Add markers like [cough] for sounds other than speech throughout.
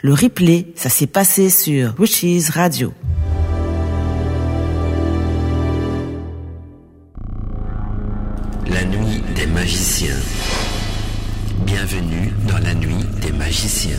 Le replay, ça s'est passé sur Wishes Radio. La nuit des magiciens. Bienvenue dans la nuit des magiciens.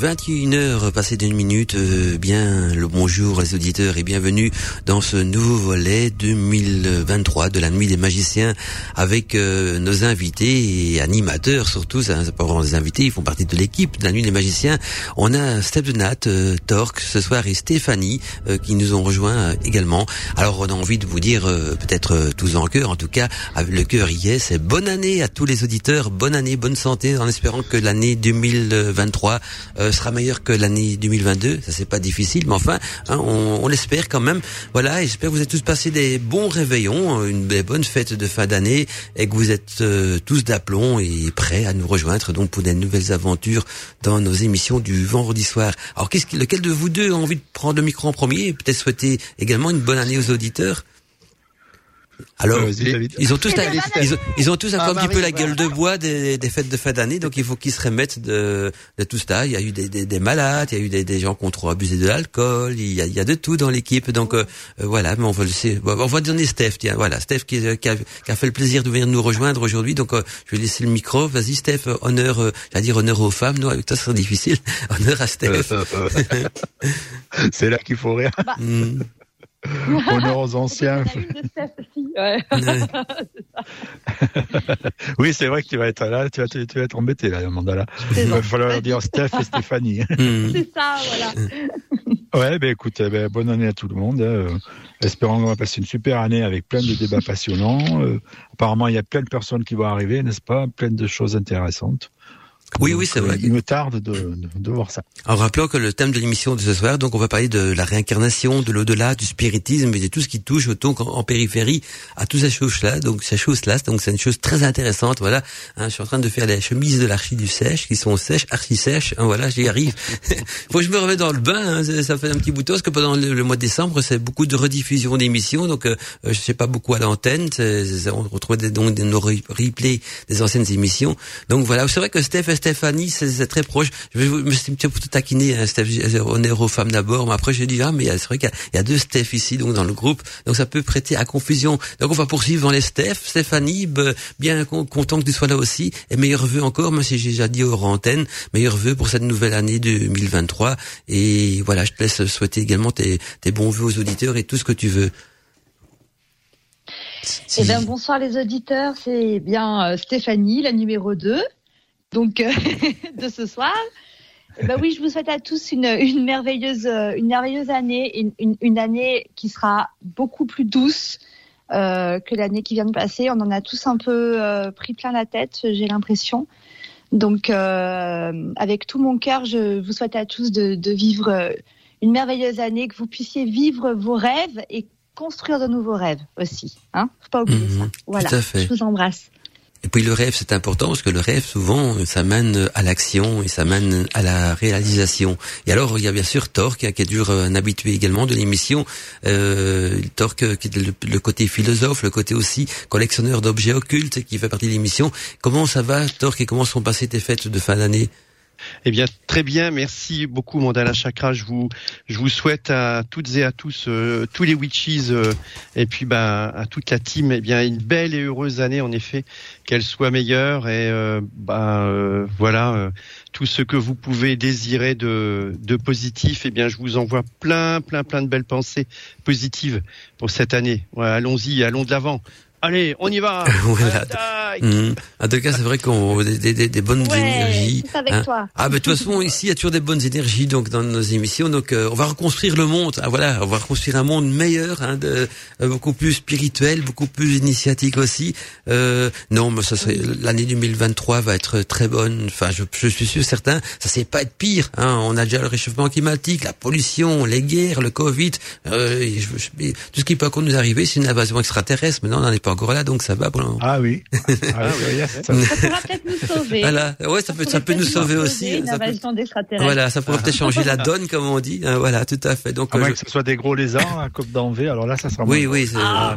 21h passé d'une minute. Euh, bien le bonjour les auditeurs et bienvenue dans ce nouveau volet 2023 de la nuit des magiciens avec euh, nos invités et animateurs surtout. Ça, des invités, ils font partie de l'équipe de la nuit des magiciens. On a Steph de Nat, euh, Torque ce soir et Stéphanie euh, qui nous ont rejoints également. Alors on a envie de vous dire peut-être tous en cœur, en tout cas le cœur y est, c'est bonne année à tous les auditeurs, bonne année, bonne santé en espérant que l'année 2023 euh, sera meilleur que l'année 2022. Ça c'est pas difficile, mais enfin, hein, on, on l'espère quand même. Voilà, j'espère que vous êtes tous passé des bons réveillons, une des bonnes fêtes de fin d'année, et que vous êtes euh, tous d'aplomb et prêts à nous rejoindre donc pour des nouvelles aventures dans nos émissions du vendredi soir. Alors, qu'est-ce lequel de vous deux a envie de prendre le micro en premier et peut-être souhaiter également une bonne année aux auditeurs? Alors, ils ont tous, la- ils ont, ils ont tous encore Ah, un petit peu la gueule de bois des, des fêtes de fin d'année, donc il faut qu'ils se remettent de, de tout ça. Il y a eu des, des, des malades, il y a eu des, des gens qui ont trop abusé de l'alcool, il y a, il y a de tout dans l'équipe. Donc euh, euh, voilà, mais on va le laisser, on va donner Steph. Tiens, voilà, Steph qui, qui, a, qui a fait le plaisir de venir nous rejoindre aujourd'hui. Donc euh, je vais laisser le micro. Vas-y Steph, euh, honneur, euh, j'allais dire honneur aux femmes. Non, avec toi ce serait difficile. [laughs] honneur à Steph. [laughs] [laughs] C'est là qu'il faut rire. Mm. Honneur aux anciens. Ouais. [laughs] Oui, c'est vrai que tu vas être là, tu vas, tu, tu vas être embêté là. C'est Il va falloir dire Steph et Stéphanie. [laughs] C'est ça, voilà. Ouais, ben écoute, ben, bonne année à tout le monde. hein. Euh, espérons qu'on va passer une super année avec plein de débats passionnants. Euh, apparemment, il y a plein de personnes qui vont arriver, n'est-ce pas? Plein de choses intéressantes. Oui, Donc, oui, c'est euh, vrai. Il me tarde de, de, de voir ça. En rappelant que le thème de l'émission de ce soir, donc on va parler de la réincarnation, de l'au-delà, du spiritisme et de tout ce qui touche donc en, en périphérie à toutes ces choses-là. Donc ces choses-là, donc c'est une chose très intéressante. Voilà, Hein, je suis en train de faire les chemises de l'archi du sèche qui sont sèches, archi sèches. Hein, voilà, j'y arrive. [laughs] Faut que je me remette dans le bain. hein, ça ça fait un petit bout de temps parce que pendant le, le mois de décembre, c'est beaucoup de rediffusion d'émissions. Donc euh, je sais pas beaucoup à l'antenne. On retrouve des, donc des, nos re- replays des anciennes émissions. Donc voilà, c'est vrai que Steph Stéphanie, c'est très proche. Je me suis un petit peu taquiner, hein, Steph, on est aux femmes d'abord, mais après j'ai dit, ah, mais c'est vrai qu'il y, a- il y a deux Steph ici, donc dans le groupe, donc ça peut prêter à confusion. Donc on va poursuivre dans les Steph. Stéphanie, bien con- content que tu sois là aussi, et meilleurs vœux encore, même si j'ai déjà dit hors antenne, meilleurs vœux pour cette nouvelle année 2023. Et voilà, je te laisse souhaiter également tes, tes bons vœux aux auditeurs et tout ce que tu veux. Eh bien, bonsoir les auditeurs, c'est bien euh, Stéphanie, la numéro 2, donc euh, [laughs] de ce soir. Eh ben oui, je vous souhaite à tous une, une merveilleuse, euh, une merveilleuse année, une, une, une année qui sera beaucoup plus douce euh, que l'année qui vient de passer. On en a tous un peu euh, pris plein la tête, j'ai l'impression. Donc, euh, avec tout mon cœur, je vous souhaite à tous de, de vivre une merveilleuse année, que vous puissiez vivre vos rêves et construire de nouveaux rêves aussi. Hein Faut pas oublier Mhm, ça. Voilà. tout à fait. Je vous embrasse. Et puis le rêve, c'est important parce que le rêve, souvent, ça mène à l'action et ça mène à la réalisation. Et alors, il y a bien sûr Thor, qui, est dur un habitué également de l'émission. Euh, Thor, que- qui est le, le côté philosophe, le côté aussi collectionneur d'objets occultes, qui fait partie de l'émission. Comment ça va, Thor, et comment sont passées tes fêtes de fin d'année? Eh bien, très bien. Merci beaucoup, Mandala Chakra. Je vous, je vous souhaite à toutes et à tous, euh, tous les witches, euh, et puis bah, à toute la team, eh bien, une belle et heureuse année, en effet, qu'elle soit meilleure. Et euh, bah, voilà, tout ce que vous pouvez désirer de, de positif, eh bien, je vous envoie plein, plein, plein de belles pensées positives pour cette année. allons-y, allons de l'avant. Allez, on y va. [laughs] Mmh. En tout cas, c'est vrai qu'on des, des, des bonnes énergies. Avec hein. toi. Ah, ben de toute façon, [laughs] ici, il y a toujours des bonnes énergies donc dans nos émissions. Donc, euh, on va reconstruire le monde. Ah, voilà, on va reconstruire un monde meilleur, hein, de, euh, beaucoup plus spirituel, beaucoup plus initiatique aussi. Euh, non, mais ça serait l'année 2023 va être très bonne. Enfin, je, je suis sûr certain. Ça c'est pas être pire. Hein. On a déjà le réchauffement climatique, la pollution, les guerres, le Covid. Euh, je, tout ce qui peut encore nous arriver, c'est une invasion extraterrestre. Mais non, on n'en est pas encore là, donc ça va. Pour ah oui. [laughs] Ah, oui. ça. pourra peut-être nous sauver. Voilà, ouais, ça peut, ça, peut nous sauver aussi. Ça peut, voilà, ça pourrait peut-être changer la donne, comme on dit. Hein, voilà, tout à fait. Donc, à moins que ce soit des gros lézards à Coupe d'Envers, alors là, ça sera. Oui, oui. Ah,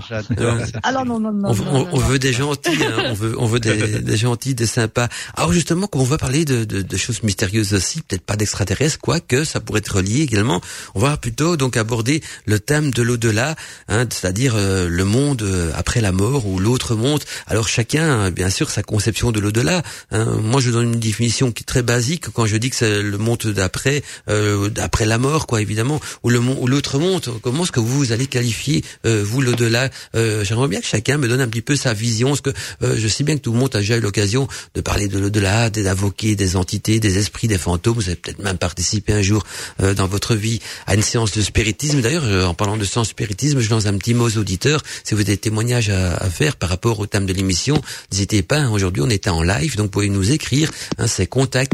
alors non, non, non. On, on, on veut des gentils, hein, on veut, on veut des, [laughs] des, gentils, des sympas. Alors justement, comme on va parler de, de, de choses mystérieuses aussi, peut-être pas d'extraterrestres, quoique ça pourrait être lié également. On va plutôt donc aborder le thème de l'au-delà, hein, c'est-à-dire euh, le monde euh, après la mort ou l'autre monde. Alors chacun, bien sûr, sa conception de l'au-delà. Hein. Moi, je donne une définition qui est très basique quand je dis que c'est le monde d'après, euh, la mort, quoi, évidemment, ou le ou l'autre monde. Comment est-ce que vous allez qualifier euh, vous l'au-delà? Euh, J'aimerais bien que chacun me donne un petit peu sa vision, parce que euh, je sais bien que tout le monde a déjà eu l'occasion de parler de l'au-delà, des invoqués, des entités, des esprits, des fantômes. Vous avez peut-être même participé un jour euh, dans votre vie à une séance de spiritisme. D'ailleurs, en parlant de séance spiritisme, je lance un petit mot aux auditeurs. Si vous avez des témoignages à, à faire par rapport au thème de l'émission, n'hésitez pas. Hein, aujourd'hui, on est en live, donc vous pouvez nous écrire. Hein, c'est contact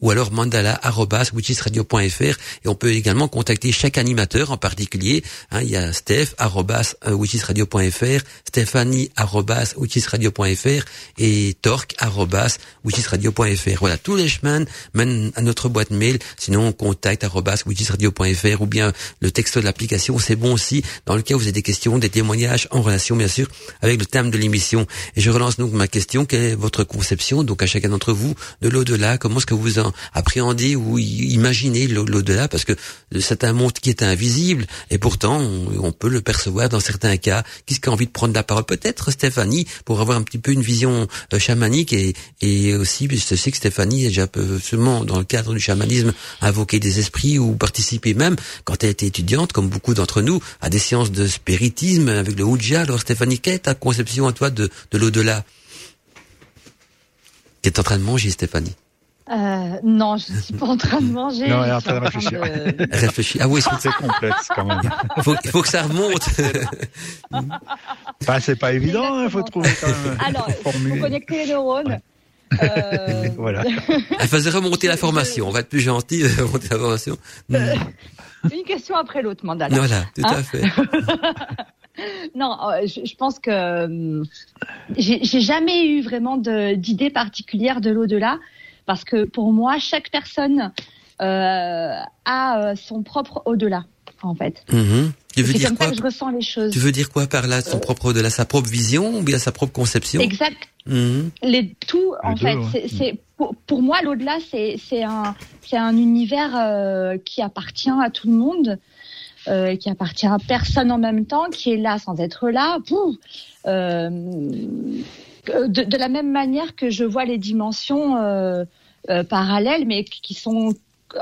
ou alors mandala et on peut également contacter chaque animateur en particulier. Hein, il y a Steph euh, Stéphanie et Torque Voilà, tous les chemins mènent à notre boîte mail. Sinon, contact ou bien le texte de l'application, c'est bon aussi. Dans le cas où vous avez des questions, des témoignages en relation bien sûr avec le thème de l'émission. Et je relance donc ma question, quelle est votre conception, donc à chacun d'entre vous, de l'au-delà? Comment est-ce que vous en appréhendez ou imaginez l'au-delà? Parce que c'est un monde qui est invisible, et pourtant, on, peut le percevoir dans certains cas. Qu'est-ce qui a envie de prendre la parole? Peut-être Stéphanie, pour avoir un petit peu une vision euh, chamanique, et, et aussi, je sais que Stéphanie a déjà seulement, dans le cadre du chamanisme, invoqué des esprits ou participé même, quand elle était étudiante, comme beaucoup d'entre nous, à des séances de spiritisme avec le Ouija. Alors Stéphanie, quelle est ta conception à toi de, de l'au-delà Tu es en train de manger, Stéphanie euh, non, je ne suis pas en train de [laughs] manger. Non, elle est en train de réfléchir. Réfléchir. Ah oui, c'est complexe quand même. Il faut, faut, que ça remonte. [laughs] bah, c'est pas évident, il hein, faut trouver quand même. Alors, il faut connecter les neurones. Euh... [laughs] voilà. Elle faisait remonter l'information. On va être plus gentil, remonter l'information. Euh, une question après l'autre, Mandala. Voilà, tout à hein fait. [laughs] non, euh, je, pense que euh, j'ai jamais eu vraiment d'idée particulière de l'au-delà, parce que pour moi, chaque personne euh, a son propre au-delà, en fait. Tu veux dire comme quoi ça que je ressens les choses. Tu veux dire quoi par là Son propre au-delà, sa propre vision ou bien sa propre conception? Exact. Les tout, en fait. C'est pour, moi l'au-delà, c'est un c'est un univers qui appartient à tout le monde. Euh, qui appartient à personne en même temps, qui est là sans être là. Euh, de, de, la même manière que je vois les dimensions euh, euh, parallèles, mais qui sont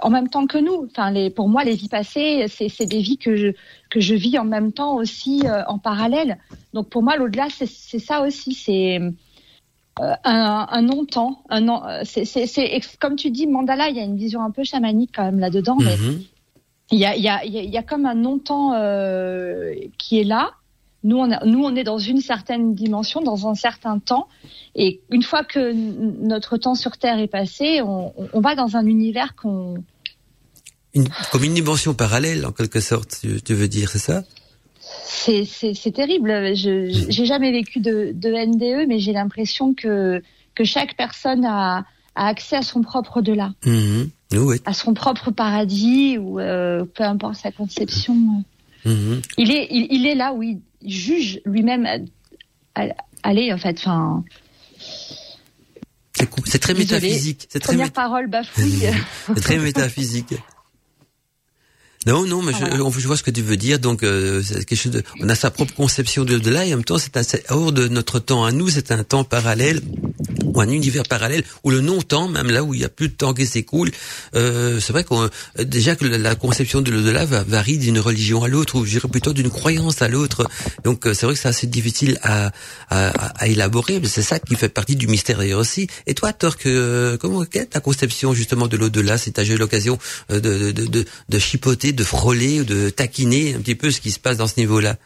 en même temps que nous. Enfin, les, pour moi, les vies passées, c'est des vies que je, que je vis en même temps aussi euh, en parallèle. Donc pour moi, l'au-delà, c'est ça aussi. C'est euh, un, un non-temps. C'est comme tu dis, mandala. Il y a une vision un peu chamanique quand même là-dedans, mais mm-hmm il y a, y, a, y a comme un non-temps euh, qui est là. Nous on, nous, on est dans une certaine dimension, dans un certain temps. Et une fois que notre temps sur Terre est passé, on, on va dans un univers qu'on... comme une dimension parallèle, en quelque sorte, tu, veux dire, c'est ça? C'est terrible. Je j'ai jamais vécu de, de NDE, mais j'ai l'impression que que chaque personne a, a accès à son propre delà. Mmh à son propre paradis ou euh, peu importe sa conception. Mhm. Il est, il, est là où il juge lui-même. Allez, en fait, enfin. C'est très métaphysique. C'est très Première parole bafouille. [laughs] c'est très métaphysique. Non, non, mais je, je, vois ce que tu veux dire. Donc, euh, quelque chose de, on a sa propre conception de delà et en même temps, c'est hors de notre temps à nous. C'est un temps parallèle ou un univers parallèle où le non-temps, même là où il y a plus de temps qui s'écoule, euh, c'est vrai qu'on déjà que la conception de l'au-delà varie d'une religion à l'autre ou je plutôt d'une croyance à l'autre. Donc, euh, c'est vrai que c'est assez difficile à, à, à élaborer. Mais c'est ça qui fait partie du mystère d'ailleurs aussi. Et toi, Torque, euh, comment quelle est ta conception justement de l'au-delà? Si tu as eu l'occasion de, de, de, de chipoter de frôler de taquiner un petit peu ce qui se passe dans ce niveau-là?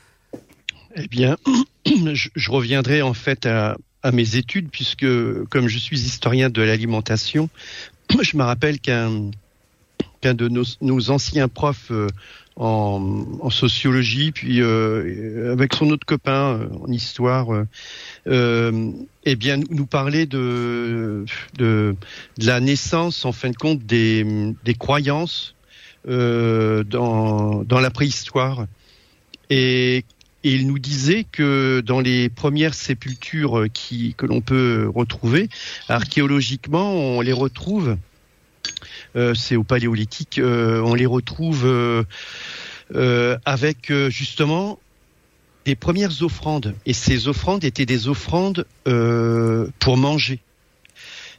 Eh bien, [clears throat] je, reviendrai en fait à, mes études, puisque comme je suis historien de l'alimentation, [clears throat] je me rappelle qu'un de nos, anciens profs euh, en, sociologie, puis euh, avec son autre copain euh, en histoire, eh bien nous, parlait de, la naissance en fin de compte des, croyances dans, dans la préhistoire. Et, il nous disait que dans les premières sépultures que l'on peut retrouver, archéologiquement, on les retrouve, euh, c'est au paléolithique, euh, on les retrouve euh, avec justement des premières offrandes. Et ces offrandes étaient des offrandes pour manger.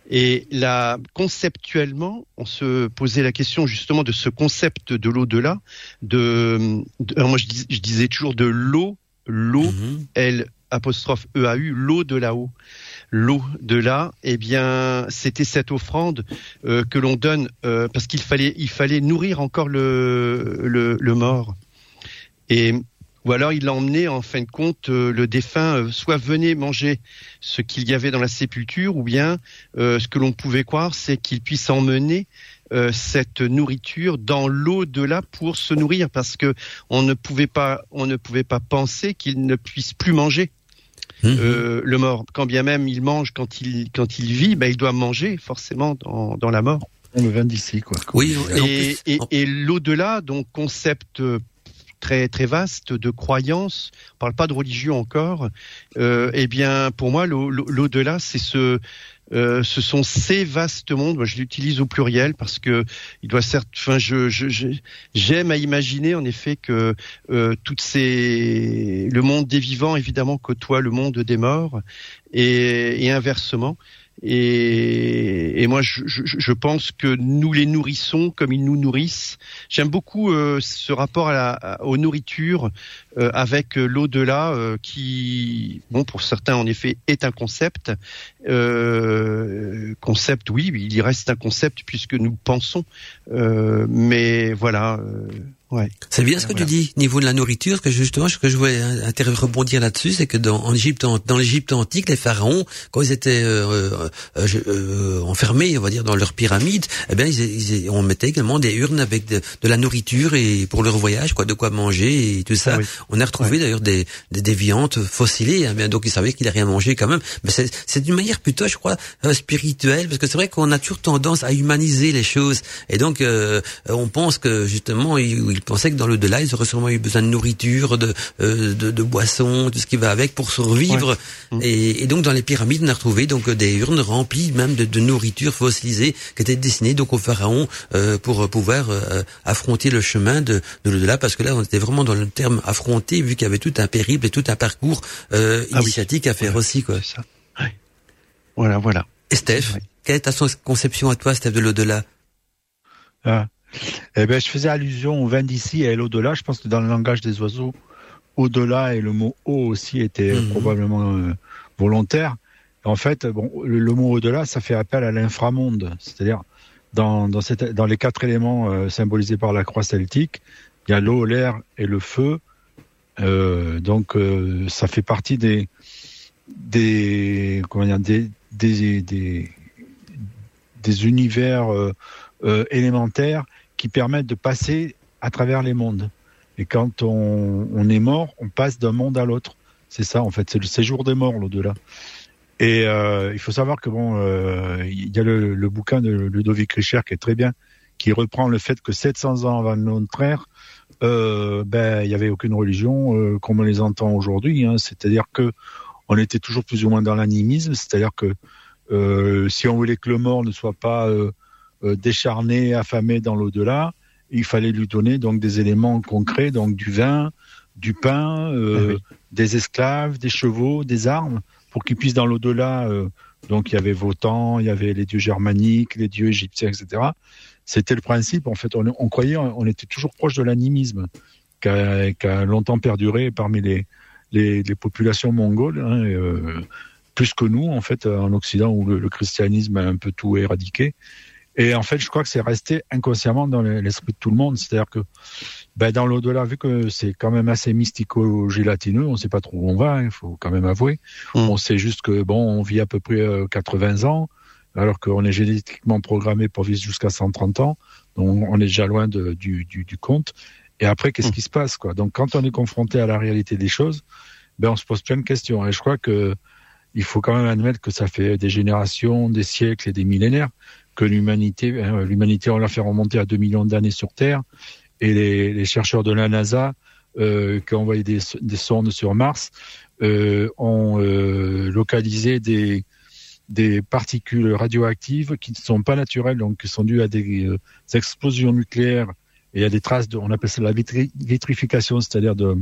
Et là, conceptuellement, on se posait la question justement de ce concept de l'au-delà. De, moi, je, disais toujours de l'eau, l'eau, mhm. L apostrophe E A U, l'eau de là-haut. L'eau de là, eh bien, c'était cette offrande euh, que l'on donne euh, parce qu'il fallait, il fallait nourrir encore le, le, le mort. Et ou alors il emmenait en fin de compte euh, le défunt euh, soit venait manger ce qu'il y avait dans la sépulture, ou bien euh, ce que l'on pouvait croire, c'est qu'il puisse emmener cette nourriture dans l'au-delà pour se nourrir, parce que on ne pouvait pas, on ne pouvait pas penser qu'il ne puisse plus manger. Mmh. le mort, quand bien même il mange quand il quand il vit, ben, il doit manger forcément dans, dans la mort. On le vient d'ici, quoi. Oui, et, et, et l'au-delà, donc concept très très vaste de croyances. On parle pas de religion encore. Euh, eh bien, pour moi, l'au-delà, c'est ce euh, ce sont ces vastes mondes. Moi, je l'utilise au pluriel parce que il doit certes. Enfin, je j'aime à imaginer en effet que euh, toutes ces le monde des vivants évidemment côtoie le monde des morts et, et inversement. Et, et moi, je, je, je, pense que nous les nourrissons comme ils nous nourrissent. J'aime beaucoup euh, ce rapport à la, aux nourritures euh, avec l'au-delà, euh, qui, bon, pour certains, en effet, est un concept. concept, oui, il y reste un concept puisque nous pensons. mais voilà Ouais. C'est bien ce que tu dis, niveau de la nourriture, que justement, ce que je voulais rebondir là-dessus, c'est que dans, en Égypte, dans l'Égypte antique, les pharaons, quand ils étaient euh, euh, euh, enfermés, on va dire, dans leur pyramide, eh bien, ils, ils, on mettait également des urnes avec de, de, la nourriture et pour leur voyage, quoi, de quoi manger et tout ça. Ah on a retrouvé d'ailleurs des, des, des, viandes fossilées, hein, bien, donc ils savaient qu'il a rien mangé quand même. Mais c'est d'une manière plutôt, je crois, euh, spirituelle, parce que c'est vrai qu'on a toujours tendance à humaniser les choses, et donc euh, on pense que justement, il, il pensait que dans le delà, ils auraient sûrement eu besoin de nourriture, de, euh, de, de boissons, tout ce qui va avec pour survivre. Et, et, donc dans les pyramides, on a retrouvé donc des urnes remplies même de, de nourriture fossilisée qui étaient destinées donc aux pharaons euh, pour pouvoir euh, affronter le chemin de, de l'au-delà, parce que là, on était vraiment dans le terme affronter, vu qu'il y avait tout un périple et tout un parcours euh, ah initiatique à faire aussi. Quoi. Ça. Voilà, voilà. Et Steph, quelle est ta conception à toi, Steph, de l'au-delà? Ah. Eh ben, je faisais allusion au vin d'ici et à l'au-delà. Je pense que dans le langage des oiseaux, au-delà et le mot au aussi était mhm. probablement euh, volontaire. En fait, bon, le, mot au-delà, ça fait appel à l'inframonde, c'est-à-dire dans, dans, cette, dans, les quatre éléments euh, symbolisés par la croix celtique, il y a l'eau, l'air et le feu. Euh, donc, euh, ça fait partie des des comment dire des des, des, des univers élémentaires qui permettent de passer à travers les mondes. Et quand on, est mort, on passe d'un monde à l'autre. C'est ça, en fait, c'est le séjour des morts, l'au-delà. Et euh, il faut savoir que bon, euh, il y a le, le, bouquin de Ludovic Richer qui est très bien, qui reprend le fait que 700 ans avant notre ère, euh, ben il y avait aucune religion euh, comme on les entend aujourd'hui. Hein, c'est-à-dire que on était toujours plus ou moins dans l'animisme, c'est-à-dire que euh, si on voulait que le mort ne soit pas euh, décharné, affamé dans l'au-delà, il fallait lui donner donc des éléments concrets, donc du vin, du pain, euh, ah des esclaves, des chevaux, des armes, pour qu'il puisse dans l'au-delà. Euh, donc il y avait Votan, il y avait les dieux germaniques, les dieux égyptiens, etc. C'était le principe. En fait, on, on croyait, on était toujours proche de l'animisme, qui a, a, longtemps perduré parmi les, les, les populations mongoles. Hein, et, euh, plus que nous, en fait, en Occident, où le, le, christianisme a un peu tout éradiqué. Et en fait, je crois que c'est resté inconsciemment dans l'esprit de tout le monde. C'est-à-dire que ben, dans l'au-delà, vu que c'est quand même assez mystico-gélatineux, on ne sait pas trop où on va, il hein, faut quand même avouer. Mmh. On sait juste que bon, on vit à peu près euh, 80 ans, alors qu'on est génétiquement programmé pour vivre jusqu'à 130 ans. Donc on est déjà loin de, du, du, du, compte. Et après, qu'est-ce mmh. qui se passe quoi? Donc quand on est confronté à la réalité des choses, ben on se pose plein de questions. Et je crois que il faut quand même admettre que ça fait des générations, des siècles et des millénaires que l'humanité, hein, l'humanité, on l'a fait remonter à 2 millions d'années sur Terre, et les, chercheurs de la NASA euh, qui ont envoyé des, des sondes sur Mars euh, ont euh, localisé des, particules radioactives qui ne sont pas naturelles, donc qui sont dues à des, euh, explosions nucléaires et à des traces de, on appelle ça la vitri, vitrification, c'est-à-dire de,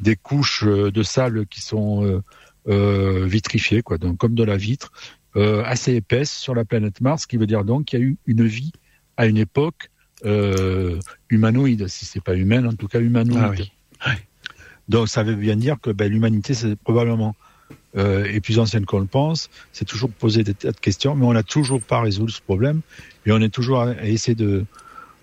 des couches euh, de sable qui sont euh, vitrifiées, quoi, donc comme de la vitre, assez épaisse sur la planète Mars, ce qui veut dire donc qu'il y a eu une vie à une époque euh, humanoïde, si c'est pas humaine, en tout cas humanoïde. Ah oui. Donc ça veut bien dire que ben, l'humanité, c'est probablement euh, est plus ancienne qu'on le pense. C'est toujours posé des tas de questions, mais on n'a toujours pas résolu ce problème. Et on est toujours à, à essayer de,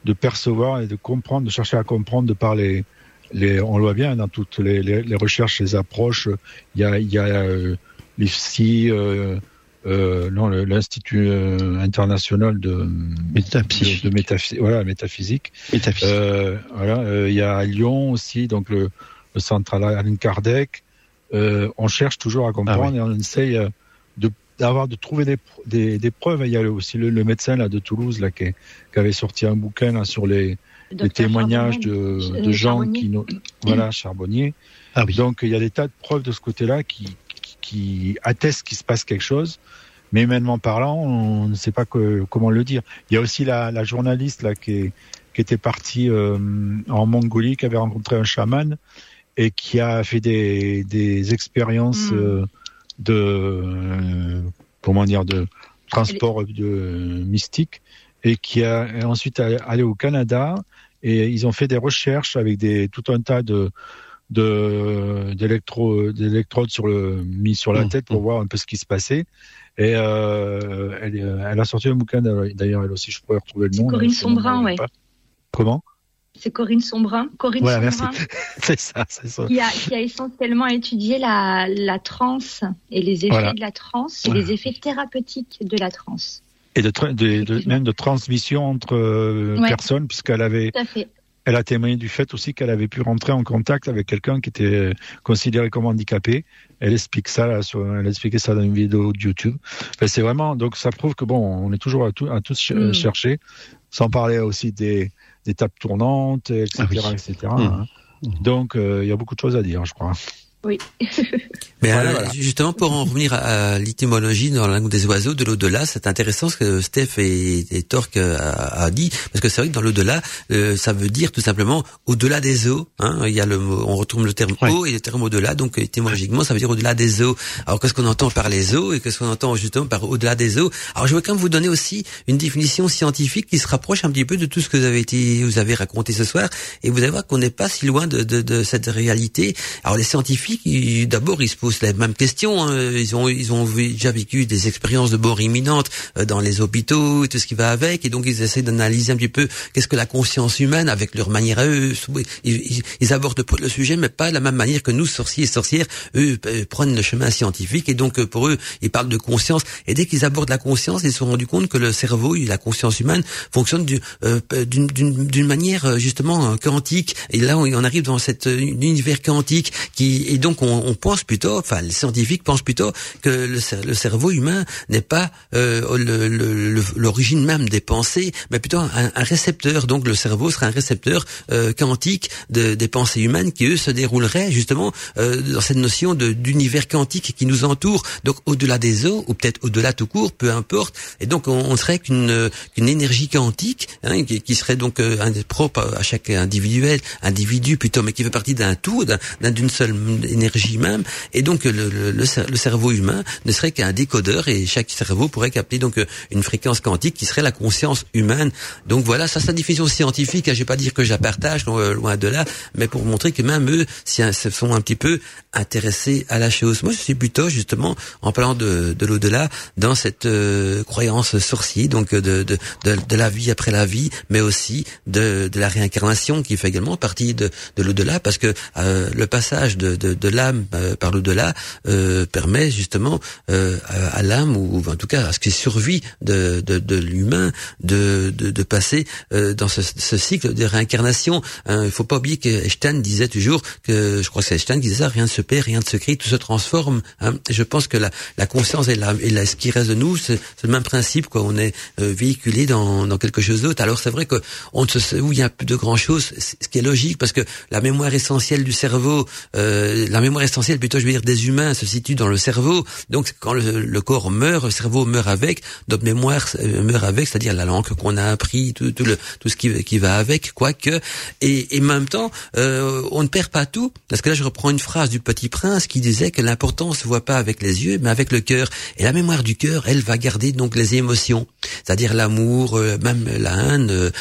de percevoir et de comprendre, de chercher à comprendre de par les, les on le voit bien dans toutes les, les, les recherches, les approches. Il y a, il y a euh, l'IFSI, euh, euh, non, l'Institut euh, international de métaphysique, de, de métaphysique, voilà, métaphysique. métaphysique. Euh, voilà, il y a à Lyon aussi, donc le, le centre Alain Kardec. on cherche toujours à comprendre ah oui. et on essaye de d'avoir de trouver des, des, des, preuves. Il y a aussi le, le, médecin là de Toulouse là qui, qui avait sorti un bouquin là, sur les, les témoignages de, de gens qui voilà charbonnier. Ah oui. Donc il y a des tas de preuves de ce côté-là qui, qui atteste qu'il se passe quelque chose. Mais humainement parlant, on ne sait pas que, comment le dire. Il y a aussi la, la journaliste là qui, est, qui était partie euh, en Mongolie, qui avait rencontré un chaman et qui a fait des, des expériences mm. euh, de euh, comment dire de transport de mystique et qui a ensuite allé au Canada et ils ont fait des recherches avec des tout un tas de de d'électro d'électrodes sur le mis sur la mmh, tête pour mmh. voir un peu ce qui se passait. Et euh, elle, elle a sorti un bouquin d'ailleurs elle aussi je pourrais retrouver le nom Corinne Sombrin ouais. comment? C'est Corinne Sombrin. Corinne voilà, Sombrin. [laughs] C'est ça c'est ça. Qui a, qui a essentiellement étudié la la transe et les effets voilà. de la transe et voilà. les effets thérapeutiques de la transe. Et de, de, de même de transmission entre euh, ouais. personnes puisqu'elle avait elle a témoigné du fait aussi qu'elle avait pu rentrer en contact avec quelqu'un qui était considéré comme handicapé. Elle explique ça, là, sur, elle a expliqué ça dans une vidéo de YouTube. Enfin, c'est vraiment, donc ça prouve que bon, on est toujours à, tout, à tous mm. chercher, sans parler aussi des, des tables tournantes, etc., ah oui. etc. Mm. Hein. Donc, euh, il y a beaucoup de choses à dire, je crois. Oui. [laughs] Mais voilà, voilà. justement, pour en revenir à, l'étymologie dans la langue des oiseaux de l'au-delà, c'est intéressant ce que Steph et, et Torque a, a, dit, parce que c'est vrai que dans l'au-delà, euh, ça veut dire tout simplement au-delà des eaux. Hein, il y a le mot, on retrouve le terme ouais. eau et le terme au-delà, donc étymologiquement, ça veut dire au-delà des eaux. Alors qu'est-ce qu'on entend par les eaux et qu'est-ce qu'on entend justement par au-delà des eaux? Alors je veux quand même vous donner aussi une définition scientifique qui se rapproche un petit peu de tout ce que vous avez été, vous avez raconté ce soir, et vous allez voir qu'on n'est pas si loin de, de, de cette réalité. Alors les scientifiques d'abord ils se posent les mêmes questions. Hein. Ils ont ils ont déjà vécu des expériences de mort imminente euh, dans les hôpitaux et tout ce qui va avec, et donc ils essaient d'analyser un petit peu qu'est-ce que la conscience humaine avec leur manière à eux. Ils, ils, abordent le sujet, mais pas de la même manière que nous sorciers et sorcières. Eux euh, prennent le chemin scientifique et donc euh, pour eux ils parlent de conscience. Et dès qu'ils abordent la conscience, ils se sont rendus compte que le cerveau, la conscience humaine fonctionne d'une manière justement quantique. Et là on arrive dans cet univers quantique qui est donc on, on, pense plutôt, enfin les scientifiques pensent plutôt que le, cerveau humain n'est pas euh, l'origine même des pensées, mais plutôt un, un, récepteur. Donc le cerveau serait un récepteur euh, quantique de, des pensées humaines qui eux se dérouleraient justement euh, dans cette notion d'univers quantique qui nous entoure. Donc au-delà des eaux ou peut-être au-delà tout court, peu importe. Et donc on, on serait qu'une une énergie quantique hein, qui, qui, serait donc euh, propre à chaque individuel, individu plutôt, mais qui fait partie d'un tout, d'une seule énergie même. Et donc le, le, le cerveau humain ne serait qu'un décodeur et chaque cerveau pourrait capter donc euh, une fréquence quantique qui serait la conscience humaine. Donc voilà, ça c'est la diffusion scientifique. Hein, je vais pas dire que je la partage euh, loin de là, mais pour montrer que même eux se sont un petit peu intéressés à la chose. Moi, je suis plutôt justement en parlant de, de l'au-delà dans cette euh, croyance sorcière, donc de, de, de, de, la vie après la vie, mais aussi de, de la réincarnation qui fait également partie de, de l'au-delà, parce que le passage de, de, de l'âme par l'au-delà permet justement à l'âme ou en tout cas à ce qui survit de, de, de l'humain de, de, de, passer euh, dans ce, ce, cycle de réincarnation. Hein, il faut pas oublier que Einstein disait toujours que je crois que c'est Einstein qui disait ça, rien ne se perd, rien ne se crée, tout se transforme. Hein. Je pense que la, la conscience et, la, et la, ce qui reste de nous, c'est le même principe. Quoi. On est euh, véhiculé dans, dans quelque chose d'autre. Alors c'est vrai que on ne se où il y a plus de grand chose, ce qui est logique parce que la mémoire essentielle du cerveau, euh, la mémoire essentielle plutôt je veux dire des humains se situe dans le cerveau. Donc quand le, corps meurt, le cerveau meurt avec, notre mémoire euh, meurt avec, c'est-à-dire la langue qu'on a appris, tout, tout, le, tout ce qui, va avec, quoique. Et, et en même temps, euh, on ne perd pas tout, parce que là je reprends une phrase du Petit Prince qui disait que l'important se voit pas avec les yeux, mais avec le cœur. Et la mémoire du cœur, elle va garder donc les émotions, c'est-à-dire l'amour, euh, même la haine,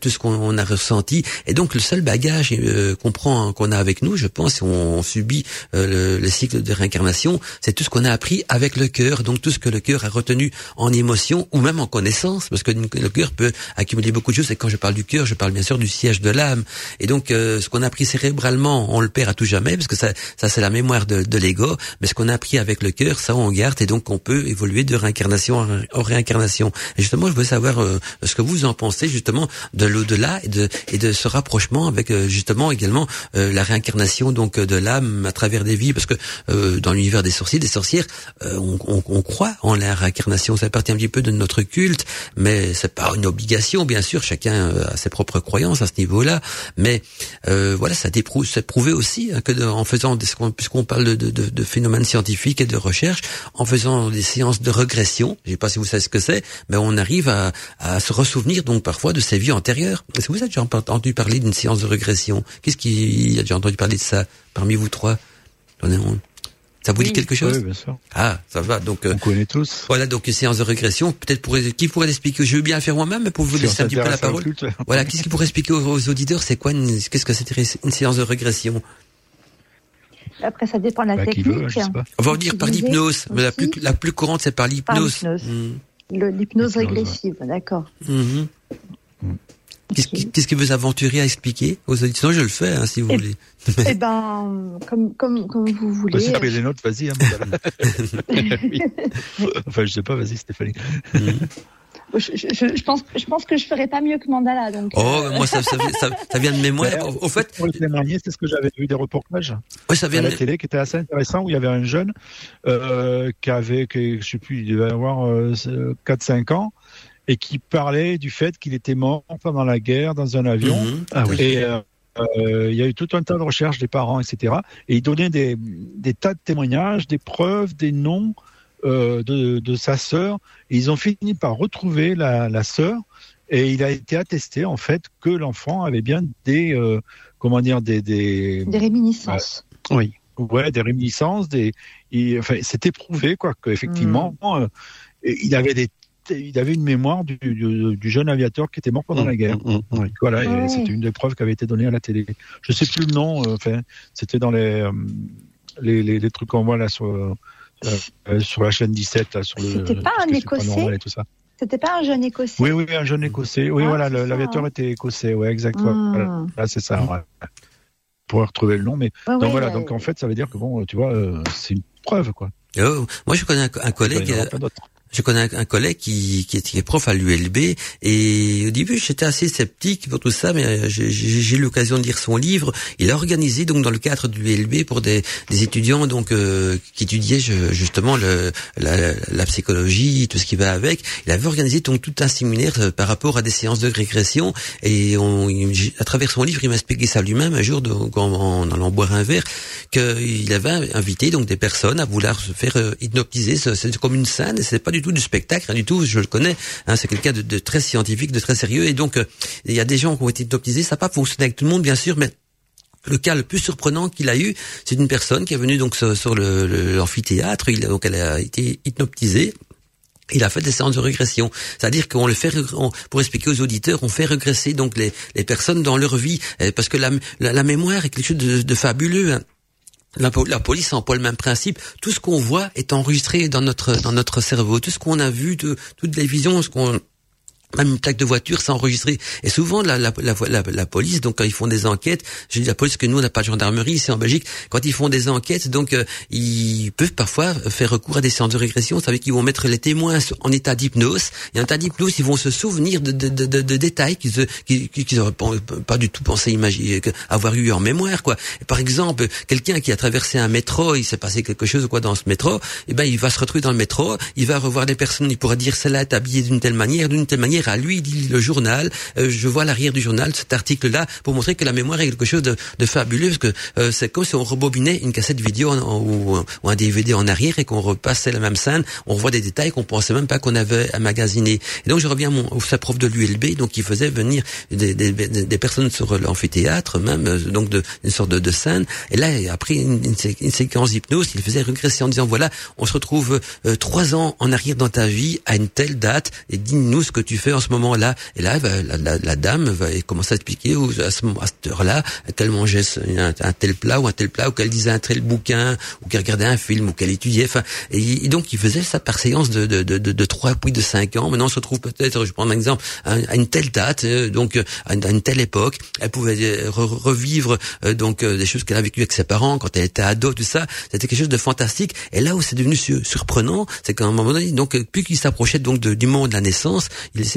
tout ce qu'on a ressenti. Et donc le seul bagage qu'on prend, qu'on a avec nous, je pense, si on, subit le, le cycle de réincarnation, c'est tout ce qu'on a appris avec le cœur, donc tout ce que le cœur a retenu en émotion ou même en connaissance, parce que le cœur peut accumuler beaucoup de choses. Et quand je parle du cœur, je parle bien sûr du siège de l'âme. Et donc, euh, ce qu'on a appris cérébralement, on le perd à tout jamais, parce que ça, ça c'est la mémoire de, de l'ego. Mais ce qu'on a appris avec le cœur, ça on garde, et donc on peut évoluer de réincarnation en réincarnation. Et justement, je veux savoir euh, ce que vous en pensez justement de l'au-delà et de, et de ce rapprochement avec euh, justement également la réincarnation donc de l'âme à travers des vies, parce que dans l'univers des sorciers, des sorcières, on, on, on croit en la réincarnation. Ça partie un petit peu de notre culte, mais c'est pas une obligation, bien sûr. Chacun euh, a ses propres croyances à ce niveau-là. Mais euh, voilà, ça déprouve, c'est prouvé aussi hein, que en faisant, puisqu'on parle de, de, de, phénomènes scientifiques et de recherche, en faisant des séances de régression, je sais pas si vous savez ce que c'est, mais on arrive à, à se ressouvenir donc parfois de ses vies antérieures. Est-ce que vous avez déjà entendu parler d'une séance de régression? Qu'est-ce qui a déjà entendu parler de ça? Parmi vous trois ça vous dit quelque chose Oui, bien sûr. Ah, ça va. Donc, euh, on connaît tous. Voilà, donc séance de régression. Peut-être pour qui pourrait expliquer. Je veux bien le faire moi-même, mais pour vous laisser un petit peu la parole. Voilà, qu'est-ce qui pourrait expliquer aux, auditeurs C'est quoi Qu'est-ce que c'est une séance de régression? Après, ça dépend de la bah, technique. On va dire par l'hypnose. Mais la plus, la plus courante, c'est par l'hypnose. Hmm. L'hypnose régressive, d'accord. Mm-hmm. Mm. Qu'est-ce qui vous aventurez à expliquer aux auditeurs? Je le fais, hein, si vous eh, voulez. [laughs] Eh ben, comme, comme, comme vous voulez. Vas-y, les notes, vas-y. Hein, [laughs] enfin, je sais pas, vas-y, Stéphanie. Mm. Je, je, je, pense, je pense que je ferais pas mieux que Mandala. Donc, oh, euh... moi, ça, ça, ça, ça, vient de mémoire. Au, fait, pour le dernier, c'est ce que j'avais vu des reportages oui, ça vient à de... la télé qui était assez intéressant où il y avait un jeune euh, qui avait, que, je sais plus, il devait avoir euh, 4-5 ans et qui parlait du fait qu'il était mort pendant la guerre dans un avion. Mhm. Ah oui. Et euh, euh, il y a eu tout un tas de recherches des parents, etc. Et il donnait des, des tas de témoignages, des preuves, des noms euh, de, de, sa sœur. Et ils ont fini par retrouver la, la sœur. Et il a été attesté en fait que l'enfant avait bien des euh, comment dire des des, des réminiscences. oui. Ouais, des réminiscences. Des, il, enfin, c'était prouvé quoi qu'effectivement mmh. il avait des il avait une mémoire du, du, du, jeune aviateur qui était mort pendant mmh, la guerre. Mmh, mmh, voilà, c'était une des preuves qui avait été donnée à la télé. Je sais plus le nom. Euh, enfin, c'était dans les, euh, les, les, les trucs qu'on voit là sur euh, euh, sur la chaîne 17 là, sur le. C'était pas un écossais. C'était pas un jeune écossais. Oui, oui, un jeune écossais. Oui, ah, voilà, l'aviateur était écossais. Ouais, exactement. Voilà. Là, c'est ça. Ouais. Pour retrouver le nom, mais donc ouais, voilà. Donc en fait, ça veut dire que bon, tu vois, c'est une preuve, quoi. Oh, moi, je connais un, un collègue Je connais un, collègue qui, qui, est, prof à l'ULB et au début j'étais assez sceptique pour tout ça, mais euh, j'ai eu l'occasion de lire son livre. Il a organisé donc dans le cadre de l'ULB pour des, des, étudiants donc euh, qui étudiaient justement le, la, la, psychologie, tout ce qui va avec. Il avait organisé donc tout un séminaire euh, par rapport à des séances de régression et on, à travers son livre il m'a expliqué ça lui-même un jour donc, en, en, allant boire un verre qu'il avait invité donc des personnes à vouloir se faire hypnotiser. C'est comme une scène, c'est pas du tout du spectacle, rien du tout. Je le connais. Hein, c'est quelqu'un de, de, très scientifique, de très sérieux. Et donc, euh, il y a des gens qui ont été hypnotisés. Ça n'a pas fonctionné avec tout le monde, bien sûr, mais le cas le plus surprenant qu'il a eu, c'est une personne qui est venue donc sur, l'amphithéâtre. Le, donc, elle a été hypnotisée. Il a fait des séances de régression, c'est-à-dire qu'on le fait, pour expliquer aux auditeurs, on fait régresser donc les, les personnes dans leur vie, euh, parce que la, la, mémoire est quelque chose de, de fabuleux. Hein. La, la, police emploie le même principe. Tout ce qu'on voit est enregistré dans notre dans notre cerveau. Tout ce qu'on a vu, de, toutes les visions, ce qu'on même une plaque de voiture, c'est enregistré. Et souvent, la, la, la, la, police, donc quand ils font des enquêtes, je dis la police que nous, on n'a pas de gendarmerie ici en Belgique, quand ils font des enquêtes, donc euh, ils peuvent parfois faire recours à des séances de régression. Vous savez qu'ils vont mettre les témoins en état d'hypnose. Et en état d'hypnose, ils vont se souvenir de, de, de, de détails qu'ils qu'ils n'auraient pas du tout pensé imaginer, avoir eu en mémoire. quoi. par exemple, quelqu'un qui a traversé un métro, il s'est passé quelque chose quoi dans ce métro, et eh ben il va se retrouver dans le métro, il va revoir des personnes, il pourra dire celle-là est habillée d'une telle manière, d'une telle manière à lui, dit le journal. Euh, je vois l'arrière du journal, cet article-là, pour montrer que la mémoire est quelque chose de, fabuleux, parce que euh, c'est comme si on rebobinait une cassette vidéo ou, un DVD en arrière et qu'on repassait la même scène. On revoit des détails qu'on pensait même pas qu'on avait amagasiné. Et donc je reviens à mon sa prof de l'ULB, donc il faisait venir des, personnes sur l'amphithéâtre, même euh, donc de, une sorte de, scène. Et là, après une, une, séquence d'hypnose, il faisait régresser en disant voilà, on se retrouve trois ans en arrière dans ta vie à une telle date et dis-nous ce que tu fais en ce moment-là. Et là, la, la, dame va commencer à expliquer à, ce, à cette heure-là qu'elle mangeait un, tel plat ou un tel plat, ou qu'elle disait un tel bouquin, ou qu'elle regardait un film, ou qu'elle étudiait. Enfin, et, donc il faisait ça par séance de de, de, de, 3 puis de 5 ans. Maintenant, on se retrouve peut-être, je prends un exemple, à, une telle date, euh, donc à une, telle époque. Elle pouvait euh, revivre euh, donc des choses qu'elle a vécues avec ses parents quand elle était ado, tout ça. C'était quelque chose de fantastique. Et là où c'est devenu surprenant, c'est qu'à un moment donné, donc plus qu'il s'approchait donc du monde de la naissance,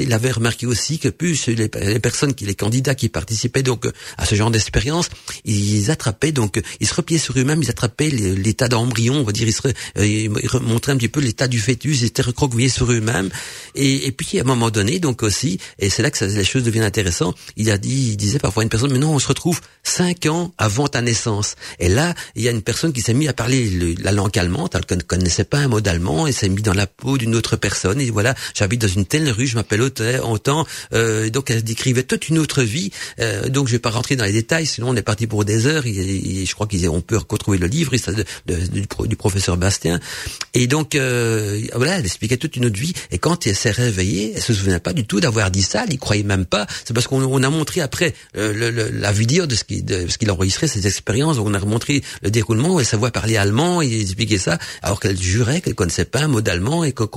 il avait remarqué aussi que plus les, personnes, qui, les candidats qui participaient donc à ce genre d'expérience, ils attrapaient donc, ils se repliaient sur eux-mêmes, ils attrapaient l'état d'embryon, on va dire, ils, se, euh, montraient un petit peu l'état du fœtus, ils étaient recroquevillés sur eux-mêmes. Et, puis à un moment donné, donc aussi, et c'est là que les choses deviennent intéressantes. Il a dit, il disait parfois à une personne, mais non, on se retrouve cinq ans avant ta naissance. Et là, il y a une personne qui s'est mise à parler la langue allemande, elle ne connaissait pas un mot d'allemand, et s'est mis dans la peau d'une autre personne. Et voilà, j'habite dans une telle rue, je m'appelle autant. Euh, donc elle décrivait toute une autre vie. Euh, donc je vais pas rentrer dans les détails, sinon on est parti pour des heures. Et, je crois ont pu retrouver le livre du, professeur Bastien. Et donc euh, voilà, elle expliquait toute une autre vie. Et quand elle s'est réveillée, elle se souvenait pas du tout d'avoir dit ça. Elle y croyait même pas. C'est parce qu'on a montré après euh, la vidéo de ce qu'il de enregistrait ses expériences. On a montré le déroulement elle savait parler allemand. Il expliquait ça alors qu'elle jurait qu'elle connaissait pas un mot d'allemand et qu'elle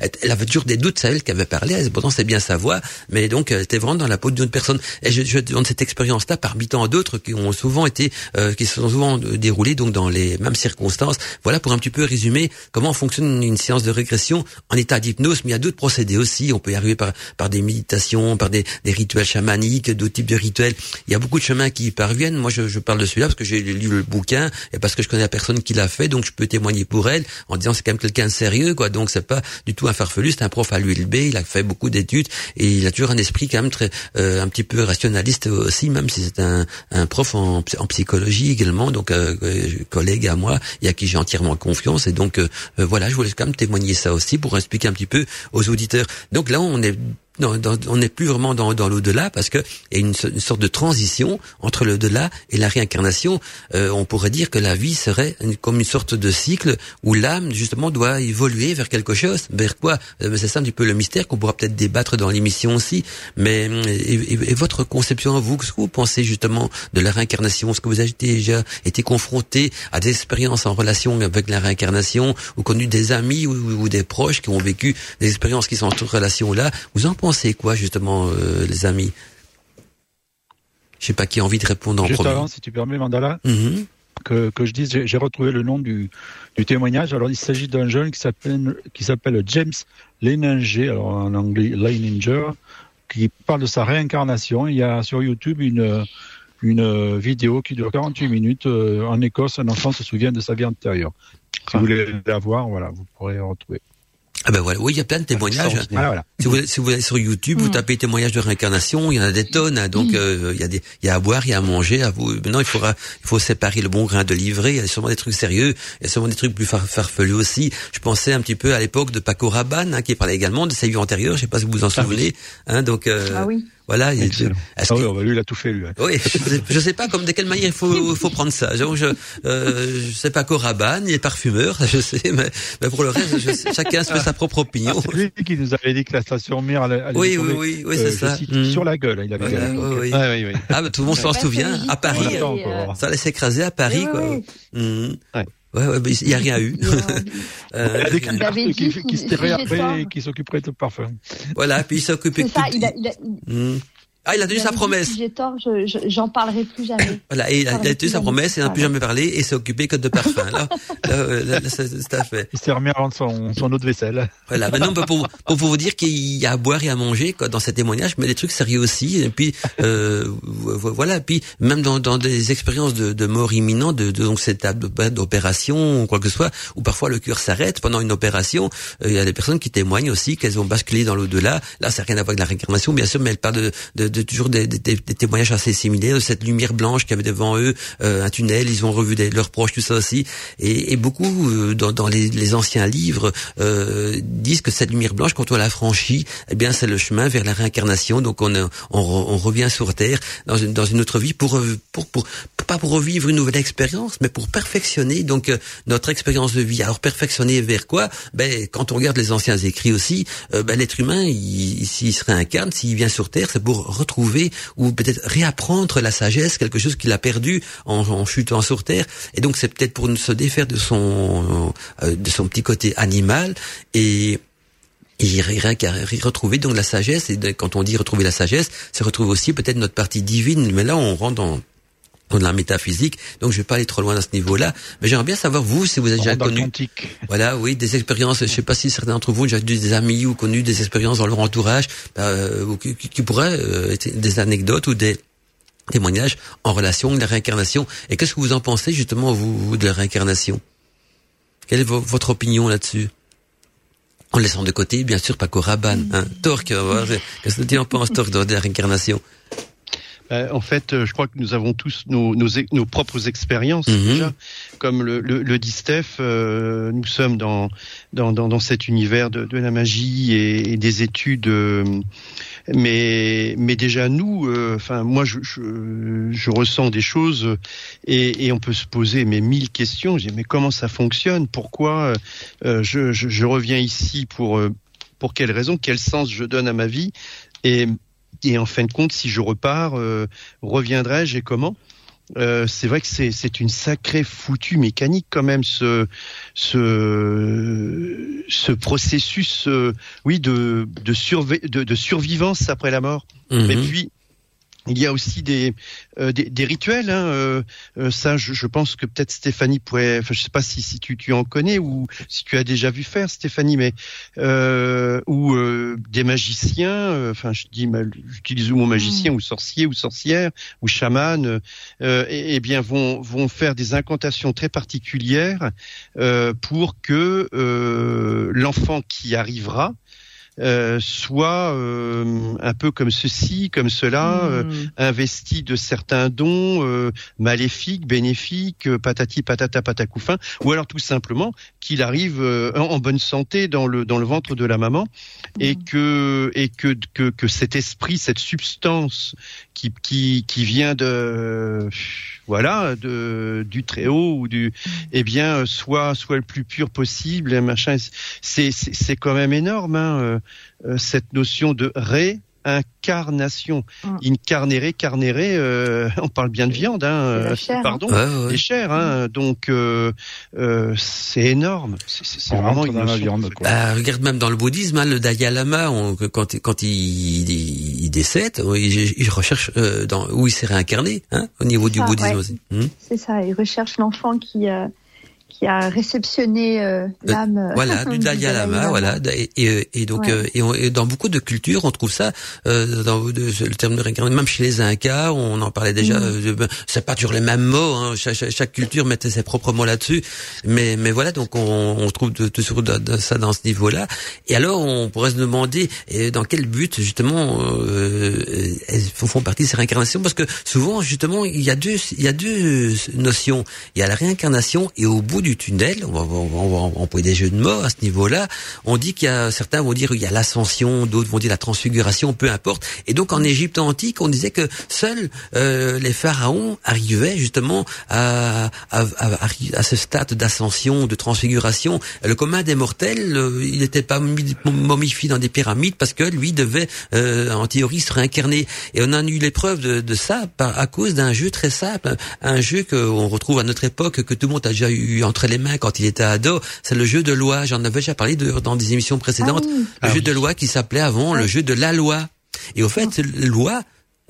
elle, avait toujours des doutes. Elle qui avait parlé. Pourtant bien sa voix, mais donc elle était vraiment dans la peau d'une personne. Et je, je donne cette expérience-là parmi tant d'autres qui ont souvent été, euh, qui se sont souvent déroulées donc dans les mêmes circonstances. Voilà pour un petit peu résumer comment fonctionne une séance de régression en état d'hypnose. Mais il y a d'autres procédés aussi. On peut y arriver par, par des méditations, par des, des rituels chamaniques, d'autres types de rituels. Il y a beaucoup de chemins qui y parviennent. Moi, je, je parle de celui-là parce que j'ai lu le bouquin et parce que je connais la personne qui l'a fait, donc je peux témoigner pour elle en disant c'est quand même quelqu'un de sérieux, quoi. Donc c'est pas du tout un farfelu. C'est un prof à l'ULB. Il a fait beaucoup et il a toujours un esprit quand même très euh, un petit peu rationaliste aussi, même si c'est un, un prof en, psychologie également, donc euh, euh, collègue à moi et à qui j'ai entièrement confiance. Et donc voilà, je voulais quand même témoigner ça aussi pour expliquer un petit peu aux auditeurs. Donc là, on est non, on n'est plus vraiment dans, dans l'au-delà parce que il y a une, sorte de transition entre l'au-delà et la réincarnation. Euh, on pourrait dire que la vie serait comme une sorte de cycle où l'âme justement doit évoluer vers quelque chose. Vers quoi? Euh, C'est ça un petit peu le mystère qu'on pourra peut-être débattre dans l'émission aussi. Mais et, votre conception à vous, qu'est-ce que vous pensez justement de la réincarnation? Est-ce que vous avez déjà été confronté à des expériences en relation avec la réincarnation ou connu des amis ou, des proches qui ont vécu des expériences qui sont en cette relation-là Vous en pensez quoi justement, euh, les amis? Je sais pas qui a envie de répondre en Juste premier. avant, si tu permets, Mandala. Mhm. que, que je dise, j'ai retrouvé le nom du, du témoignage. Alors, il s'agit d'un jeune qui s'appelle qui s'appelle James Leininger, alors en anglais Leininger, qui parle de sa réincarnation. Il y a sur YouTube une une vidéo qui dure 48 minutes. Euh, en Écosse, un enfant se souvient de sa vie antérieure. Si vous voulez la voir, voilà, vous pourrez retrouver. Ah ben voilà, oui, il y a plein de témoignages. Si, vous, si vous allez sur YouTube, vous mm. tapez témoignages de réincarnation, il y en a des tonnes. Hein. donc mm. euh, il y a des, il y a à boire, il y a à manger. À vous. Maintenant, il faudra, il faut séparer le bon grain de livret. Il y a sûrement des trucs sérieux, il y a sûrement des trucs plus farfelus aussi. Je pensais un petit peu à l'époque de Paco Rabanne, hein, qui parlait également de sa vie antérieure. Je sais pas si vous vous en ah souvenez. Hein, donc euh, ah oui. Voilà. Ah oui, bah, lui, il a tout fait, lui. Oui, je, sais pas comme de quelle manière il faut, faut prendre ça. Je, je, euh, je sais pas Coraban, il est parfumeur, [laughs] je sais, mais, mais pour le reste, je chacun se fait sa propre opinion. Ah, c'est lui qui nous avait dit que la station Mir allait, oui, oui, oui, oui, c'est euh, ça. Mm. Sur la gueule, il avait ouais, oui, ah, oui, oui. Ah, bah, tout le monde s'en souvient. À Paris, euh, ça allait s'écraser à Paris, quoi. Mmh. Ouais. Ouais, ouais, il n'y a rien eu. [laughs] euh, il y a des qui, qui, qui se et qui s'occuperait de parfum. Voilà, puis il s'occupait de ça, il a, il a... Mmh. Ah, il a tenu sa promesse. Si j'ai tort, j'en parlerai plus jamais. [laughs] Voilà, et il a, tenu sa promesse, il n'a plus jamais parlé et s'est occupé que de parfum. [laughs] Là, là, là, c'est à fait. Il s'est remis à rendre son, son eau de vaisselle. Voilà, maintenant pour, pour, vous dire qu'il y a à boire et à manger quoi, dans ces témoignages, mais des trucs sérieux aussi. Et puis euh, voilà, et puis même dans, dans des expériences de, de mort imminente, de, de donc cette d'opération ou quoi que ce soit, où parfois le cœur s'arrête pendant une opération, euh, il y a des personnes qui témoignent aussi qu'elles ont basculé dans l'au-delà. Là, ça n'a rien à voir avec la réincarnation, bien sûr, mais elles parlent de, de de toujours des, des, des, témoignages assez similaires de cette lumière blanche qu'il avait devant eux, euh, un tunnel, ils ont revu des, leurs proches, tout ça aussi. Et, et beaucoup euh, dans, dans les, les, anciens livres euh, disent que cette lumière blanche, quand on la franchit, eh bien c'est le chemin vers la réincarnation. Donc on, on, on revient sur terre dans une, dans une autre vie pour, pour, pour, pas pour revivre une nouvelle expérience, mais pour perfectionner donc notre expérience de vie. Alors perfectionner vers quoi? Ben quand on regarde les anciens écrits aussi, ben, l'être humain, s'il se réincarne, s'il vient sur terre, c'est pour retrouver ou peut-être réapprendre la sagesse, quelque chose qu'il a perdu en, en, chutant sur terre. Et donc c'est peut-être pour se défaire de son euh, de son petit côté animal et et retrouver donc la sagesse. Et quand on dit retrouver la sagesse, c'est retrouver aussi peut-être notre partie divine. Mais là, on rentre dans de la métaphysique. Donc je vais pas aller trop loin à ce niveau-là, mais j'aimerais bien savoir vous si vous avez déjà connu voilà, oui, des expériences, je sais pas si certains d'entre vous ont déjà eu des amis ou connu des expériences dans leur entourage. Euh, qui, qui, pourraient euh, être des anecdotes ou des témoignages en relation avec la réincarnation. Et qu'est-ce que vous en pensez justement vous, de la réincarnation? Quelle est votre opinion là-dessus? En laissant de côté, bien sûr, Paco Rabanne, hein. Torque, qu'est-ce que tu en penses, Torque, de la réincarnation? Euh, en fait, euh, je crois que nous avons tous nos, nos, nos propres expériences mhm. déjà. Comme le, le, le dit Steph, euh, nous sommes dans, dans, dans, dans, cet univers de, de la magie et, et des études. mais, mais déjà nous, enfin moi, je, je, je, ressens des choses et, et, on peut se poser mais mille questions. Je dis, mais comment ça fonctionne? Pourquoi je, je, je reviens ici pour pour quelle raison? Quel sens je donne à ma vie? Et et en fin de compte, si je repars, euh, reviendrai-je et comment? Euh, c'est vrai que c'est une sacrée foutue mécanique quand même ce ce ce processus euh, oui de de, de, de survivance après la mort. Mm Et puis il y a aussi des euh, des, des, rituels. Hein, euh, euh, ça, je, je, pense que peut-être Stéphanie pourrait. Enfin, je sais pas si, si tu, tu, en connais ou si tu as déjà vu faire, Stéphanie, mais ou des magiciens. Enfin, je dis, j'utilise le mot magicien mm. ou sorcier ou sorcière ou chaman. et, eh bien, vont vont faire des incantations très particulières pour que l'enfant qui arrivera euh, soit euh, un peu comme ceci, comme cela, hmm. euh, investi de certains dons euh, maléfiques, bénéfiques, patati patata patacoufin, ou alors tout simplement qu'il arrive en bonne santé dans le dans le ventre de la maman et hmm. que et que, que que cet esprit, cette substance qui qui qui vient de voilà, de, du très haut ou du, eh bien, soit, soit le plus pur possible, machin. C'est, c'est quand même énorme, hein, euh, euh, cette notion de ré incarnation. Mm. Incarnéré, carnéré, euh, on parle bien de viande, hein, hein. pardon, les chairs. Hein, donc euh, euh, c'est énorme. C'est vraiment une la viande. Bah, regarde même dans le bouddhisme, hein, le Dalai Lama, quand, quand il, il, décède, il, recherche dans, où il s'est réincarné, hein, au niveau du bouddhisme aussi. Hmm c'est ça, il recherche l'enfant qui qui a réceptionné euh, l'âme. Euh, voilà, [laughs] du Dalai Lama, voilà. Et, et, et donc, euh, et, dans beaucoup de cultures, on trouve ça euh, dans le terme de réincarnation. Même chez les Incas, on en parlait déjà. Mm. Ben, c'est pas toujours les mêmes mots. Hein, chaque, chaque, culture mettait ses propres mots là-dessus. Mais, mais voilà, donc on, on trouve toujours de, de, ça dans ce niveau-là. Et alors, on pourrait se demander dans quel but justement elles font partie de ces réincarnations, parce que souvent, justement, il y a deux, il y a deux notions. Il y a la réincarnation et au bout du tunnel, on va, on employer des jeux de mots à ce niveau-là. On dit qu'il y a certains vont dire il y a l'ascension, d'autres vont dire la transfiguration, peu importe. Et donc en Égypte antique, on disait que seuls euh, les pharaons arrivaient justement à, à, à, ce stade d'ascension, de transfiguration. Le commun des mortels, euh, il n'était pas momifié dans des pyramides parce que lui devait euh, en théorie se réincarner. Et on a eu l'épreuve de, de ça par, à cause d'un jeu très simple, un jeu qu'on retrouve à notre époque que tout le monde a déjà eu entre les mains quand il était ado, c'est le jeu de loi. J'en avais déjà parlé dans des émissions précédentes. Ah le ah jeu de loi qui s'appelait avant le jeu de la loi. Et au fait, loi,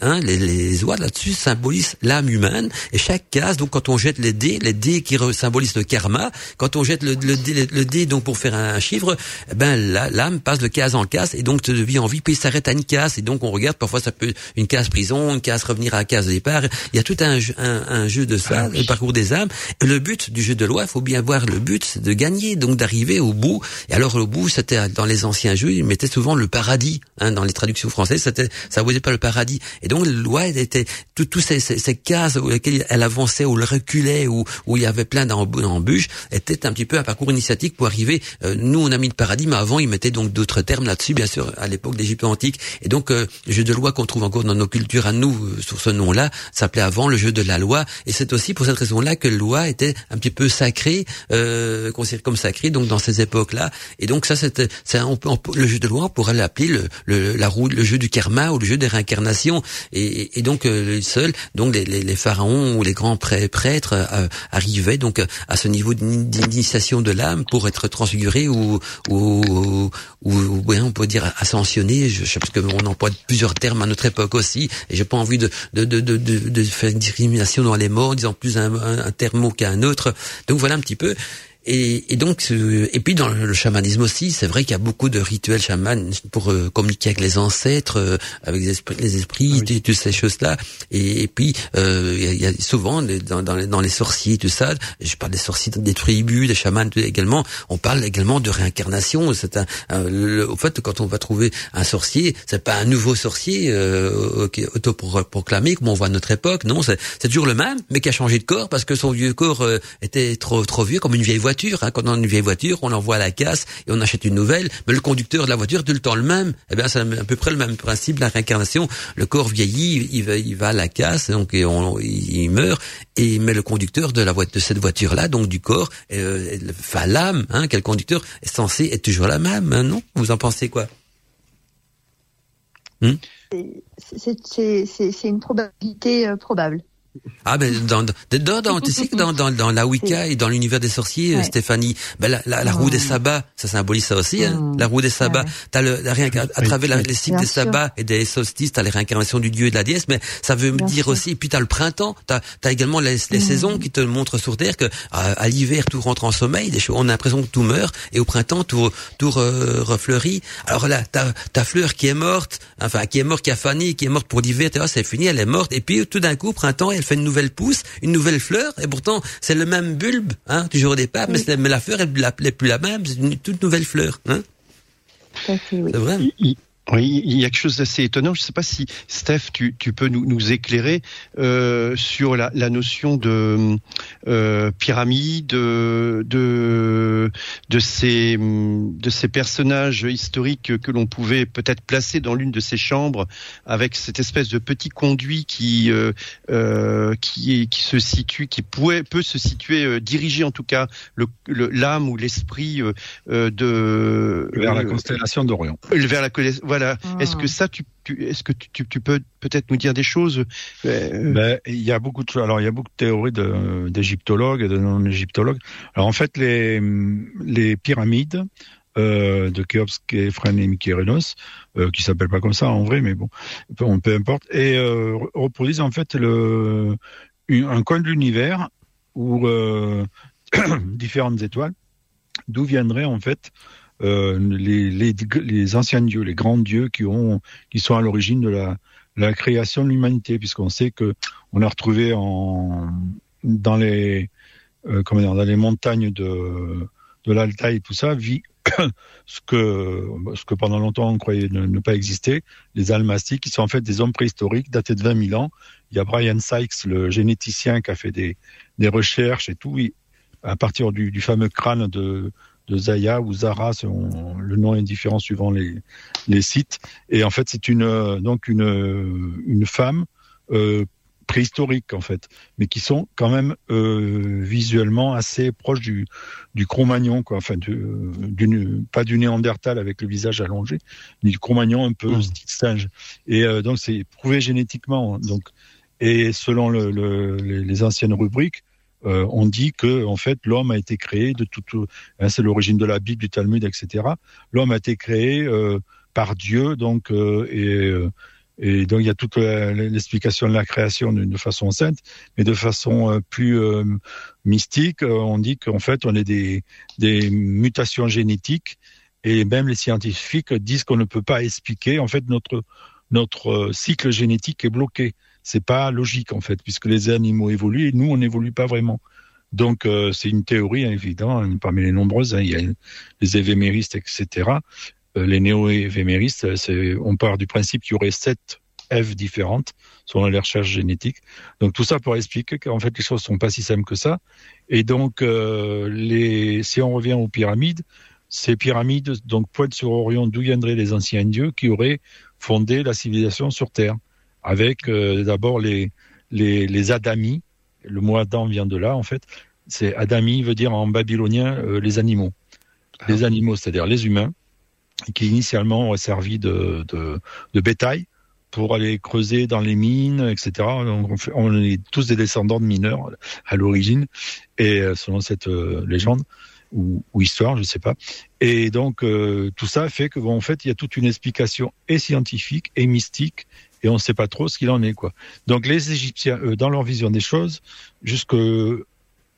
Hein, les, les oies là-dessus symbolisent l'âme humaine et chaque case, donc quand on jette les dés, les dés qui symbolisent le karma, quand on jette le, le, dé, le dé donc pour faire un chiffre, eh ben l'âme passe de case en case et donc de vie en vie puis s'arrête à une case et donc on regarde parfois ça peut une case prison, une case revenir à la case de départ. Il y a tout un, un, un jeu de ça, ah le parcours des âmes. Et le but du jeu de loi, il faut bien voir le but, c'est de gagner, donc d'arriver au bout. Et alors au bout, c'était dans les anciens jeux, ils mettaient souvent le paradis. Hein, dans les traductions françaises, c'était ça voulait pas le paradis. Et donc, loi était toutes ces, ces, ces, cases où elle avançait ou le reculait ou où il y avait plein d'embûches était un petit peu un parcours initiatique pour arriver. Euh, nous, on a mis le paradis, mais avant, ils mettaient donc d'autres termes là-dessus, bien sûr, à l'époque d'Égypte antique. Et donc, euh, le jeu de loi qu'on trouve encore dans nos cultures à nous, euh, sur ce nom-là, s'appelait avant le jeu de la loi. Et c'est aussi pour cette raison-là que la loi était un petit peu sacrée, euh, considérée comme sacrée, donc dans ces époques-là. Et donc ça, c'était, le jeu de loi, on pourrait l'appeler le, le, la roue, le jeu du karma ou le jeu des réincarnations. Et, donc euh, seuls, donc les, pharaons ou les grands prêtres euh, arrivaient donc à ce niveau d'initiation de l'âme pour être transfigurés ou ou, ou, on peut dire ascensionnés. Je, sais parce qu'on emploie plusieurs termes à notre époque aussi. Et j'ai pas envie de, de, faire une discrimination dans les mots en disant plus un, un, un terme qu'un autre. Donc voilà un petit peu. Et, et, donc, et puis dans le chamanisme aussi, c'est vrai qu'il y a beaucoup de rituels chamans pour euh, communiquer avec les ancêtres, euh, avec les esprits, les esprits ah toutes ces choses-là. Et, et, puis, euh, il y, a souvent dans, dans, les, dans, les, sorciers, tout ça. Je parle des sorciers, des tribus, des chamans également. On parle également de réincarnation. C'est un, au fait, quand on va trouver un sorcier, c'est pas un nouveau sorcier euh, autoproclamé comme on voit à notre époque. Non, c'est toujours le même, mais qui a changé de corps parce que son vieux corps était trop trop vieux, comme une vieille voiture Hein. Quand on a une vieille voiture, on l'envoie à la casse et on achète une nouvelle. Mais le conducteur de la voiture, tout le temps le même. Eh bien, c'est à peu près le même principe, la réincarnation. Le corps vieillit, il va, il va à la casse, donc on, il meurt. Et mais le conducteur de cette voiture-là, donc du corps, euh, enfin l'âme, hein, quel conducteur est censé être toujours la même, hein, non? Vous en pensez quoi? Hmm? C'est une probabilité euh, probable. Ah ben dans dans dans, tu sais que dans, dans, dans la Wicca et dans l'univers des sorciers, Stéphanie, ben la, la, la roue des sabbats, ça symbolise ça aussi, hein, mmh. la roue des sabbats. T'as le la à travers les cycles des sabbats et des solstices, t'as les réincarnations du dieu et de la déesse, mais ça veut me dire aussi. Et puis t'as le printemps, t'as as également les, les mmh. saisons qui te montrent sur terre que à, l'hiver tout rentre en sommeil, des choses, on a l'impression que tout meurt et au printemps tout tout refleurit. Alors là, t'as ta fleur qui est morte, enfin qui est morte, qui a fané, qui est morte pour l'hiver, c'est fini, elle est morte. Et puis tout d'un coup, printemps, elle fait une nouvelle pousse, une nouvelle fleur, et pourtant c'est le même bulbe, hein, toujours au départ, mais, la fleur n'est plus la même, c'est une toute nouvelle fleur. Hein. C'est vrai. Oui, il y a quelque chose d'assez étonnant. Je ne sais pas si Steph, tu, tu peux nous, nous éclairer euh, sur la, la, notion de euh, pyramide, de, de de ces de ces personnages historiques que l'on pouvait peut-être placer dans l'une de ces chambres avec cette espèce de petit conduit qui euh, euh qui qui se situe, qui pouvait peut se situer, euh, diriger en tout cas le l'âme ou l'esprit euh, de vers la constellation d'Orion. Vers la Voilà. Est-ce que ça, tu, est-ce que tu, peux peut-être nous dire des choses ben, Il y a beaucoup de. Alors, il y a beaucoup de théories d'égyptologues et de non-égyptologues. Alors, en fait, les, les pyramides, euh, de Khéops, Képhren et Mykérinos, euh, qui s'appelle pas comme ça en vrai, mais bon, peu, peu importe, et euh, reproduisent en fait le, un coin de l'univers où euh, [clears throat] différentes étoiles, d'où viendraient en fait euh, les, les, les, anciens dieux, les grands dieux qui ont, qui sont à l'origine de la, la création de l'humanité, puisqu'on sait que on a retrouvé en dans les euh, comment dire, dans les montagnes de de l'Altaï tout ça, vit [coughs] ce que, ce que pendant longtemps on croyait ne, pas exister, les Almastiques, qui sont en fait des hommes préhistoriques datés de 20 000 ans. Il y a Brian Sykes, le généticien, qui a fait des, des recherches et tout, à partir du, du, fameux crâne de, de Zaya ou Zara, le nom est différent suivant les, les sites. Et en fait, c'est une donc une, une femme euh, préhistoriques en fait, mais qui sont quand même euh, visuellement assez proches du, du Cro-Magnon, quoi. Enfin, du, pas du Néandertal avec le visage allongé, mais du Cro-Magnon un peu mmh. style singe. Et euh, donc c'est prouvé génétiquement. Donc et selon le, le, les, anciennes rubriques, euh, on dit que en fait l'homme a été créé de tout. Hein, c'est l'origine de la Bible, du Talmud, etc. L'homme a été créé euh, par Dieu, donc euh, et et donc il y a toute l'explication de la création de, façon sainte, mais de façon euh, plus euh, mystique, euh, on dit qu'en fait on est des, des mutations génétiques et même les scientifiques disent qu'on ne peut pas expliquer en fait notre notre cycle génétique est bloqué. C'est pas logique en fait puisque les animaux évoluent et nous on n'évolue pas vraiment. Donc c'est une théorie évidemment parmi les nombreuses. Hein, il y a les évéméristes etc. Euh, les néo-évéméristes, on part du principe qu'il y aurait sept F différentes selon les recherches génétiques. Donc tout ça pour expliquer qu'en fait les choses sont pas si simples que ça. Et donc euh, si on revient aux pyramides, ces pyramides donc pointent sur Orion d'où viendraient les anciens dieux qui auraient fondé la civilisation sur Terre, avec euh, d'abord les, les, les Adami. Le mot Adam vient de là en fait. C'est Adami veut dire en babylonien les animaux. Ah. Les animaux, c'est-à-dire les humains qui initialement ont servi de, de, de, bétail pour aller creuser dans les mines, etc. on, on, est tous des descendants de mineurs à l'origine, et euh, selon cette euh, légende ou, ou, histoire, je ne sais pas. Et donc euh, tout ça fait que bon, en fait, il y a toute une explication et scientifique et mystique, et on ne sait pas trop ce qu'il en est, quoi. Donc les Égyptiens, dans leur vision des choses, jusque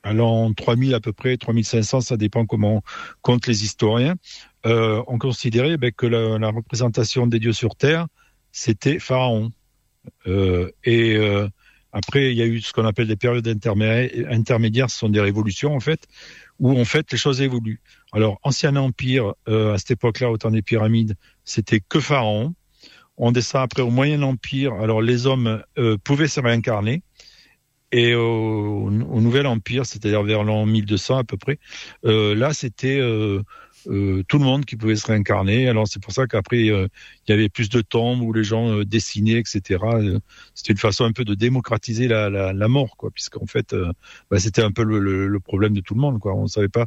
à l'an 3000 à peu près, 3500, ça dépend comment comptent les historiens, euh, on considérait ben, que la, représentation des dieux sur Terre, c'était Pharaon. Euh, et euh, après, il y a eu ce qu'on appelle des périodes intermédiaires, ce sont des révolutions en fait, où en fait les choses évoluent. Alors, ancien empire, à cette époque-là, au temps des pyramides, c'était que Pharaon. On descend après au Moyen Empire. Alors, les hommes pouvaient se réincarner. Et au, Nouvel Empire, c'est-à-dire vers l'an 1200 à peu près, là, c'était euh, tout le monde qui pouvait se réincarner. Alors c'est pour ça qu'après euh, il y avait plus de tombes où les gens euh, dessinaient, etc. C'était une façon un peu de démocratiser la, la, la mort, quoi, puisqu'en fait bah, c'était un peu le, le, problème de tout le monde, quoi. On savait pas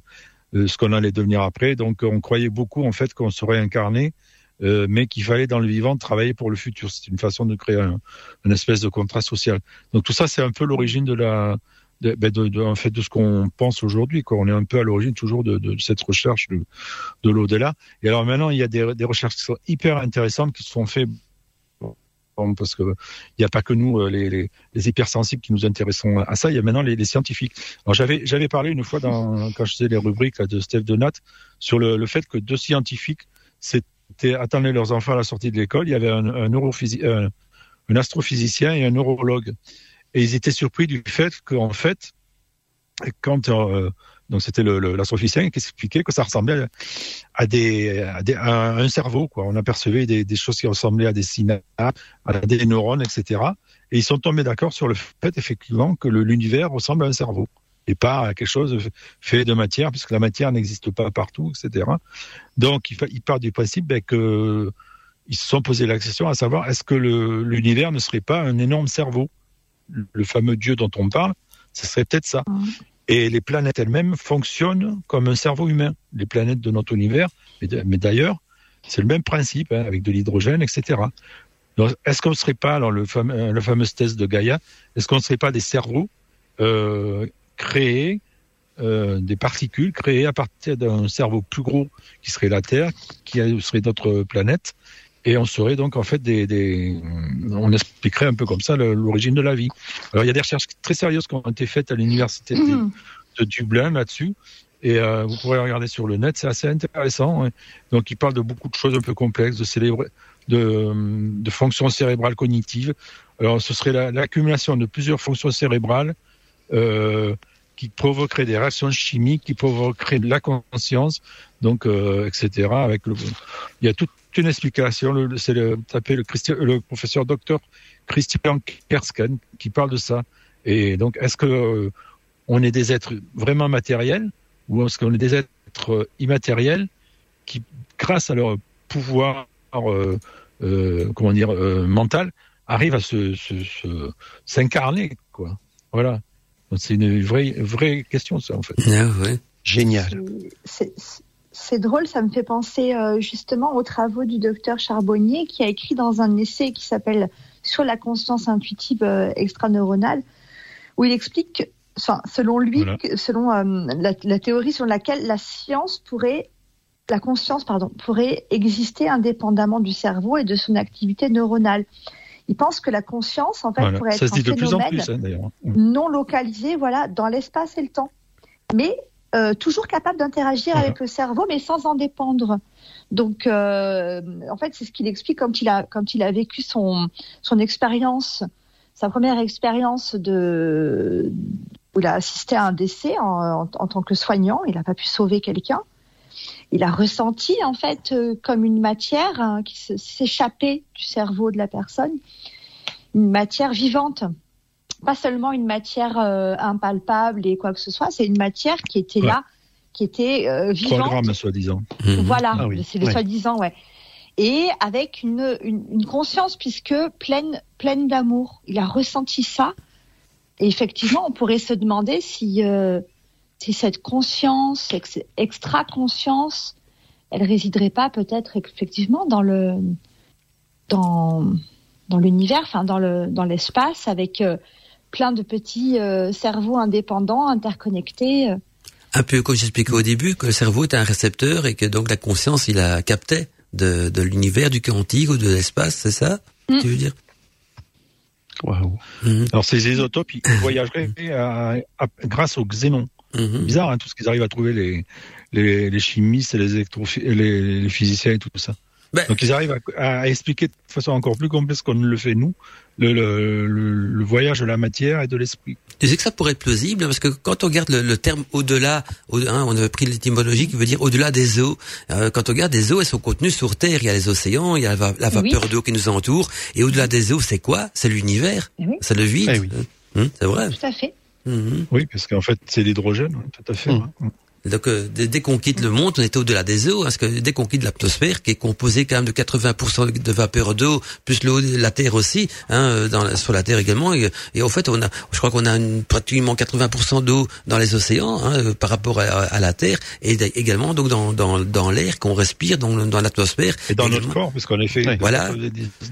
ce qu'on allait devenir après, donc on croyait beaucoup en fait qu'on se réincarnait. Mais qu'il fallait dans le vivant travailler pour le futur. C'est une façon de créer un, une espèce de contrat social. Donc tout ça, c'est un peu l'origine de la, de, ben de, de, en fait, de ce qu'on pense aujourd'hui. On est un peu à l'origine toujours de, de, cette recherche de, de l'au-delà. Et alors maintenant, il y a des, des recherches qui sont hyper intéressantes qui se sont faites parce que il n'y a pas que nous euh, les, les, les, hypersensibles qui nous intéressons à ça, il y a maintenant les, les scientifiques. J'avais parlé une fois dans, quand je faisais les rubriques de Steph Donat sur le, le fait que deux scientifiques attendaient leurs enfants à la sortie de l'école. Il y avait un, astrophysicien et un neurologue et ils étaient surpris du fait qu'en fait, quand euh, c'était l'astrophysicien qui expliquait que ça ressemblait à, des, à un cerveau quoi. On apercevait des, des, choses qui ressemblaient à des synapses, à des neurones, etc. Et ils sont tombés d'accord sur le fait effectivement que l'univers ressemble à un cerveau et pas quelque chose fait de matière, puisque la matière n'existe pas partout, etc. Donc, il, il part du principe ben, que ils se sont posé la question à savoir est-ce que l'univers ne serait pas un énorme cerveau? Le fameux Dieu dont on parle, ce serait peut-être ça. Et les planètes elles-mêmes fonctionnent comme un cerveau humain. Les planètes de notre univers, mais d'ailleurs, C'est le même principe, hein, avec de l'hydrogène, etc. Est-ce qu'on ne serait pas, alors le fameux, le fameux test de Gaïa, est-ce qu'on ne serait pas des cerveaux euh, créés, euh, des particules créées à partir d'un cerveau plus gros qui serait la Terre, qui serait notre planète, et on serait donc en fait des, des on expliquerait un peu comme ça l'origine de la vie. Alors il y a des recherches très sérieuses qui ont été faites à l'université de, de, Dublin là-dessus. Et euh, vous pourrez regarder sur le net, c'est assez intéressant. Hein. Donc, il parle de beaucoup de choses un peu complexes, de, de fonctions cérébrales cognitives. Alors, ce serait l'accumulation de plusieurs fonctions cérébrales euh, qui provoqueraient des réactions chimiques, qui provoqueraient de la conscience, donc euh, etc. Avec le, il y a toute une explication. C'est le, le, le professeur docteur Christian Kersken qui parle de ça. Et donc, est-ce que euh, on est des êtres vraiment matériels ou est-ce qu'on est des êtres immatériels qui, grâce à leur pouvoir, euh, euh, comment dire, euh, mental, arrivent à se, s'incarner, quoi. Voilà. C'est une vraie, vraie question, ça, en fait. Ah, ouais. Génial. C'est drôle, ça me fait penser justement aux travaux du docteur Charbonnier qui a écrit dans un essai qui s'appelle Sur la conscience intuitive extraneuronale, où il explique selon lui, selon euh, la, théorie sur laquelle la science pourrait, la conscience, pardon, pourrait exister indépendamment du cerveau et de son activité neuronale. Il pense que la conscience, en fait, pourrait être un phénomène hein, mm. non localisé, voilà, dans l'espace et le temps, mais euh, toujours capable d'interagir avec le cerveau, mais sans en dépendre. Donc, euh, en fait, c'est ce qu'il explique quand il a quand il a vécu son son expérience, sa première expérience de où il a assisté à un décès en, tant que soignant. Il n'a pas pu sauver quelqu'un. Il a ressenti en fait euh, comme une matière hein, qui s'échappait du cerveau de la personne, une matière vivante, pas seulement une matière euh, impalpable et quoi que ce soit. C'est une matière qui était là, qui était euh, vivante. 3 grammes soi-disant. Mhm. Voilà, ah c'est le soi-disant, ouais. Et avec une, une, une conscience puisque pleine pleine d'amour. Il a ressenti ça et effectivement, on pourrait se demander si, euh, si cette conscience, extra-conscience, elle résiderait pas peut-être effectivement dans le dans dans l'univers, enfin dans le dans l'espace, avec euh, plein de petits euh, cerveaux indépendants, interconnectés. Un peu comme j'expliquais au début, que le cerveau est un récepteur et que donc la conscience, il a capté de, de l'univers, du quantique ou de l'espace, c'est ça mm. Tu veux dire? Mhm. Alors ces isotopes, ils voyageraient grâce au xénon. Mhm. Bizarre, hein, tout ce qu'ils arrivent à trouver les, les, les chimistes et les, les, les physiciens et tout ça. Ben, Donc ils arrivent à, expliquer de façon encore plus complexe qu'on ne le fait nous, le, le, le, voyage de la matière et de l'esprit. Tu sais que ça pourrait être plausible parce que quand on regarde le, terme au-delà, hein, on avait pris l'étymologie qui veut dire au-delà des eaux. Euh, quand on regarde des eaux, elles sont contenues sur Terre. Il y a les océans, il y a la, vapeur d'eau qui nous entoure. Et au-delà des eaux, c'est quoi? C'est l'univers. Eh c'est le vide. Eh hein, c'est vrai? Tout à fait. Mhm. Oui, parce qu'en fait, c'est l'hydrogène, tout à fait. Mhm. Hein. Donc euh, dès, qu'on quitte le monde, on est au-delà des eaux, parce que dès qu'on quitte l'atmosphère, qui est composée quand même de 80% de vapeur d'eau, plus l'eau, la Terre aussi, hein, euh, dans, sur la Terre également, et, et, au fait, on a, je crois qu'on a une, pratiquement 80% d'eau dans les océans hein, euh, par rapport à, la Terre, et également donc dans, dans, dans l'air qu'on respire, dans, dans l'atmosphère. Et dans notre corps, parce qu'on est fait. Voilà.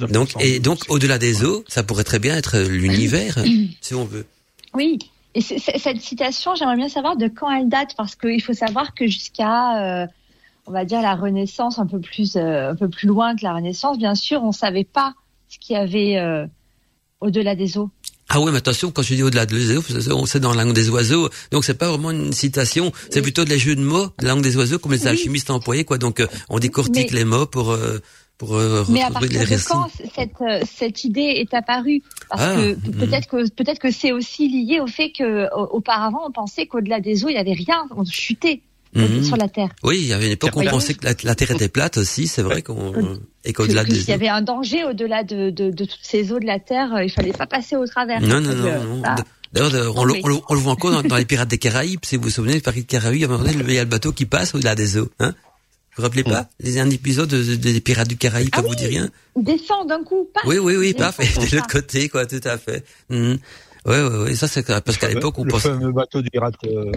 Donc et donc au-delà des eaux, ça pourrait très bien être l'univers, [clears throat] si on veut. Oui. Et cette citation, j'aimerais bien savoir de quand elle date, parce qu'il faut savoir que jusqu'à, euh, on va dire, la Renaissance, un peu plus, euh, un peu plus loin que la Renaissance, bien sûr, on savait pas ce qu'il y avait euh, au-delà des eaux. Ah oui, mais attention, quand je dis au-delà des eaux, c'est dans la langue des oiseaux, donc c'est pas vraiment une citation, c'est plutôt des jeux de mots, la langue des oiseaux, comme les alchimistes employaient, quoi. Donc on décortique les mots pour pour euh, Mais à partir de quand cette, euh, cette idée est apparue? Parce ah, que peut-être que peut-être que c'est aussi lié au fait que auparavant on pensait qu'au-delà des eaux il y avait rien, on chutait. Hmm. sur la Terre. Oui, il y avait une époque où on pensait que la, Terre était plate aussi, c'est vrai qu'on et qu'au-delà des il y avait un danger au-delà de, de, de, toutes ces eaux de la Terre, euh, il fallait pas passer au travers. Non, non, non. D'ailleurs, on, on, le voit encore dans, les Pirates des Caraïbes. Si vous vous souvenez, les Pirates des Caraïbes, à un moment donné, il y a le bateau qui passe au-delà des eaux. Hein vous vous rappelez pas Les un épisode des Pirates du Caraïbe, ah ça vous dit rien Descend d'un coup, pas Oui, oui, oui, paf, de l'autre côté, quoi, tout à fait. Oui, oui, oui, ça c'est parce qu'à l'époque on pensait... Le fameux bateau du pirate euh,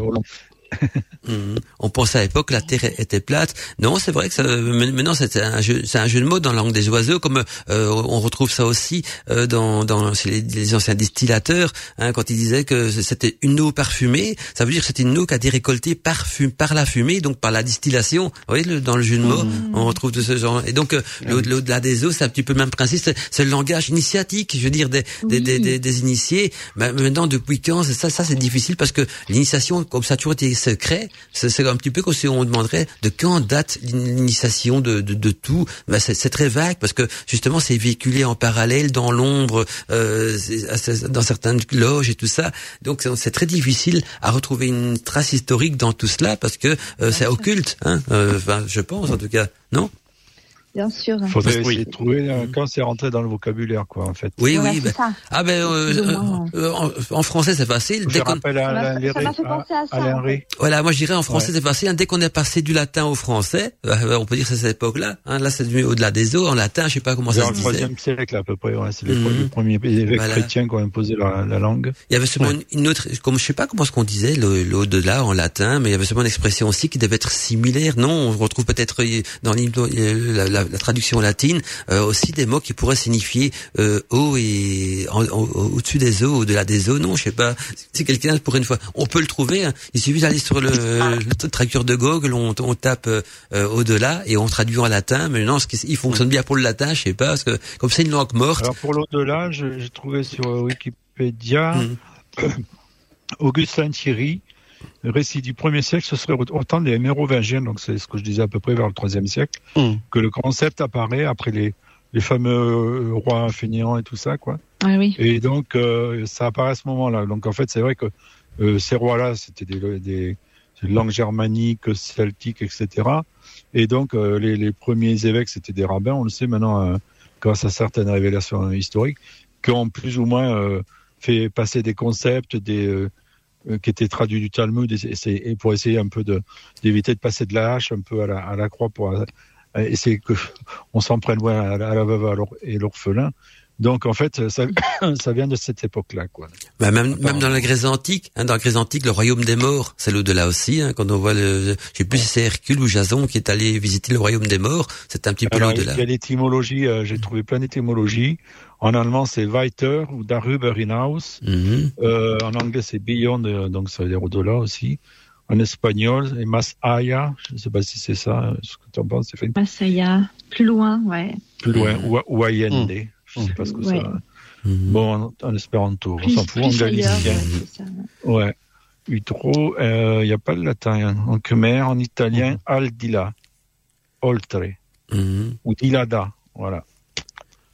Mhm. On pensait à l'époque que la Terre était plate. Non, c'est vrai que ça, maintenant c'est un jeu, c'est un jeu de mots dans la langue des oiseaux, comme euh, on retrouve ça aussi euh, dans, dans chez les, anciens distillateurs, hein, quand ils disaient que c'était une eau parfumée, ça veut dire que c'était une eau qui a été récoltée par, par la fumée, donc par la distillation. Vous voyez, dans le jeu de mots, mhm. on retrouve de ce genre. Et donc euh, l'au-delà des eaux, c'est un petit peu le même principe. C'est le langage initiatique, je veux dire des, des, des, des, initiés. Mais maintenant, depuis quand ça, ça c'est difficile parce que l'initiation, comme ça a toujours été secret, c'est un petit peu comme si on demanderait de quand date l'initiation de, de, de, tout. Ben c'est très vague parce que justement c'est véhiculé en parallèle dans l'ombre, euh, dans certaines loges et tout ça. Donc c'est très difficile à retrouver une trace historique dans tout cela parce que euh, c'est occulte. Hein euh, enfin, je pense en tout cas, non? Bien sûr. Il faudrait essayer de trouver euh, quand c'est rentré dans le vocabulaire, quoi, en fait. Oui, oui. Ben, ah ben, euh, euh, en, français c'est facile. Dès qu'on à, à, Voilà, moi je dirais en français c'est facile. Dès qu'on est passé du latin au français, on peut dire c'est cette époque-là. Hein, là, c'est au-delà des eaux. En latin, je sais pas comment ça se disait. Dans le troisième siècle à peu près. Ouais, c'est les, premiers évêques chrétiens qui ont imposé la, la, langue. Il y avait seulement une autre, comme je sais pas comment ce qu'on disait l'au-delà en latin, mais il y avait seulement une expression aussi qui devait être similaire. Non, on retrouve peut-être dans la la, traduction latine, euh, aussi des mots qui pourraient signifier euh, haut et au-dessus des eaux, au-delà des eaux. Non, je sais pas. Si quelqu'un pour une fois, on peut le trouver. Hein. Il suffit d'aller sur le, le, traducteur de Google, on, on tape euh, au-delà et on traduit en latin. Mais non, ce qui, il fonctionne bien pour le latin, je sais pas, parce que comme c'est une langue morte. Alors pour l'au-delà, j'ai trouvé sur Wikipédia. Mmh. [coughs] Augustin Thierry, le récit du premier siècle, ce serait autant des Mérovingiens, donc c'est ce que je disais à peu près vers le troisième siècle, hmm. que le concept apparaît après les, les fameux euh, rois fainéants et tout ça, quoi. Ah oui. Et donc, euh, ça apparaît à ce moment-là. Donc, en fait, c'est vrai que euh, ces rois-là, c'était des, des, langues germaniques, celtiques, etc. Et donc, les, les, premiers évêques, c'était des rabbins, on le sait maintenant, grâce à certaines révélations historiques, qui ont plus ou moins fait passer des concepts, des euh, qui était traduit du Talmud et, pour essayer un peu d'éviter de passer de la hache un peu à la, à croix pour euh, essayer que on s'en prenne loin à la, veuve et l'orphelin. Donc en fait, ça, [coughs] ça vient de cette époque-là, quoi. Bah, même, même dans la Grèce antique, hein, dans la Grèce antique, le royaume des morts, c'est l'au-delà aussi. Hein, quand on voit, le, je sais plus si c'est Hercule ou Jason qui est allé visiter le royaume des morts, c'est un petit peu l'au-delà. Il y a l'étymologie, euh, j'ai trouvé plein d'étymologies. En allemand, c'est weiter ou darüber hinaus. Mhm. euh, en anglais, c'est beyond, donc ça veut dire au-delà aussi. En espagnol, c'est más allá. Je ne sais pas si c'est ça, ce que tu en penses, allá, plus loin, ouais. Plus loin, ou, ou allende. Mm. Je ne sais pas ce que ouais. ça. Mhm. Bon, en, en espéranto, on s'en fout, en galicien. Ouais. Utro, il euh, n'y a pas le latin. Hein. En khmer, en italien, mm aldila, oltre, mhm. ou dilada, voilà.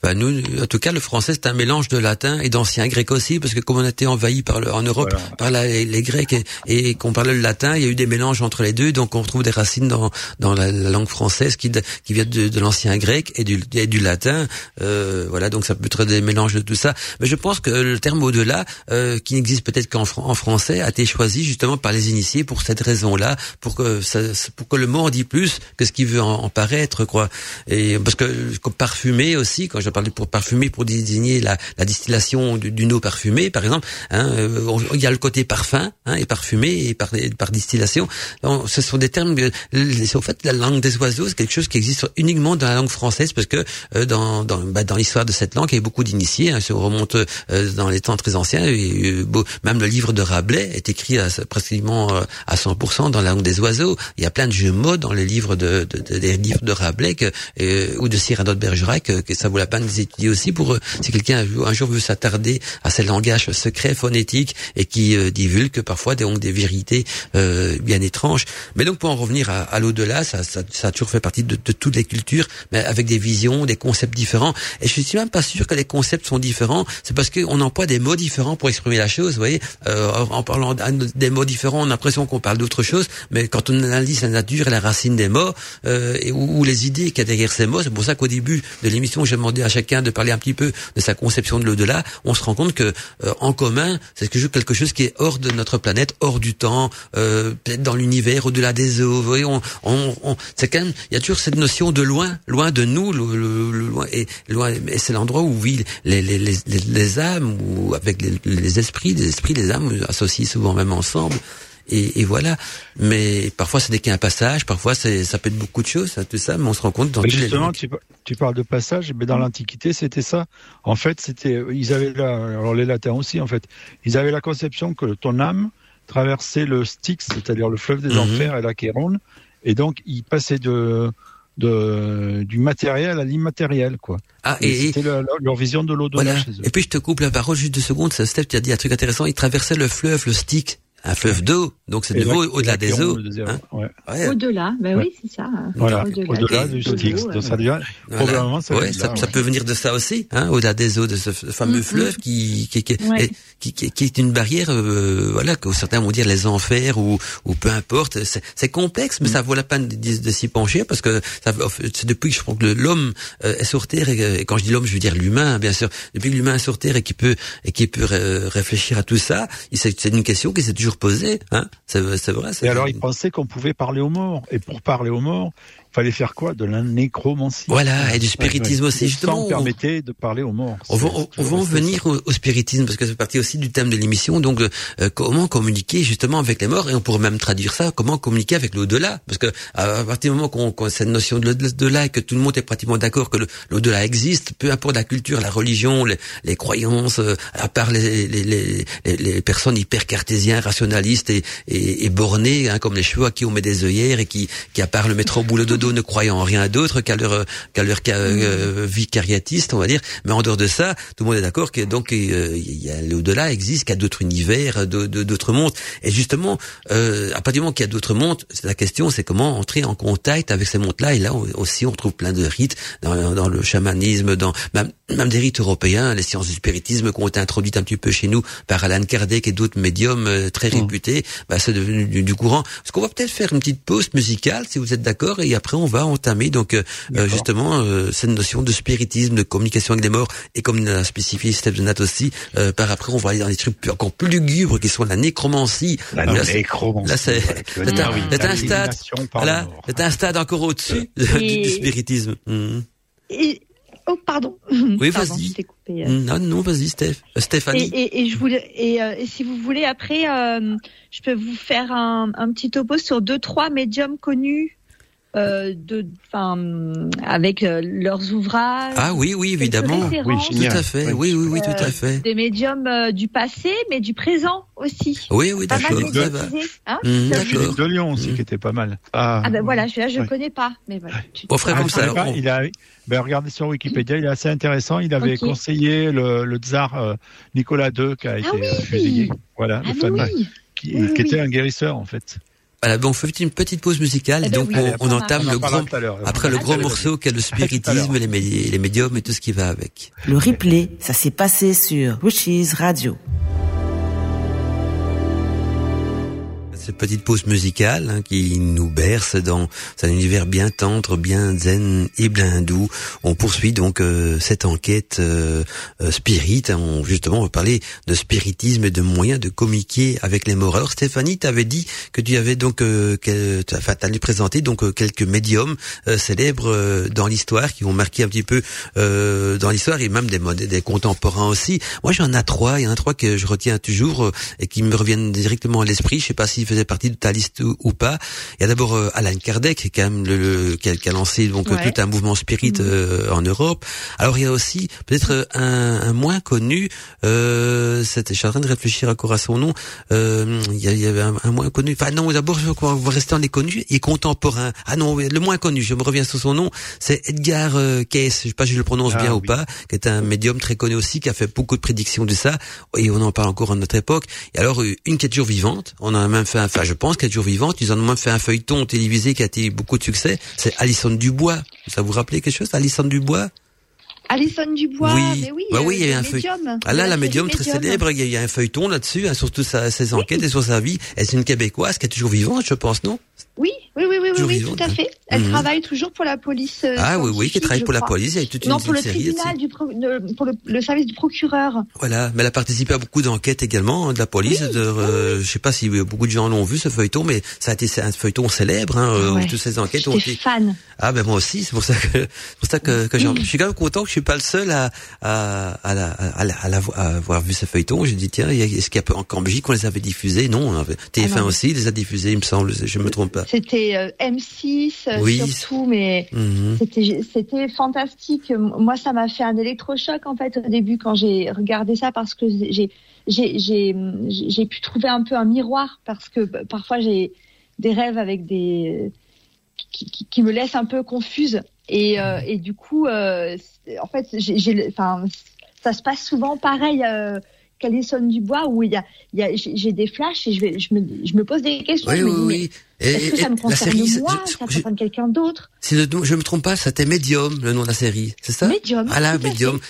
Bah nous, en tout cas, le français c'est un mélange de latin et d'ancien grec aussi, parce que comme on a été envahi par le, en Europe par les Grecs et, qu'on parlait le latin, il y a eu des mélanges entre les deux, donc on retrouve des racines dans, dans la, langue française qui, qui vient de, de l'ancien grec et du, et du latin. Euh, voilà, donc ça peut être des mélanges de tout ça. Mais je pense que le terme au-delà, euh, qui n'existe peut-être qu'en en français, a été choisi justement par les initiés pour cette raison-là, pour que ça, pour que le mot en dit plus que ce qui veut en, paraître, quoi. Et parce que comme parfumé aussi, quand je parle pour parfumer, pour désigner la, la distillation d'une eau parfumée, par exemple. Hein, euh, il y a le côté parfum hein, et parfumé et par, par distillation. Ce sont des termes. au fait, la langue des oiseaux, c'est quelque chose qui existe uniquement dans la langue française parce que euh, dans dans, bah, dans l'histoire de cette langue, il y a beaucoup d'initiés. Hein, si on remonte euh, dans les temps très anciens, et, même le livre de Rabelais est écrit à, pratiquement à 100% dans la langue des oiseaux. Il y a plein de jeux mots dans les livres de, de, de des livres de Rabelais que, ou de Cyrano de Bergerac que ça vaut la peine des étudier aussi pour euh, si quelqu'un un jour veut s'attarder à ces langages secrets phonétiques et qui euh, divulguent parfois des, donc des vérités euh, bien étranges. Mais donc pour en revenir à, l'au-delà, ça, ça, ça, a toujours fait partie de, toutes les cultures, mais avec des visions, des concepts différents. Et je suis même pas sûr que les concepts sont différents. C'est parce qu'on emploie des mots différents pour exprimer la chose. Vous voyez, euh, en parlant des mots différents, on a l'impression qu'on parle d'autre chose. Mais quand on analyse la nature et la racine des mots euh, et, ou, les idées qu'il y a derrière ces mots, c'est pour ça qu'au début de l'émission, j'ai demandé chaque de parler un petit peu de sa conception de l'au-delà, on se rend compte que euh, en commun, c'est quelque chose qui est hors de notre planète, hors du temps, euh, peut-être dans l'univers, au-delà des eaux. Vous voyez, on, on, c'est quand même, il y a toujours cette notion de loin, loin de nous, le, loin et loin. Et c'est l'endroit où vivent les, les, les, les, âmes, ou avec les, esprits, les esprits, les âmes associés souvent même ensemble. Et, et voilà. Mais parfois c'est n'est qu'un passage, parfois c'est ça peut être beaucoup de choses, tout ça, mais on se rend compte dans mais justement, tu, tu, parles de passage, mais dans l'Antiquité c'était ça. En fait, c'était ils avaient là, alors les latins aussi en fait, ils avaient la conception que ton âme traversait le Styx, c'est-à-dire le fleuve des mhm. enfers et la Chéronne, et donc ils passaient de de, du matériel à l'immatériel, quoi. Ah, et, c'était leur, vision de l'au-delà voilà. Et puis je te coupe la parole juste deux secondes. Steph, tu as dit un truc intéressant. Ils traversaient le fleuve, le Styx un fleuve d'eau, donc c'est nouveau au-delà des eaux. Hein ouais. Au-delà, ben oui, c'est ça. Voilà, au-delà du Styx. Donc ça devient, probablement, ça, ouais, ça, ça, peut venir de ça aussi, hein, au-delà des eaux de ce fameux mm-hmm. fleuve qui qui, qui, qui, qui, est une barrière, euh, voilà, que certains vont dire les enfers ou, ou peu importe. C'est complexe, mais mm. ça vaut la peine de, de s'y pencher parce que ça, c'est depuis que je pense que l'homme euh, est sur terre et, quand je dis l'homme, je veux dire l'humain, bien sûr. Depuis que l'humain est sur terre et qui peut et qui peut réfléchir à tout ça, c'est une question qui s'est toujours hein c'est vrai. Et alors, il pensait qu'on pouvait parler aux morts. Et pour parler aux morts, fallait faire quoi De la nécromancie. Voilà, et du spiritisme aussi, justement. Ça permettait de parler aux morts. On va, on, va en venir au, spiritisme, parce que c'est partie aussi du thème de l'émission. Donc, euh, comment communiquer justement avec les morts? Et on pourrait même traduire ça, comment communiquer avec l'au-delà? Parce que à partir du moment qu'on qu a cette notion de l'au-delà et que tout le monde est pratiquement d'accord que l'au-delà existe, peu importe la culture, la religion, les, les croyances, euh, à part les, les, les, les, personnes hyper cartésiens, rationalistes et, et, et bornés, hein, comme les chevaux à qui on met des œillères et qui, qui à part le au boulot de ne croyant en rien d'autre qu'à leur qu'à leur euh, mm. vie cariatiste, on va dire. Mais en dehors de ça, tout le monde est d'accord que donc euh, l'au-delà existe, qu'il y a d'autres univers, d'autres mondes. Et justement, euh, à partir du moment qu'il y a d'autres mondes, la question c'est comment entrer en contact avec ces mondes-là. Et là aussi, on trouve plein de rites dans, dans le chamanisme, dans même, même, des rites européens, les sciences du spiritisme qui ont été introduites un petit peu chez nous par Alan Kardec et d'autres médiums euh, très mm. réputés. Bah, c'est devenu du, du courant. Est-ce qu'on va peut-être faire une petite pause musicale si vous êtes d'accord et après on va entamer donc euh, euh, justement euh, cette notion de spiritisme, de communication avec les morts et comme l'a spécifié Steph Nat aussi, par après on va aller dans des trucs encore plus lugubres qui sont la nécromancie. La nécromancie. Là c'est c'est un, stade, voilà, c'est un stade encore au-dessus du, spiritisme. Mmh. Oh, pardon. Oui, vas-y. Non, non, vas-y, Steph. Stéphanie. Et, et, je voulais, et, si vous voulez, après, je peux vous faire un, un, petit topo sur deux, trois médiums connus euh, de, enfin, avec euh, leurs ouvrages. Ah oui, oui, évidemment. Oui, tout à fait. Oui, oui, oui, tout à fait. Des médiums euh, du passé, mais du présent aussi. Oui, oui, d'accord. Hein mmh, Philippe de Lyon aussi, mmh. qui était pas mal. Ah, ah ben voilà, je, là, je connais pas, mais voilà. On ferait comme ça. Il a, ben, regardez sur Wikipédia, il est assez intéressant. Il avait conseillé le, le tsar Nicolas II qui a ah été fusillé. Voilà, ah, famille, qui, qui était un guérisseur en fait. Voilà, bon, on fait une petite pause musicale et eh ben donc on, entame le grand, après le gros morceau qu'est le spiritisme, les, les médiums et tout ce qui va avec. Le replay, ça s'est passé sur Wishes Radio. Cette petite pause musicale hein, qui nous berce dans un univers bien tendre, bien zen et bien doux. On poursuit donc euh, cette enquête euh, euh, spirit. On, justement, on va parler de spiritisme et de moyens de communiquer avec les morts. Alors Stéphanie, tu avais dit que tu avais donc, euh, enfin, allais présenter donc quelques médiums célèbres dans l'histoire qui ont marqué un petit peu dans l'histoire et même des, des contemporains aussi. Moi, j'en ai trois. Il y en a trois que je retiens toujours et qui me reviennent directement à l'esprit. Je sais pas s'ils faisait partie de ta liste ou, pas. Il y a d'abord euh, Alan Kardec, qui, quand même le, qui, a, lancé donc tout un mouvement spirit mm. euh, en Europe. Alors il y a aussi peut-être un, un, moins connu. Euh, je suis en train de réfléchir encore à son nom. Euh, il, y, y avait un, moins connu. Enfin non, d'abord je on va rester dans les connus et contemporains. Ah non, le moins connu. Je me reviens sur son nom. C'est Edgar euh, Cayce. Je sais pas si je le prononce ah bien ou pas. Qui est un médium très connu aussi, qui a fait beaucoup de prédictions de ça. Et on en parle encore à notre époque. Et alors une qui est toujours vivante. On a même fait un enfin je pense qu'elle est toujours vivante, ils ont même fait un feuilleton télévisé qui a été beaucoup de succès, c'est Alison Dubois. Ça vous rappelez quelque chose, Alison Dubois? Alison Dubois, oui. mais oui, bah oui, il y a un feuilleton. Ah là, la médium très célèbre, il y, a, un feuilleton là-dessus, hein, sur toutes ses enquêtes et sur sa vie. Elle c'est une québécoise qui est toujours vivante, je pense, non? Oui, oui, oui, oui, oui, tout à fait. Elle mhm. travaille toujours pour la police. Euh, ah oui, oui, qui travaille pour la police. Toute une, non, pour le tribunal, du pour le, service du procureur. Voilà, mais elle a participé à beaucoup d'enquêtes également hein, de la police. de, euh, je sais pas si beaucoup de gens l'ont vu ce feuilleton, mais ça a été un feuilleton célèbre. Hein, euh, Toutes ces enquêtes ont été. fan. Ah ben moi aussi, c'est pour ça que, pour ça que, je suis quand même content que suis pas le seul à à à, la, à, la, à, avoir vu ce feuilleton. J'ai dit tiens, est-ce qu'il y a en Belgique qu'on les avait diffusés? Non, TF1 ah aussi les a diffusés, il me semble. Je me trompe pas. C'était euh, M6 euh, surtout, mais mhm. c'était fantastique. Moi, ça m'a fait un électrochoc en fait au début quand j'ai regardé ça parce que j'ai pu trouver un peu un miroir parce que bah, parfois j'ai des rêves avec des qui, qui, qui, me laissent un peu confuse et, euh, et du coup euh, en fait j'ai enfin ça se passe souvent pareil euh, du bois où il y a, il y a j'ai des flashs et je vais je me je me pose des questions oui, oui, oui. Est-ce que ça me concerne moi Ça concerne quelqu'un d'autre Si je me trompe pas, c'était Medium, le nom de la série, c'est ça? Medium. Ah là, Medium.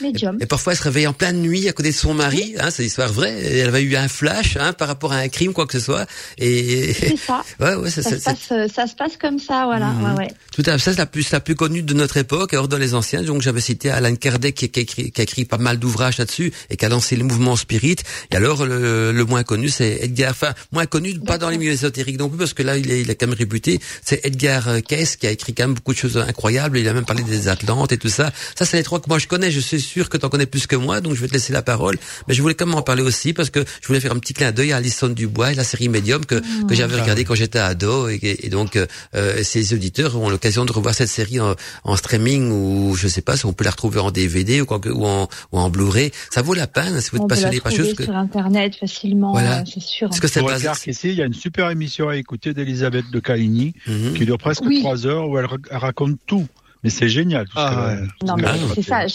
Et, parfois, elle se réveille en pleine nuit à côté de son mari, hein, c'est l'histoire vraie. Et elle avait eu un flash hein, par rapport à un crime, quoi que ce soit. Et c'est ça. [laughs] ouais, ouais, ça, ça, se passe, ça se passe comme ça, voilà. Mhm. Ouais, ouais. Tout à fait. Ça, c'est la plus, la plus connue de notre époque. Alors dans les anciens, donc j'avais cité Alan Kardec qui, qui, a écrit, qui a écrit pas mal d'ouvrages là-dessus et qui a lancé le mouvement Spirit. Et alors le, le moins connu, c'est Edgar. Enfin, moins connu, pas dans les milieux ésotériques non plus, parce que là, il est, il est quand même réputé c'est Edgar Cayce qui a écrit quand même beaucoup de choses incroyables. Il a même parlé des Atlantes et tout ça. Ça, c'est les trois que moi je connais. Je suis sûr que tu en connais plus que moi, donc je vais te laisser la parole. Mais je voulais quand même en parler aussi parce que je voulais faire un petit clin d'œil à Alison Dubois et la série Medium que, que j'avais regardé quand j'étais ado et, et donc euh, ces auditeurs ont l'occasion de revoir cette série en, en, streaming ou je sais pas si on peut la retrouver en DVD ou, ou en, ou en Blu-ray. Ça vaut la peine si vous êtes passionné par chose. Que... sur internet facilement, voilà. c'est sûr. Parce que c'est ici, il y a une super émission à écouter d'Elisabeth de Caligny Mhm. qui dure presque trois heures où elle, raconte tout. Mais c'est génial. Tout ah, non, mais c'est ça.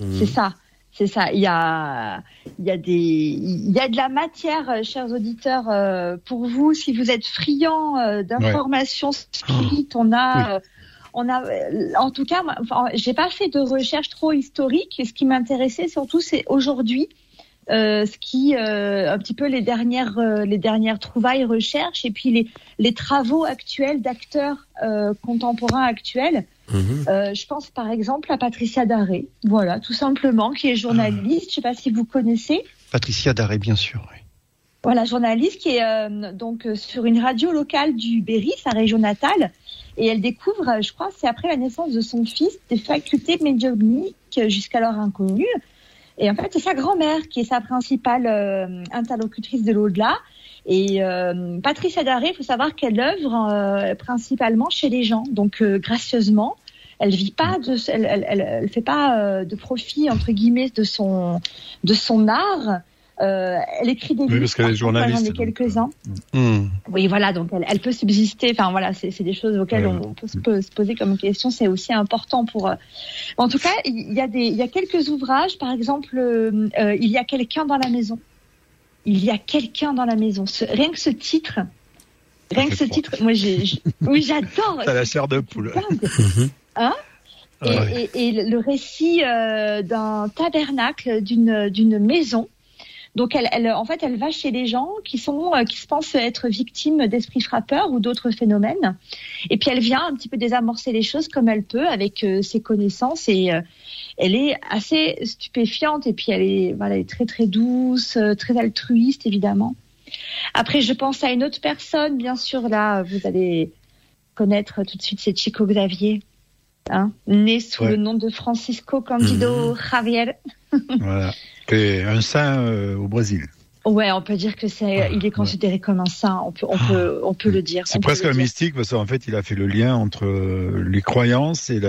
Mhm. C'est ça. C'est ça. Il y a, il y a des, il y a de la matière, euh, chers auditeurs, euh, pour vous. Si vous êtes friands euh, d'informations spirites, on a, on a, en tout cas, j'ai pas fait de recherche trop historique. Ce qui m'intéressait surtout, c'est aujourd'hui euh, ce qui euh, un petit peu les dernières euh, les dernières trouvailles recherches et puis les les travaux actuels d'acteurs contemporains actuels. Mhm. je pense par exemple à Patricia Daré, voilà, tout simplement, qui est journaliste. Je sais pas si vous connaissez. Patricia Daré, bien sûr. Oui. Voilà, journaliste qui est donc sur une radio locale du Berry, sa région natale, et elle découvre, je crois, c'est après la naissance de son fils, des facultés médiumniques jusqu'alors inconnues. Et en fait, c'est sa grand-mère qui est sa principale euh, interlocutrice de l'au-delà. Et euh, Patricia Daré, il faut savoir qu'elle œuvre euh, principalement chez les gens, donc gracieusement. Elle vit pas de, elle, elle, elle, fait pas de profit entre guillemets de son de son art. Euh, elle écrit des oui, livres. parce qu'elle est journaliste. J'en quelques-uns. Mm. Oui, voilà, donc elle, elle peut subsister. Enfin voilà, c'est des choses auxquelles on, peut se, poser comme question. C'est aussi important pour. Euh, en tout cas, il y a des, il y a quelques ouvrages. Par exemple, euh, il y a quelqu'un dans la maison. Il y a quelqu'un dans la maison. rien que ce titre. Rien que ce titre, moi j'ai, [laughs] oui j'adore. Ça la chair de poule. [laughs] Hein? Et, et, et, le récit d'un tabernacle, d'une d'une maison donc elle, elle, en fait, elle va chez les gens qui sont, euh, qui se pensent être victimes d'esprits frappeurs ou d'autres phénomènes. Et puis elle vient un petit peu désamorcer les choses comme elle peut avec euh, ses connaissances et euh, elle est assez stupéfiante et puis elle est, voilà, elle est très très douce, très altruiste évidemment. Après, je pense à une autre personne, bien sûr. Là, vous allez connaître tout de suite, c'est Chico Xavier. Hein, né sous le nom de Francisco Candido mmh. Javier. Voilà un saint euh, au Brésil. Ouais, on peut dire que c'est, il est considéré comme un saint. On peut, on peut, on peut le dire. C'est presque un mystique parce qu'en fait, il a fait le lien entre euh, les croyances et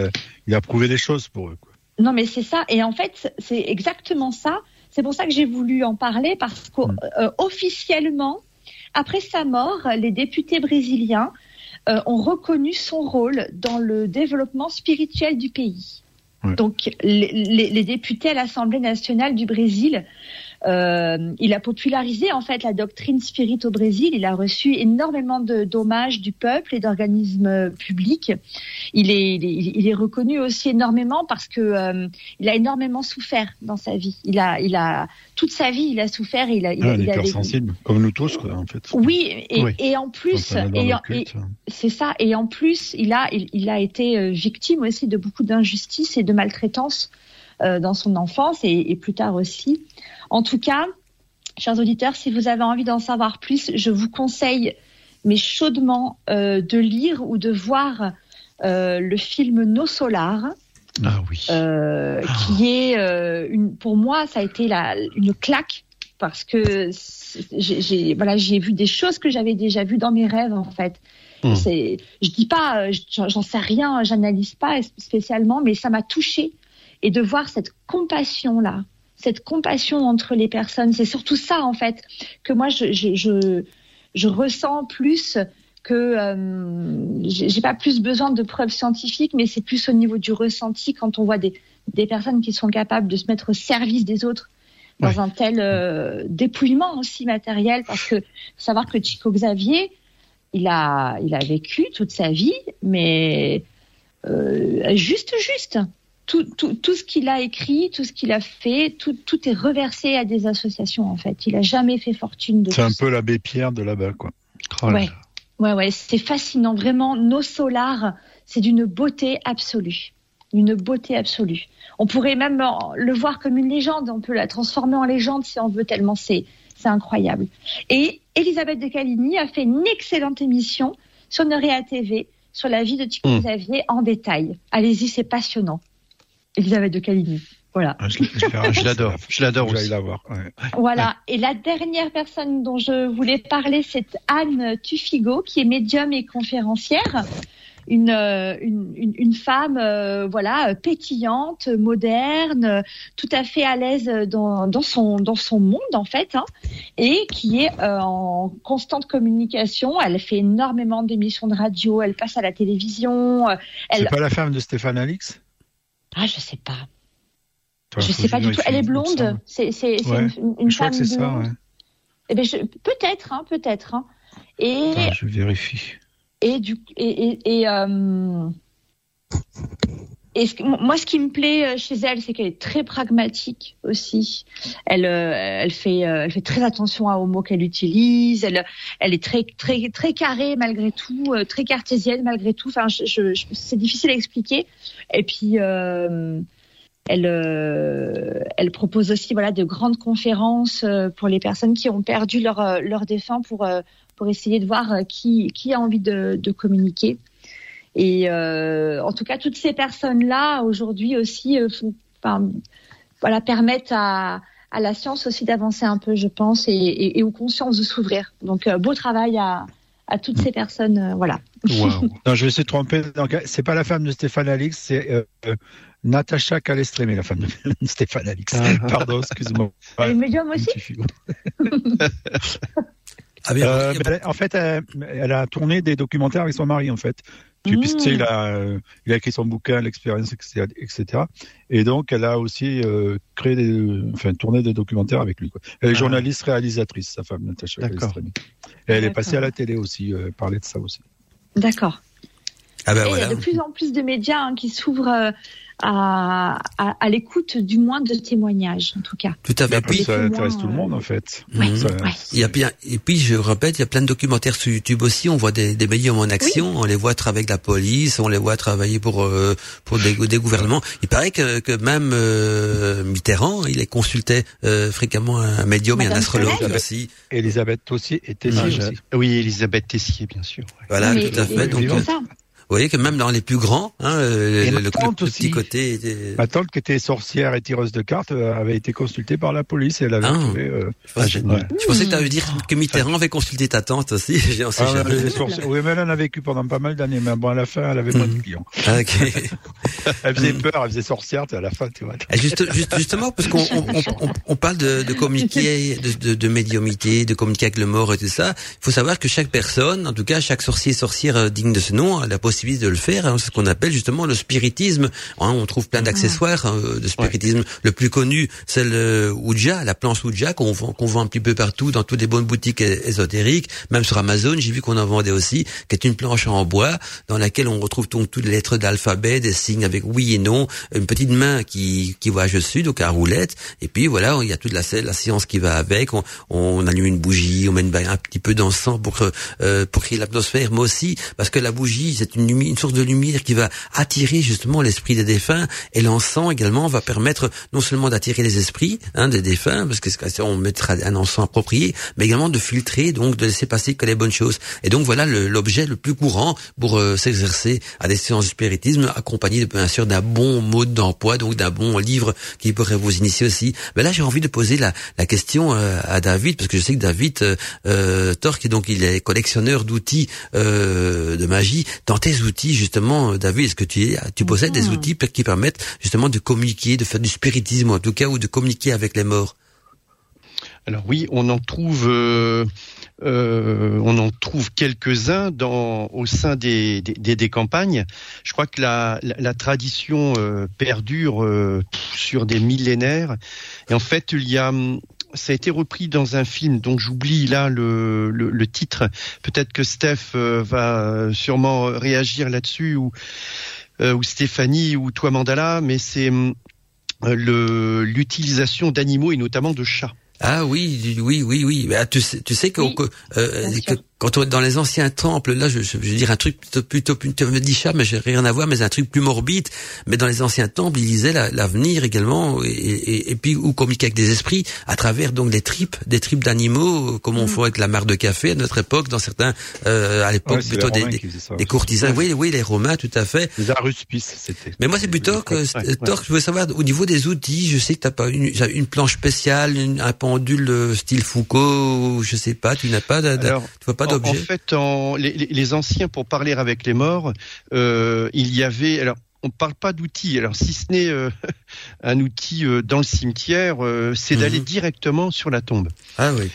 il a prouvé des choses pour eux. Non, mais c'est ça. Et en fait, c'est exactement ça. C'est pour ça que j'ai voulu en parler parce qu'officiellement, mm. après sa mort, les députés brésiliens ont reconnu son rôle dans le développement spirituel du pays. Donc les, les, députés à l'Assemblée nationale du Brésil euh, il a popularisé en fait la doctrine spirit au Brésil. Il a reçu énormément d'hommages du peuple et d'organismes publics. Il est, il est, reconnu aussi énormément parce que euh, il a énormément souffert dans sa vie. Il a, il a toute sa vie, il a souffert. il a, il, ah, il a sensible, comme nous tous, quoi, en fait. Oui, et, et en plus, c'est ça. Et en plus, il a, il, il a été euh, victime aussi de beaucoup d'injustices et de maltraitance dans son enfance et, et, plus tard aussi. En tout cas, chers auditeurs, si vous avez envie d'en savoir plus, je vous conseille mais chaudement euh, de lire ou de voir euh, le film Nos Solars Ah oui. euh, qui est euh, une, pour moi, ça a été la, une claque parce que j'ai voilà, vu des choses que j'avais déjà vues dans mes rêves en fait. C'est, je dis pas, euh, j'en j'en sais rien, j'analyse pas spécialement, mais ça m'a touchée et de voir cette compassion là, cette compassion entre les personnes, c'est surtout ça en fait que moi je je je, je ressens plus que euh, j'ai pas plus besoin de preuves scientifiques, mais c'est plus au niveau du ressenti quand on voit des, des personnes qui sont capables de se mettre au service des autres dans Ouais. un tel euh, dépouillement aussi matériel, parce que faut savoir que Chico Xavier, il a il a vécu toute sa vie, mais euh, juste juste. Tout, tout, tout ce qu'il a écrit, tout ce qu'il a fait, tout, tout est reversé à des associations en fait. Il a jamais fait fortune de C'est un peu l'abbé Pierre de là-bas, quoi. Oh Ouais. Ouais, ouais, c'est fascinant. Vraiment, nos solars, c'est d'une beauté absolue. Une beauté absolue. On pourrait même le voir comme une légende. On peut la transformer en légende si on veut, tellement c'est, c'est incroyable. Et Elisabeth de Caligny a fait une excellente émission sur Norea TV sur la vie de Chico Mm. Xavier en détail. Allez-y, c'est passionnant. Elisabeth de Caligny. Voilà. Ah, Je, [laughs] l'adore. Je l'adore aussi. la voir. ouais. Voilà. Et la dernière personne dont je voulais parler, c'est Anne Tufigo, qui est médium et conférencière. Une, euh, une, une, une femme euh, voilà pétillante, moderne, tout à fait à l'aise dans, dans son dans son monde en fait, hein, et qui est euh, en constante communication. Elle fait énormément d'émissions de radio, elle passe à la télévision. euh, C'est Elle pas la femme de Stéphane Alix ah je sais pas, Toi, je sais pas du tout. Elle est blonde, semble. c'est Ouais. une, une Je crois femme que c'est ça, blonde. ouais. Eh ben, je- peut-être, hein, peut-être. Hein. Et, Attends, je vérifie. et du et, et, et, euh, et moi, ce qui me plaît euh, chez elle, c'est qu'elle est très pragmatique aussi. Elle, euh, elle fait, euh, elle fait très attention aux mots qu'elle utilise. Elle, elle est très, très, très carrée malgré tout, très cartésienne malgré tout. Enfin, je, je, c'est difficile à expliquer. Et puis, elle, elle propose aussi, voilà, de grandes conférences pour les personnes qui ont perdu leur, leur défunt pour, pour essayer de voir qui, qui a envie de, de communiquer. Et euh, en tout cas, toutes ces personnes-là aujourd'hui aussi, euh, font, enfin, voilà, permettent à, à la science aussi d'avancer un peu, je pense, et, et, et aux consciences de s'ouvrir. Donc, euh, beau travail à, à toutes ces personnes, euh, voilà. [laughs] Non, je de tromper. Donc, c'est pas la femme de Stéphane Alix, c'est Natacha Calestrémé, la femme de [laughs] Stéphane Alix. Ah. Pardon, excuse-moi. Elle est médium aussi [laughs] Ah bien, Euh, a- en fait, elle, elle a tourné des documentaires avec son mari, en fait. Mmh. tu sais, il a, euh, il a écrit son bouquin, l'expérience, etc., etc. Et donc, elle a aussi euh, créé des, enfin, tourné des documentaires avec lui. Quoi. Elle est Ah. journaliste, réalisatrice, sa femme, Natacha D'accord. Et elle est passée à la télé aussi, euh, parler de ça aussi. D'accord. ah ben Et il y a de plus en plus de médias hein, qui s'ouvrent euh, à, à, à l'écoute du moins de témoignages, en tout cas. Tout à fait. Puis, ça témoins, intéresse tout le monde, en fait. Ouais, Ça- ouais. Il y a bien, et puis je répète, il y a plein de documentaires sur YouTube aussi. On voit des, des médiums en action, on les voit travailler avec la police, on les voit travailler pour euh, pour des, des gouvernements. Il paraît que, que même euh, Mitterrand, il les consultait euh, fréquemment un médium et un astrologue Soleil. aussi. Elisabeth Tossier et Tessier Ah, aussi. Oui, Elisabeth Tessier, bien sûr. Voilà, Mais- tout à fait. et- Donc, vous voyez que même dans les plus grands, hein, euh, le, ma le- tante le aussi. petit côté. était- Ma tante, qui était sorcière et tireuse de cartes, euh, avait été consultée par la police et elle avait Ah. trouvé. euh, Je pensais, génial. ouais. je pensais que tu allais dire que Mitterrand avait consulté ta tante aussi. [laughs] J'en sais Ah, oui, mais elle en a vécu pendant pas mal d'années. Mais bon, à la fin, elle avait pas de clients. Ah. [laughs] Elle faisait peur, elle faisait sorcière, à la fin, tu vois. Et juste, juste- justement, parce qu'on on, on- on- on parle de, de communiquer, de, de, de médiumité, de communiquer avec le mort et tout ça. Il faut savoir que chaque personne, en tout cas chaque sorcier et sorcière digne de ce nom, a la possibilité de le faire. hein. C'est ce qu'on appelle justement le spiritisme. Hein, on trouve plein d'accessoires hein, de spiritisme. Le plus connu, c'est le Ouija, la planche Ouija qu'on vend, qu'on vend un petit peu partout dans toutes les bonnes boutiques ésotériques, même sur Amazon. J'ai vu qu'on en vendait aussi, qui est une planche en bois dans laquelle on retrouve donc toutes les lettres d'alphabet, des signes avec oui et non, une petite main qui, qui voyage dessus, donc à roulette, et puis voilà, il y a toute la, la science qui va avec, on, on allume une bougie, on met une, un petit peu d'encens pour, euh, pour créer l'atmosphère, mais aussi parce que la bougie, c'est une une, une source de lumière qui va attirer justement l'esprit des défunts. Et l'encens également va permettre non seulement d'attirer les esprits hein, des défunts, parce que on mettra un encens approprié, mais également de filtrer, donc de laisser passer que les bonnes choses. Et donc voilà l'objet le, plus courant pour euh, s'exercer à des séances de spiritisme, accompagné bien sûr d'un bon mode d'emploi, donc d'un bon livre qui pourrait vous initier aussi. Mais là, j'ai envie de poser la, la question euh, à David, parce que je sais que David euh, euh Torque, donc il est collectionneur d'outils euh, de magie. Tes outils, justement, David, est-ce que tu, tu possèdes des outils qui permettent justement de communiquer, de faire du spiritisme en tout cas, ou de communiquer avec les morts? Alors oui, on en trouve, euh, euh, on en trouve quelques-uns dans au sein des, des, des, campagnes. Je crois que la, la, tradition euh, perdure sur des millénaires. Et en fait, il y a ça a été repris dans un film dont j'oublie là le, le, le titre. Peut-être que Steph va sûrement réagir là-dessus ou, ou Stéphanie ou toi Mandala, mais c'est l'utilisation d'animaux et notamment de chats. Ah oui, oui, oui, oui. Bah, tu sais, tu sais que, euh, que quand on est dans les anciens temples, là, je, je, veux dire un truc plutôt, plutôt, me mais j'ai rien à voir, mais un truc plus morbide. Mais dans les anciens temples, ils disaient l'avenir également, et, et, et, puis ou communiquer avec des esprits à travers donc des tripes, des tripes d'animaux, comme on mm. fait avec la mare de café à notre époque, dans certains, euh, à l'époque plutôt des, des, courtisans. Oui, oui, les Romains, tout à fait. Les aruspices, c'était. Mais moi, c'est plutôt que, Torque, je veux savoir au niveau des outils. Je sais que t'as pas une, une planche spéciale, un pendule euh, style Foucault, je sais pas. Tu n'as pas, tu vois pas en, fait, en, les, les, anciens, pour parler avec les morts, euh, il y avait. Alors, on ne parle pas d'outils. Alors, si ce n'est euh, [laughs] un outil euh, dans le cimetière, euh, c'est d'aller mhm. directement sur la tombe. Ah oui.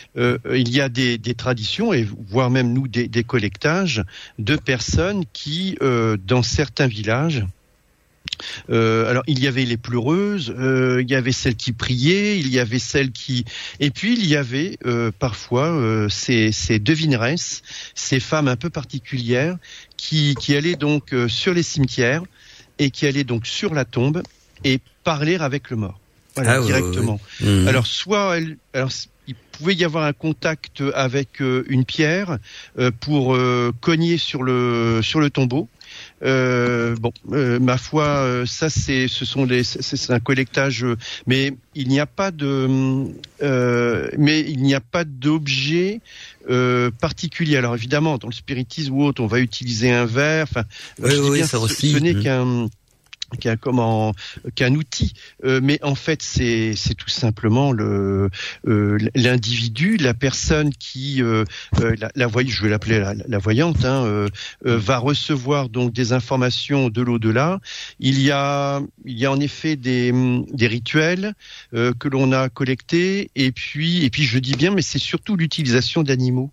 il y a des, des, traditions, et voire même nous des, des collectages de personnes qui, dans certains villages, euh, alors il y avait les pleureuses, euh, il y avait celles qui priaient, il y avait celles qui, et puis il y avait euh, parfois ces, ces devineresses, ces femmes un peu particulières qui, qui allaient donc sur les cimetières et qui allaient donc sur la tombe et parler avec le mort, voilà, ah directement. Mhm. Alors soit alors il pouvait y avoir un contact avec une pierre pour cogner sur le sur le tombeau euh, bon, euh, ma foi, euh, ça c'est, ce sont les, c'est un collectage, mais il n'y a pas de, mais il n'y a pas d'objet particulier. Alors évidemment, dans le spiritisme ou autre, on va utiliser un verre. Enfin, oui, ça aussi. Ce, n'est mmh. qu'un qu'un comment qu'un outil. Euh, mais en fait c'est c'est tout simplement le euh, l'individu la personne qui euh, la, la voyante je vais l'appeler la, la, voyante hein, va recevoir donc des informations de l'au-delà. Il y a il y a en effet des des rituels que l'on a collectés et puis et puis je dis bien mais c'est surtout l'utilisation d'animaux.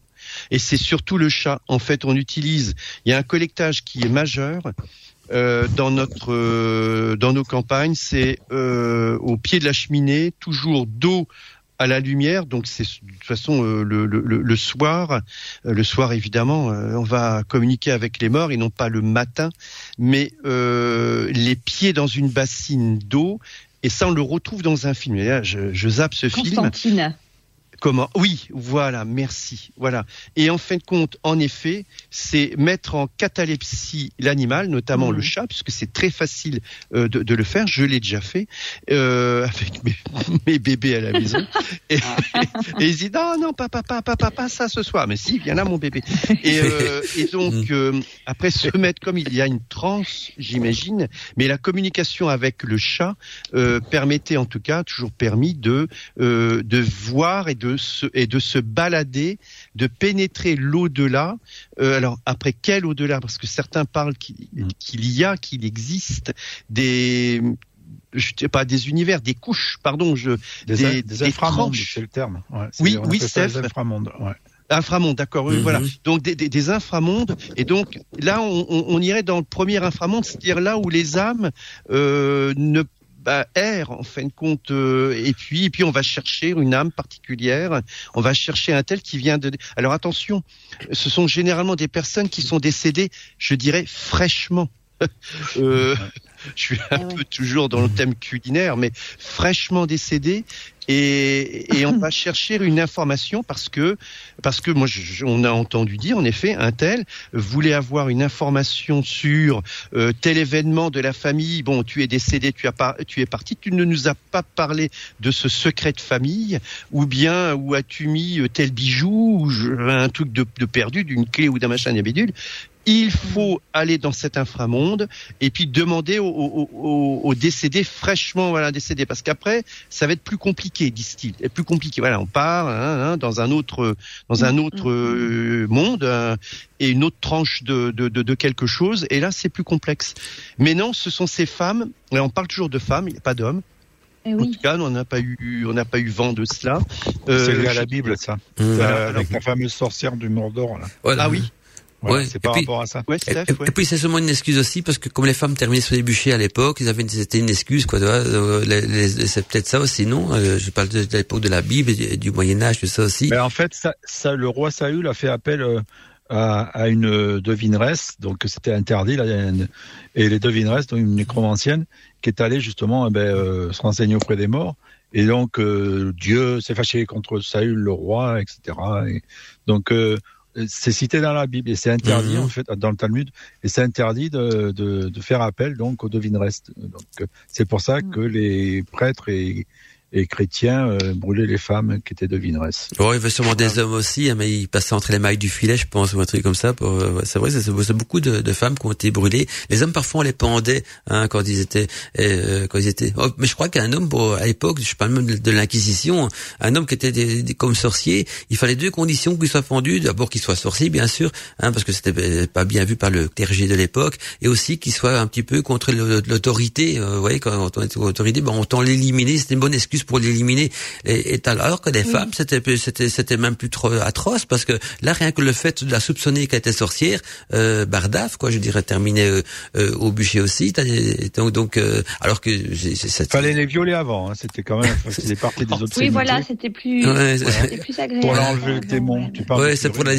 Et c'est surtout le chat. En fait, on utilise, il y a un collectage qui est majeur, euh, dans notre euh, dans nos campagnes, c'est euh, au pied de la cheminée, toujours dos à la lumière. Donc c'est de toute façon le, le, le, soir, le soir évidemment, on va communiquer avec les morts et non pas le matin, mais les pieds dans une bassine d'eau. Et ça, on le retrouve dans un film. Et là, je, je zappe ce film. Comment Oui, voilà, merci. Voilà. Et en fin de compte, en effet, c'est mettre en catalepsie l'animal, notamment le mmh. chat, puisque c'est très facile euh, de, le faire. Je l'ai déjà fait euh, avec mes, [laughs] bébés à la maison. [laughs] [laughs] et, ils disent non, non, papa, papa, papa, ça ce soir. Mais si, viens là, mon bébé. Et, euh, donc mmh. après se mettre comme il y a une transe, j'imagine, mais la communication avec le chat permettait en tout cas toujours permis de de voir et de se, et de se balader, de pénétrer l'au-delà. Euh, alors après quel au-delà? Parce que certains parlent mm. qu'il y a, qu'il existe des je sais pas des univers, des couches, pardon, je des, des, inframondes, c'est le terme. oui, oui, Steph. Des inframondes. Ouais. Inframonde, d'accord, mm-hmm. voilà. Donc des, des, des, inframondes, et donc là on, on, irait dans le premier inframonde, c'est-à-dire là où les âmes euh, ne bah, en fin de compte. Euh, et puis, et puis on va chercher une âme particulière. On va chercher un tel qui vient de. Alors attention, ce sont généralement des personnes qui sont décédées, je dirais fraîchement. Euh, [laughs] je suis un Eh ouais. peu toujours dans le thème culinaire, mais fraîchement décédé. Et, et on va [laughs] chercher une information parce que parce que moi je- on a entendu dire en effet un tel voulait avoir une information sur euh, tel événement de la famille bon tu es décédé tu as tu es parti tu ne nous as pas parlé de ce secret de famille ou bien où as-tu mis euh, tel bijou ou je- un truc de, de perdu d'une clé ou d'un machin et bidule il faut aller dans cet inframonde et puis demander aux, aux, aux- aux décédés fraîchement voilà décédés. Parce qu'après ça va être plus compliqué disent-ils. Et plus compliqué. Voilà on part hein, hein, dans un autre dans un autre euh, monde euh, et une autre tranche de, de, de, de quelque chose. Et là c'est plus complexe. Mais non ce sont ces femmes et on parle toujours de femmes il n'y a pas d'hommes. Eh en oui. tout cas on n'a pas eu on n'a pas eu vent de cela. C'est Euh, lié à la Bible, ça. Avec la fameuse sorcière du Mordor, là. Voilà. ah oui Voilà, Ouais, c'est et par puis- rapport à ça. ouais Et, Steph, et- ouais. et puis c'est seulement une excuse aussi parce que comme les femmes terminaient sur les bûchers à l'époque, ils avaient une- c'était une excuse quoi. euh, c'est peut-être ça aussi non? Euh, Je parle de, de l'époque de la Bible et du, Moyen Âge tout ça aussi. Mais en fait, ça, ça, le roi Saül a fait appel euh, à, à une devineresse, donc c'était interdit, là, et les devineresses, donc une nécromancienne, qui est allée justement eh ben, euh, se renseigner auprès des morts. Et donc euh, Dieu s'est fâché contre Saül, le roi, etc. Et donc euh, c'est cité dans la Bible et c'est interdit Mhm. en fait dans le Talmud et c'est interdit de, de, de faire appel donc aux devineresses. Donc euh, c'est pour ça Mhm. que les prêtres et, et chrétiens euh, brûlaient les femmes qui étaient devineresses. Bon, il y avait sûrement des hommes aussi, hein, mais ils passaient entre les mailles du filet, je pense, ou un truc comme ça. Pour, euh, c'est vrai, c'est, beaucoup de, de femmes qui ont été brûlées. Les hommes, parfois, on les pendait hein, quand ils étaient, euh, quand ils étaient. Oh, mais je crois qu'un homme, pour, à l'époque, je parle même de, de l'Inquisition, un homme qui était des, des- comme sorcier, il fallait deux conditions qu'il soit pendu. D'abord, qu'il soit sorcier, bien sûr, hein, parce que c'était pas bien vu par le clergé de l'époque, et aussi qu'il soit un petit peu contre l'autorité. Euh, vous voyez, quand on était autorité, ben, on tend l'éliminer. C'était une bonne excuse pour l'éliminer. Et, et alors que les Oui. femmes, c'était c'était c'était même plus trop atroce parce que là rien que le fait de la soupçonner qu'elle était sorcière, euh, bardaf quoi, je dirais terminé euh, euh, au bûcher aussi. T'as des- donc donc euh, alors que c'est- Fallait les violer avant, hein, c'était quand même c'était partie des [laughs] obscénités. Oui, voilà, c'était plus, Ouais, c'était plus agréable. Pour l'enlever le démon, tu parles. ouais, c'est pour des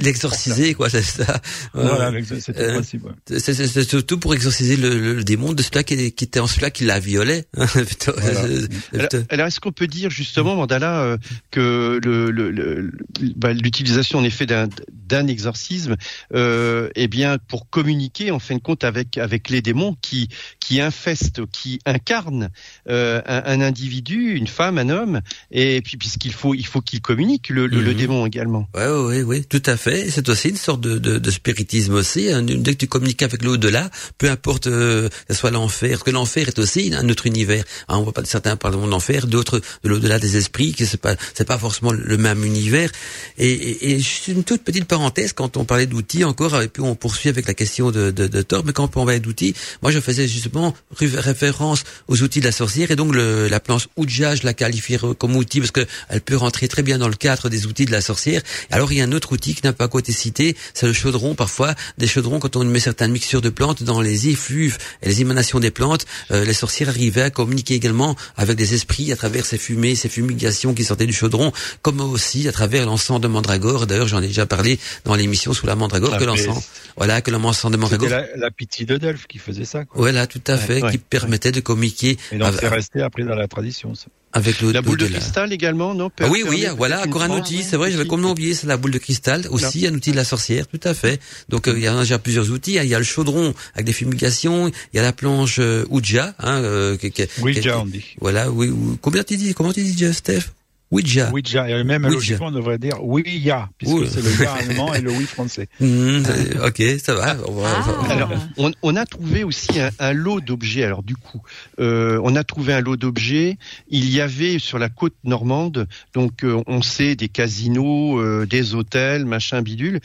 l'exorciser quoi, c'est ça. Voilà, c'était Euh, le principe. ouais. C'est c'est- c'est surtout pour exorciser le, le, le démon de celui qui, qui était en celui qui la violait. Putain, [laughs] Voilà. Euh, Alors, est-ce qu'on peut dire justement, Mandala, euh, que le, le- le- le- bah, l'utilisation en effet d'un exorcisme, euh, eh bien, pour communiquer en fin de compte avec avec les démons qui qui infestent, qui incarnent euh, un, un individu, une femme, un homme, et puis puisqu'il faut il faut qu'il communique le, Mhm. démon également. Ouais, ouais, ouais, tout à fait. C'est aussi une sorte de, de, de spiritisme aussi. hein. Dès que tu communiques avec l'au-delà, peu importe euh, que ce soit l'enfer, parce que l'enfer est aussi un autre univers. Hein, on voit pas certains parler de l'enfer, d'autres de l'au-delà des esprits, que c'est pas c'est pas forcément le même univers. Et, et, et une toute petite parenthèse quand on parlait d'outils encore, et puis on poursuit avec la question de, de, de Thor. Mais quand on parlait d'outils, moi je faisais justement ré- référence aux outils de la sorcière et donc le, la planche Ouija, je la qualifie comme outil parce que elle peut rentrer très bien dans le cadre des outils de la sorcière. Alors il y a un autre outil qui n'a pas été cité, c'est le chaudron. Parfois, des chaudrons, quand on met certaines mixtures de plantes dans les effluves et les émanations des plantes, euh, les sorcières arrivaient à communiquer également avec des esprits à travers ces fumées, ces fumigations qui sortaient du chaudron, comme aussi à travers l'encens de mandragore. D'ailleurs, j'en ai déjà parlé dans l'émission sous la mandragore, que l'encens, peste. voilà, que l'encens de C'était mandragore, la, la pitié de Delphes qui faisait ça. Quoi. voilà, tout à fait, ouais, qui permettait de communiquer Et donc c'est resté après dans la tradition. Ça. Avec le La boule de cristal également, non Ah oui, oui, voilà, encore un outil, c'est vrai, j'avais complètement oublié, c'est la boule de cristal, aussi un outil de la sorcière, tout à fait. Donc euh, il y a déjà plusieurs outils, hein. il y a le chaudron avec des fumigations, il y a la planche euh, Ouija, hein, euh, qui- qui- qui- Ouija, on dit. voilà, oui, oui. combien tu dis, comment tu dis, Steph? Ouija. Ouija. Et même Ouija. logiquement, on devrait dire oui, ya, puisque Oui. c'est le [laughs] ya allemand et le oui français. Mmh, euh, ok, ça va. on va- Ah. on va- Alors, on, on a trouvé aussi un, un lot d'objets. Alors du coup, euh, on a trouvé un lot d'objets. Il y avait sur la côte normande, donc euh, on sait des casinos, euh, des hôtels, machin bidule.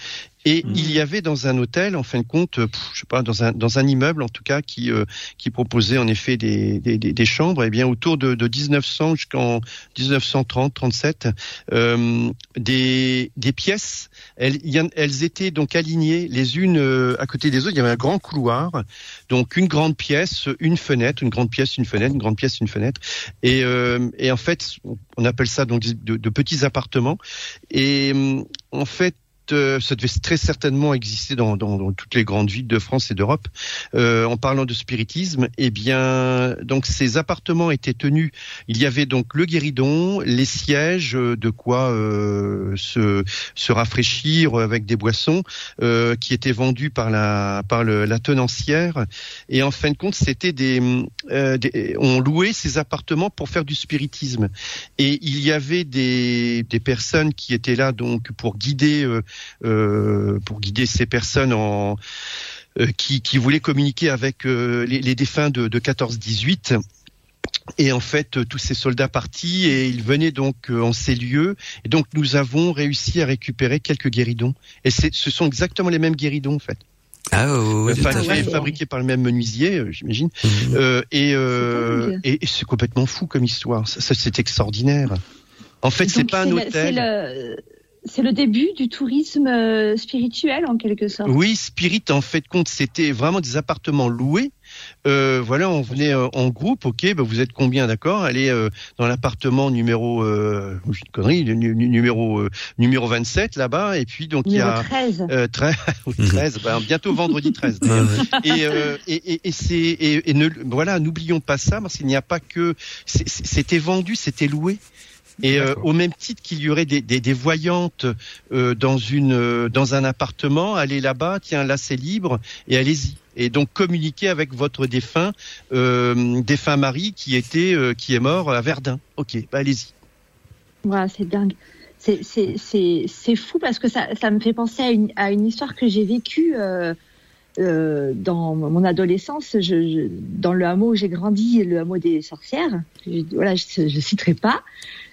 Et Mhm. il y avait dans un hôtel, en fin de compte, euh, pff, je sais pas, dans un dans un immeuble en tout cas qui euh, qui proposait en effet des des, des, des chambres. Et bien autour de, de 1900 jusqu'en 1930, 37, euh, des des pièces. Elles, elles étaient donc alignées les unes euh, à côté des autres. Il y avait un grand couloir, donc une grande pièce, une fenêtre, une grande pièce, une fenêtre, une grande pièce, une fenêtre. Et, euh, et en fait, on appelle ça donc de, de petits appartements. Et euh, en fait, euh, ça devait très certainement exister dans, dans, toutes les grandes villes de France et d'Europe. Euh, en parlant de spiritisme, eh bien, donc ces appartements étaient tenus. Il y avait donc le guéridon, les sièges, de quoi se, se rafraîchir avec des boissons, qui étaient vendus par la par la tenancière. Et en fin de compte, c'était des, des, on louait ces appartements pour faire du spiritisme. Et il y avait des, des personnes qui étaient là donc pour guider euh, euh, pour guider ces personnes en euh, qui, qui voulaient communiquer avec les, défunts de, de 14-18 et en fait, tous ces soldats partis et ils venaient donc en ces lieux. Et donc, nous avons réussi à récupérer quelques guéridons. Et ce sont exactement les mêmes guéridons, en fait. Ah oui, fabriqués par le même menuisier, j'imagine. Mhm. et, et, c'est complètement fou comme histoire. Ça, c'est extraordinaire. En fait, c'est pas un hôtel c'est le début du tourisme euh, spirituel en quelque sorte. Oui, spirit en fait compte, c'était vraiment des appartements loués. Euh, voilà, on venait euh, en groupe, ok, bah vous êtes combien, d'accord Allez dans l'appartement numéro, euh, une connerie, numéro numéro 27 là-bas, et puis donc il y a 13, 13, 13 bah, bientôt vendredi 13. et, et, et, c'est et, ne, voilà, n'oublions pas ça, parce qu'il n'y a pas que c'était vendu, c'était loué. Et euh, au même titre qu'il y aurait des, des, des voyantes euh, dans une euh, dans un appartement, allez là-bas, tiens là c'est libre et allez-y. Et donc communiquer avec votre défunt défunt mari qui était qui est mort à Verdun. Ok, bah allez-y. Voilà, c'est dingue. C'est c'est fou parce que ça, ça me fait penser à une, à une histoire que j'ai vécue euh, dans mon adolescence, je, dans le hameau où j'ai grandi, le hameau des sorcières, je, voilà, je, ne citerai pas.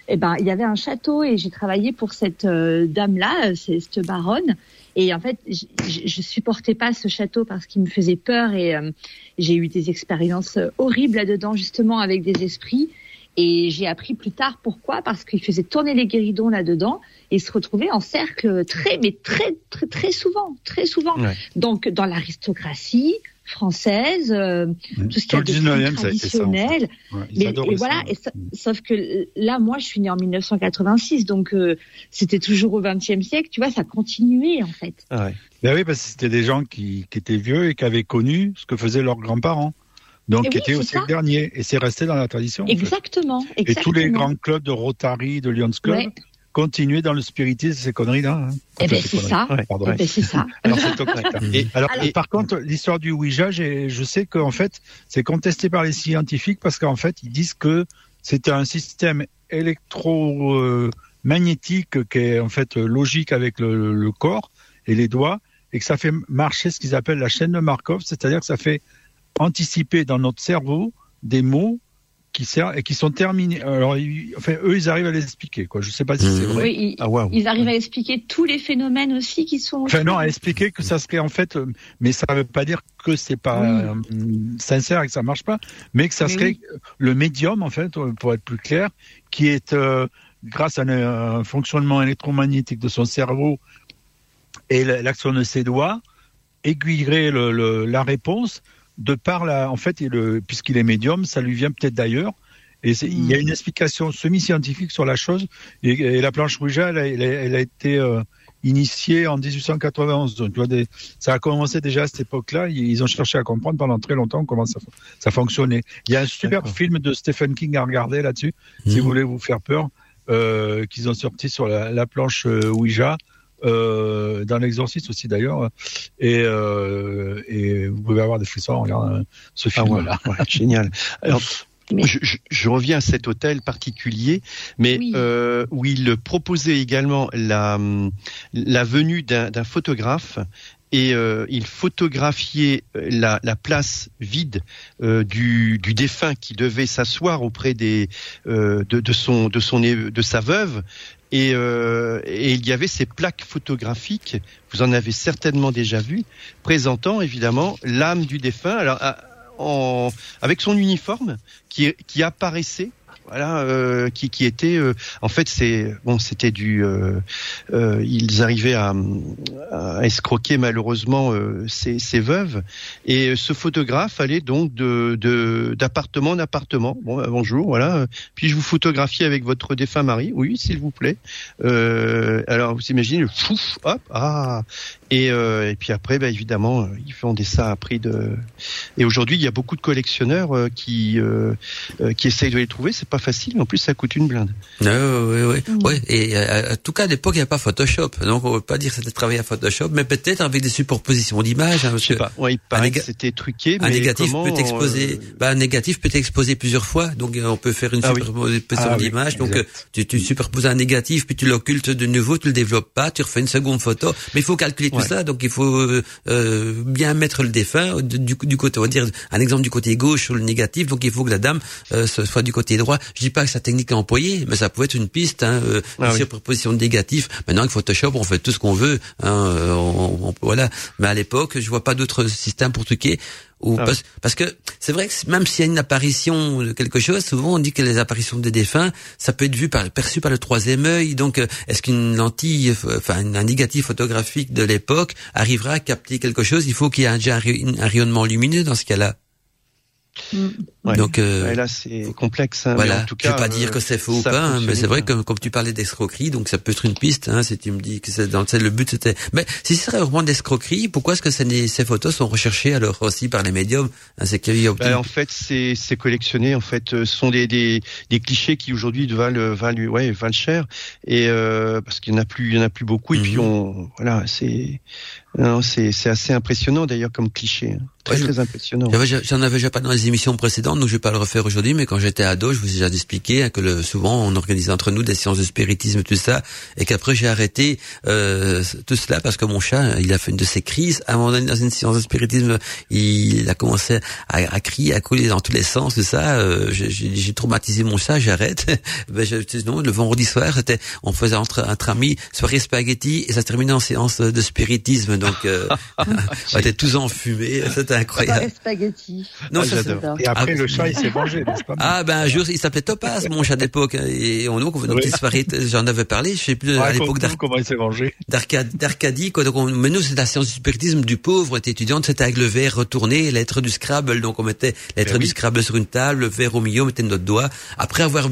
Eh ben, il y avait un château et j'ai travaillé pour cette euh, dame-là, cette baronne. Et en fait, je, je supportais pas ce château parce qu'il me faisait peur et euh, j'ai eu des expériences horribles là-dedans, justement avec des esprits. Et j'ai appris plus tard pourquoi, parce qu'il faisait tourner les guéridons là-dedans et se retrouvait en cercle très, mais très, très, très souvent, très souvent. Donc, dans l'aristocratie française, euh, mmh. tout ce qui est traditionnel. mais voilà, et sauf que là, moi, je suis née en 1986, donc euh, c'était toujours au XXe siècle. Tu vois, ça continuait en fait. Ah ouais. Ben oui, parce que c'était des gens qui, qui étaient vieux et qui avaient connu ce que faisaient leurs grands-parents. Donc, qui était au siècle dernier. Et c'est resté dans la tradition. Exactement, Et tous les grands clubs de Rotary, de Lions Club, continuaient dans le spiritisme, ces conneries-là. Hein. Eh ben, c'est ça. Eh ben, c'est ça. [laughs] [laughs] alors, et, alors, par contre, l'histoire du Ouija, je sais qu'en fait, c'est contesté par les scientifiques parce qu'en fait, ils disent que c'était un système électromagnétique qui est en fait logique avec le, le corps et les doigts et que ça fait marcher ce qu'ils appellent la chaîne de Markov, c'est-à-dire que ça fait anticiper dans notre cerveau des mots qui qui sont terminés. Alors, enfin, eux, ils arrivent à les expliquer. Quoi. Je sais pas si c'est vrai. Oui, ils, ah, ils, arrivent à expliquer tous les phénomènes aussi qui sont. Enfin non, à expliquer que ça serait en fait, euh, mais ça veut pas dire que c'est pas euh, sincère et que ça marche pas, mais que ça serait le médium en fait, euh, pour être plus clair, qui est grâce à un, fonctionnement électromagnétique de son cerveau et l'action de ses doigts aiguillerait le, la réponse de par la, en fait, puisqu'il est médium, ça lui vient peut-être d'ailleurs. Et il y a une explication semi-scientifique sur la chose. Et, la planche Ouija, elle, a été euh, initiée en 1891. Donc, tu vois, des, ça a commencé déjà à cette époque-là. Ils ont cherché à comprendre pendant très longtemps comment ça, ça fonctionnait. Il y a un super film de Stephen King à regarder là-dessus, si vous mmh. voulez vous faire peur, euh, qu'ils ont sorti sur la, la planche euh, Ouija. Euh, dans l'exorciste aussi d'ailleurs. Et, euh, et vous pouvez avoir des frissons en regardant euh, ce ah film-là. génial. Alors, je, je, reviens à cet hôtel particulier, mais euh, où il proposait également la, la venue d'un photographe et euh, il photographiait la, la place vide euh, du, du, défunt qui devait s'asseoir auprès des euh, de, de, son de son de sa veuve et, euh, et, il y avait ces plaques photographiques, vous en avez certainement déjà vu, présentant évidemment l'âme du défunt, alors en, avec son uniforme qui, qui apparaissait voilà, euh, qui, qui était, euh, en fait, c'est bon, c'était du, euh, ils arrivaient à, à, escroquer malheureusement ces, ces, veuves, et ce photographe allait donc de d'appartement en appartement. Bon, bah, bonjour, voilà. Puis je vous photographie avec votre défunt mari, oui, s'il vous plaît. alors vous imaginez, fouf, hop, ah, et, et puis après, bah, évidemment, ils vendaient ça à prix de. Et aujourd'hui, il y a beaucoup de collectionneurs qui qui essayent de les trouver. C'est pas facile, en plus ça coûte une blinde. oui, oui, oui. Et euh, en tout cas, à l'époque, il n'y avait pas Photoshop, donc on ne peut pas dire que c'était travaillé à Photoshop, mais peut-être avec des superpositions d'images. Hein, Je sais pas. Ouais, il paraît que c'était truqué. Mais un négatif peut exposer. Euh... Bah, un négatif peut exposer plusieurs fois, donc euh, on peut faire une ah superposition ah d'images. donc euh, tu, tu superposes un négatif, puis tu l'occultes de nouveau, tu le développes pas, tu refais une seconde photo, mais il faut calculer tout ça, donc il faut bien mettre le défunt du, du côté, on va dire un exemple du côté gauche sur le négatif, donc il faut que la dame soit du côté droit. Je dis pas que sa technique est employée, mais ça pouvait être une piste, hein, euh, ah, sur proposition de négatif. Maintenant, avec Photoshop, on fait tout ce qu'on veut. Hein, euh, on, voilà. Mais à l'époque, je vois pas d'autres systèmes pour truquer. Ou ah parce, que c'est vrai que même s'il y a une apparition de quelque chose, souvent on dit que les apparitions des défunts, ça peut être vu par, perçu par le troisième œil. Donc, euh, est-ce qu'une lentille, enfin un négatif photographique de l'époque arrivera à capter quelque chose? Il faut qu'il y ait déjà un rayonnement lumineux dans ce cas-là. Mm. Donc euh, là c'est complexe. Hein, voilà. En tout cas, je veux pas dire que c'est faux ou pas, hein, mais c'est vrai que comme tu parlais d'escroquerie, donc ça peut être une piste. Hein, si tu me dis que c'est dans le but c'était. Mais si ce serait vraiment d'escroquerie, pourquoi est-ce que ces, ces photos sont recherchées alors aussi par les médiums hein, c'est ben, En fait, c'est c'est collectionné. En fait, euh, ce sont des des, des clichés qui aujourd'hui valent valent ouais valent cher et euh, parce qu'il y en a plus il y en a plus beaucoup et puis mhm. on voilà c'est c'est assez impressionnant d'ailleurs comme cliché. Hein. Très, très impressionnant. J'en avais déjà pas dans les émissions précédentes, donc je vais pas le refaire aujourd'hui, mais quand j'étais ado, je vous ai déjà expliqué hein, que le, souvent on organisait entre nous des séances de spiritisme, tout ça, et qu'après j'ai arrêté euh, tout cela parce que mon chat, il a fait une de ses crises. À un moment donné, dans une séance de spiritisme, il a commencé à, à crier, à couler dans tous les sens, tout ça. Euh, j'ai traumatisé mon chat, j'arrête. [laughs] ben, non, le vendredi soir, c'était, on faisait entre, entre amis soirée spaghetti et ça se terminait en séance de spiritisme. Donc, euh, [laughs] [laughs] on était tous enfumés. C'était incroyable. spaghetti. Non, ah, Et après, le chat, il s'est mangé, n'est-ce pas [laughs] Ah, ben, un jour, il s'appelait Topaz, mon chat d'époque. Et on, donc, on faisait une petite j'en avais parlé, je sais plus, à l'époque comment il s'est mangé. D'Arcadie, quoi. Donc, on, mais nous, c'était la science du spiritisme du pauvre, on était étudiante, c'était avec le verre retourné, lettre du Scrabble. Donc, on mettait lettre du Scrabble sur une table, le verre au milieu, on mettait notre doigt. Après avoir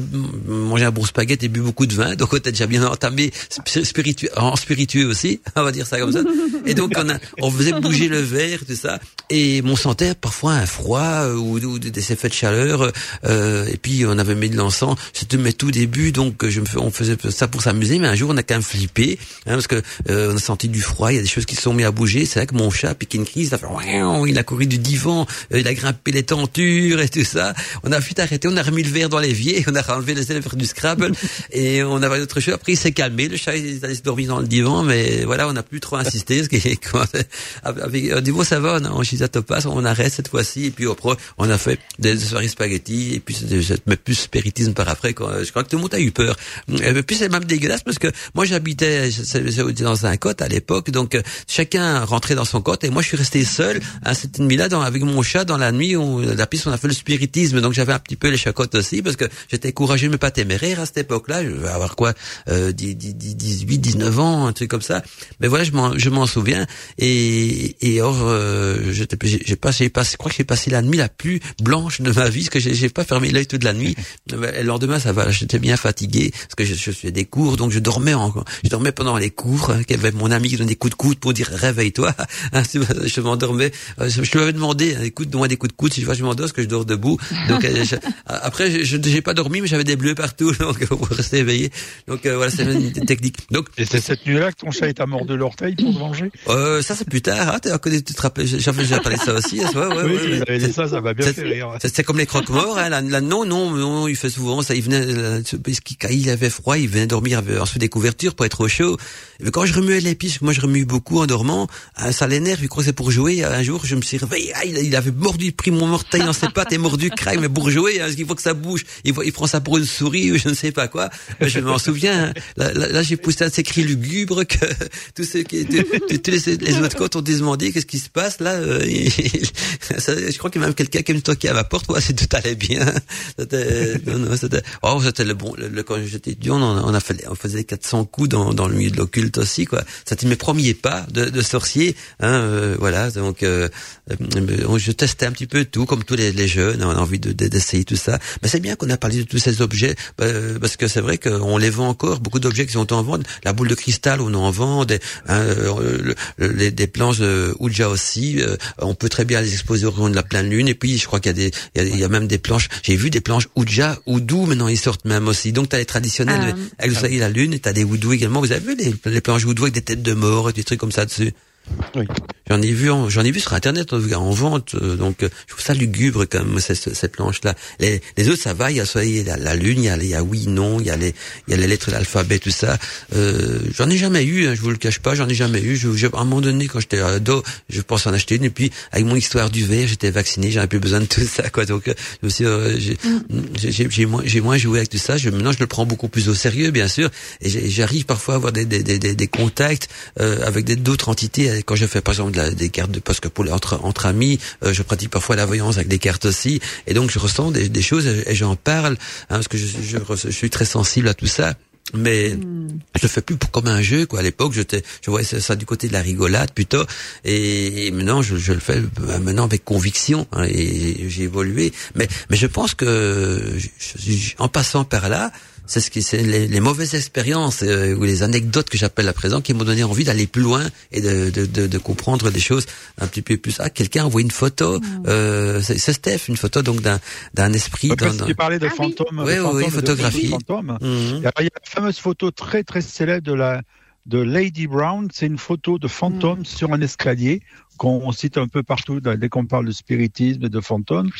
mangé un bon spaghetti et bu beaucoup de vin, donc on était déjà bien entamé spiritueux, en spiritueux aussi, [laughs] on va dire ça comme ça. Et donc, on, a, on faisait bouger le verre, tout ça. Et mon sentait parfois un froid euh, ou, ou, des effets de chaleur. Euh, et puis, on avait mis de l'encens. C'était mes tout début, donc je me, on faisait ça pour s'amuser. Mais un jour, on a quand même flippé, hein, parce que euh, on a senti du froid. Il y a des choses qui se sont mis à bouger. C'est là que mon chat piqué une crise. Il a fait, il a couru du divan, euh, il a grimpé les tentures et tout ça. On a vite arrêté, on a remis le verre dans l'évier, [laughs] on a enlevé les élèves du Scrabble [laughs] et on avait autre chose. Après, il s'est calmé. Le chat, il allé se dormir dans le divan, mais voilà, on n'a plus trop insisté. Ce qui est, [laughs] avec, au niveau ça va, on, on, on arrête cette fois-ci, et puis après, on a fait des soirées spaghetti, et puis mais plus spiritisme par après, quoi. Je crois que tout le monde a eu peur. Et puis c'est même dégueulasse parce que moi j'habitais dans un cote à l'époque, donc euh, chacun rentrait dans son cote, et moi je suis resté seul à cette nuit-là avec mon chat dans la nuit, où, la piste on a fait le spiritisme, donc j'avais un petit peu les chacottes aussi, parce que j'étais courageux mais pas téméraire à cette époque-là, je vais avoir quoi, euh, 18, 19 ans, un truc comme ça. Mais voilà, je m'en souviens, et, et or, euh, j'ai passé, passé, je crois que j'ai passé la nuit la plus blanche de ma vie, parce que j'ai pas fermé l'œil toute la nuit. [laughs] le lendemain, ça va, j'étais bien fatigué, parce que je, je faisais des cours, donc je dormais encore. Je dormais pendant les cours, hein, qu'il y avait mon ami qui donnait des coups de coude pour dire réveille-toi. [laughs] Hein, je m'endormais. Euh, je, lui avais demandé, hein, écoute, donne-moi des coups de coude, si je vois je m'endors, parce que je dors debout. Donc euh, [laughs] après, je j'ai pas dormi, mais j'avais des bleus partout, donc pour rester éveillé. Donc euh, voilà, c'est une technique. Donc et c'est cette nuit-là que ton chat est à mort de l'orteil pour te venger? Euh, ça c'est plus tard. Tu te rappelles, j'avais déjà parlé de ça aussi. Ouais, ouais, oui, ouais, ça, ça m'a bien fait rire. C'est comme les croque-morts. Hein, là, non, non, non, il fait souvent ça. Il venait, quand il avait froid, il venait dormir en dessous des couvertures pour être au chaud. Et quand je remuais les pistes, moi je remue beaucoup en dormant, hein, ça l'énerve. Il croit que c'est pour jouer. Un jour, je me suis réveillé. Ah, il, avait mordu, pris mon morteil dans ses [laughs] pattes et mordu, craque, mais pour jouer, hein, il faut que ça bouge. Il, il prend ça pour une souris ou je ne sais pas quoi. Je m'en souviens. Là, là, j'ai poussé un de ces cris lugubres que [laughs] tous ceux qui, tous les les autres côtes ont demandé qu'est-ce qui se passe là. Euh, [laughs] je crois qu'il y a même quelqu'un qui me toquait à ma porte. Ouais, [laughs] c'est tout allait bien. Non, non, c'était, oh, c'était le bon. Le, quand j'étais étudiant, on, on, a fait, on faisait 400 coups dans, dans le milieu de l'occulte aussi, quoi. C'était mes premiers pas de, de sorcier. Hein, euh, voilà, donc euh, euh, je testais un petit peu tout, comme tous les, les jeunes. On a envie de, d'essayer tout ça. Mais c'est bien qu'on a parlé de tous ces objets, parce que c'est vrai qu'on les vend encore. Beaucoup d'objets qui sont en vente. La boule de cristal, on en vend. Des, hein, les, des planches de Ouija aussi. On peut très bien les exposer au rayon de la pleine lune. Et puis, je crois qu'il y a des, il y a, même des planches. J'ai vu des planches Ouija, Oudou. Maintenant, ils sortent même aussi. Donc, tu as les traditionnels ah. avec le soleil et la lune. Et t'as des Oudou également. Vous avez vu les, les planches Oudou avec des têtes de mort et des trucs comme ça dessus? Oui. J'en ai vu, j'en ai vu sur internet en, vente, euh, donc euh, je trouve ça lugubre comme cette, cette planche-là. Les, les, autres ça va, il y a soleil, la, la lune, il y a, il y a oui, non, il y a les, il y a les lettres de l'alphabet, tout ça. Euh, j'en ai jamais eu, hein, je vous le cache pas, j'en ai jamais eu. Je, à un moment donné, quand j'étais ado, je pense en acheter une, et puis avec mon histoire du verre, j'étais vacciné, j'avais plus besoin de tout ça, quoi. Donc, aussi, euh, j'ai moins, j'ai moins joué avec tout ça. Je, maintenant, je le prends beaucoup plus au sérieux, bien sûr, et j'arrive parfois à avoir des, des, des, des contacts euh, avec d'autres entités quand je fais par exemple des cartes de parce que pour entre entre amis, euh, je pratique parfois la voyance avec des cartes aussi, et donc je ressens des, des choses et, j'en parle hein, parce que je, je, je, suis très sensible à tout ça. Mais hmm. je le fais plus comme un jeu quoi. À l'époque, j'étais, je voyais ça, du côté de la rigolade plutôt, et, maintenant je, je, le fais euh, maintenant avec conviction hein, et j'ai évolué. Mais mais je pense que en passant par là, c'est ce qui, c'est les, les, mauvaises expériences euh, ou les anecdotes que j'appelle à présent qui m'ont donné envie d'aller plus loin et de, de, de, de, comprendre des choses un petit peu plus. Ah, quelqu'un envoie une photo. Mmh. Euh, c'est, Steph, une photo donc d'un d'un esprit. Dans... Tu parlais de ah, fantômes. Oui, oui, photographie. Mmh. Il, y a, la fameuse photo très très célèbre de la de Lady Brown. C'est une photo de fantôme mmh. sur un escalier qu'on cite un peu partout dès qu'on parle de spiritisme et de fantômes.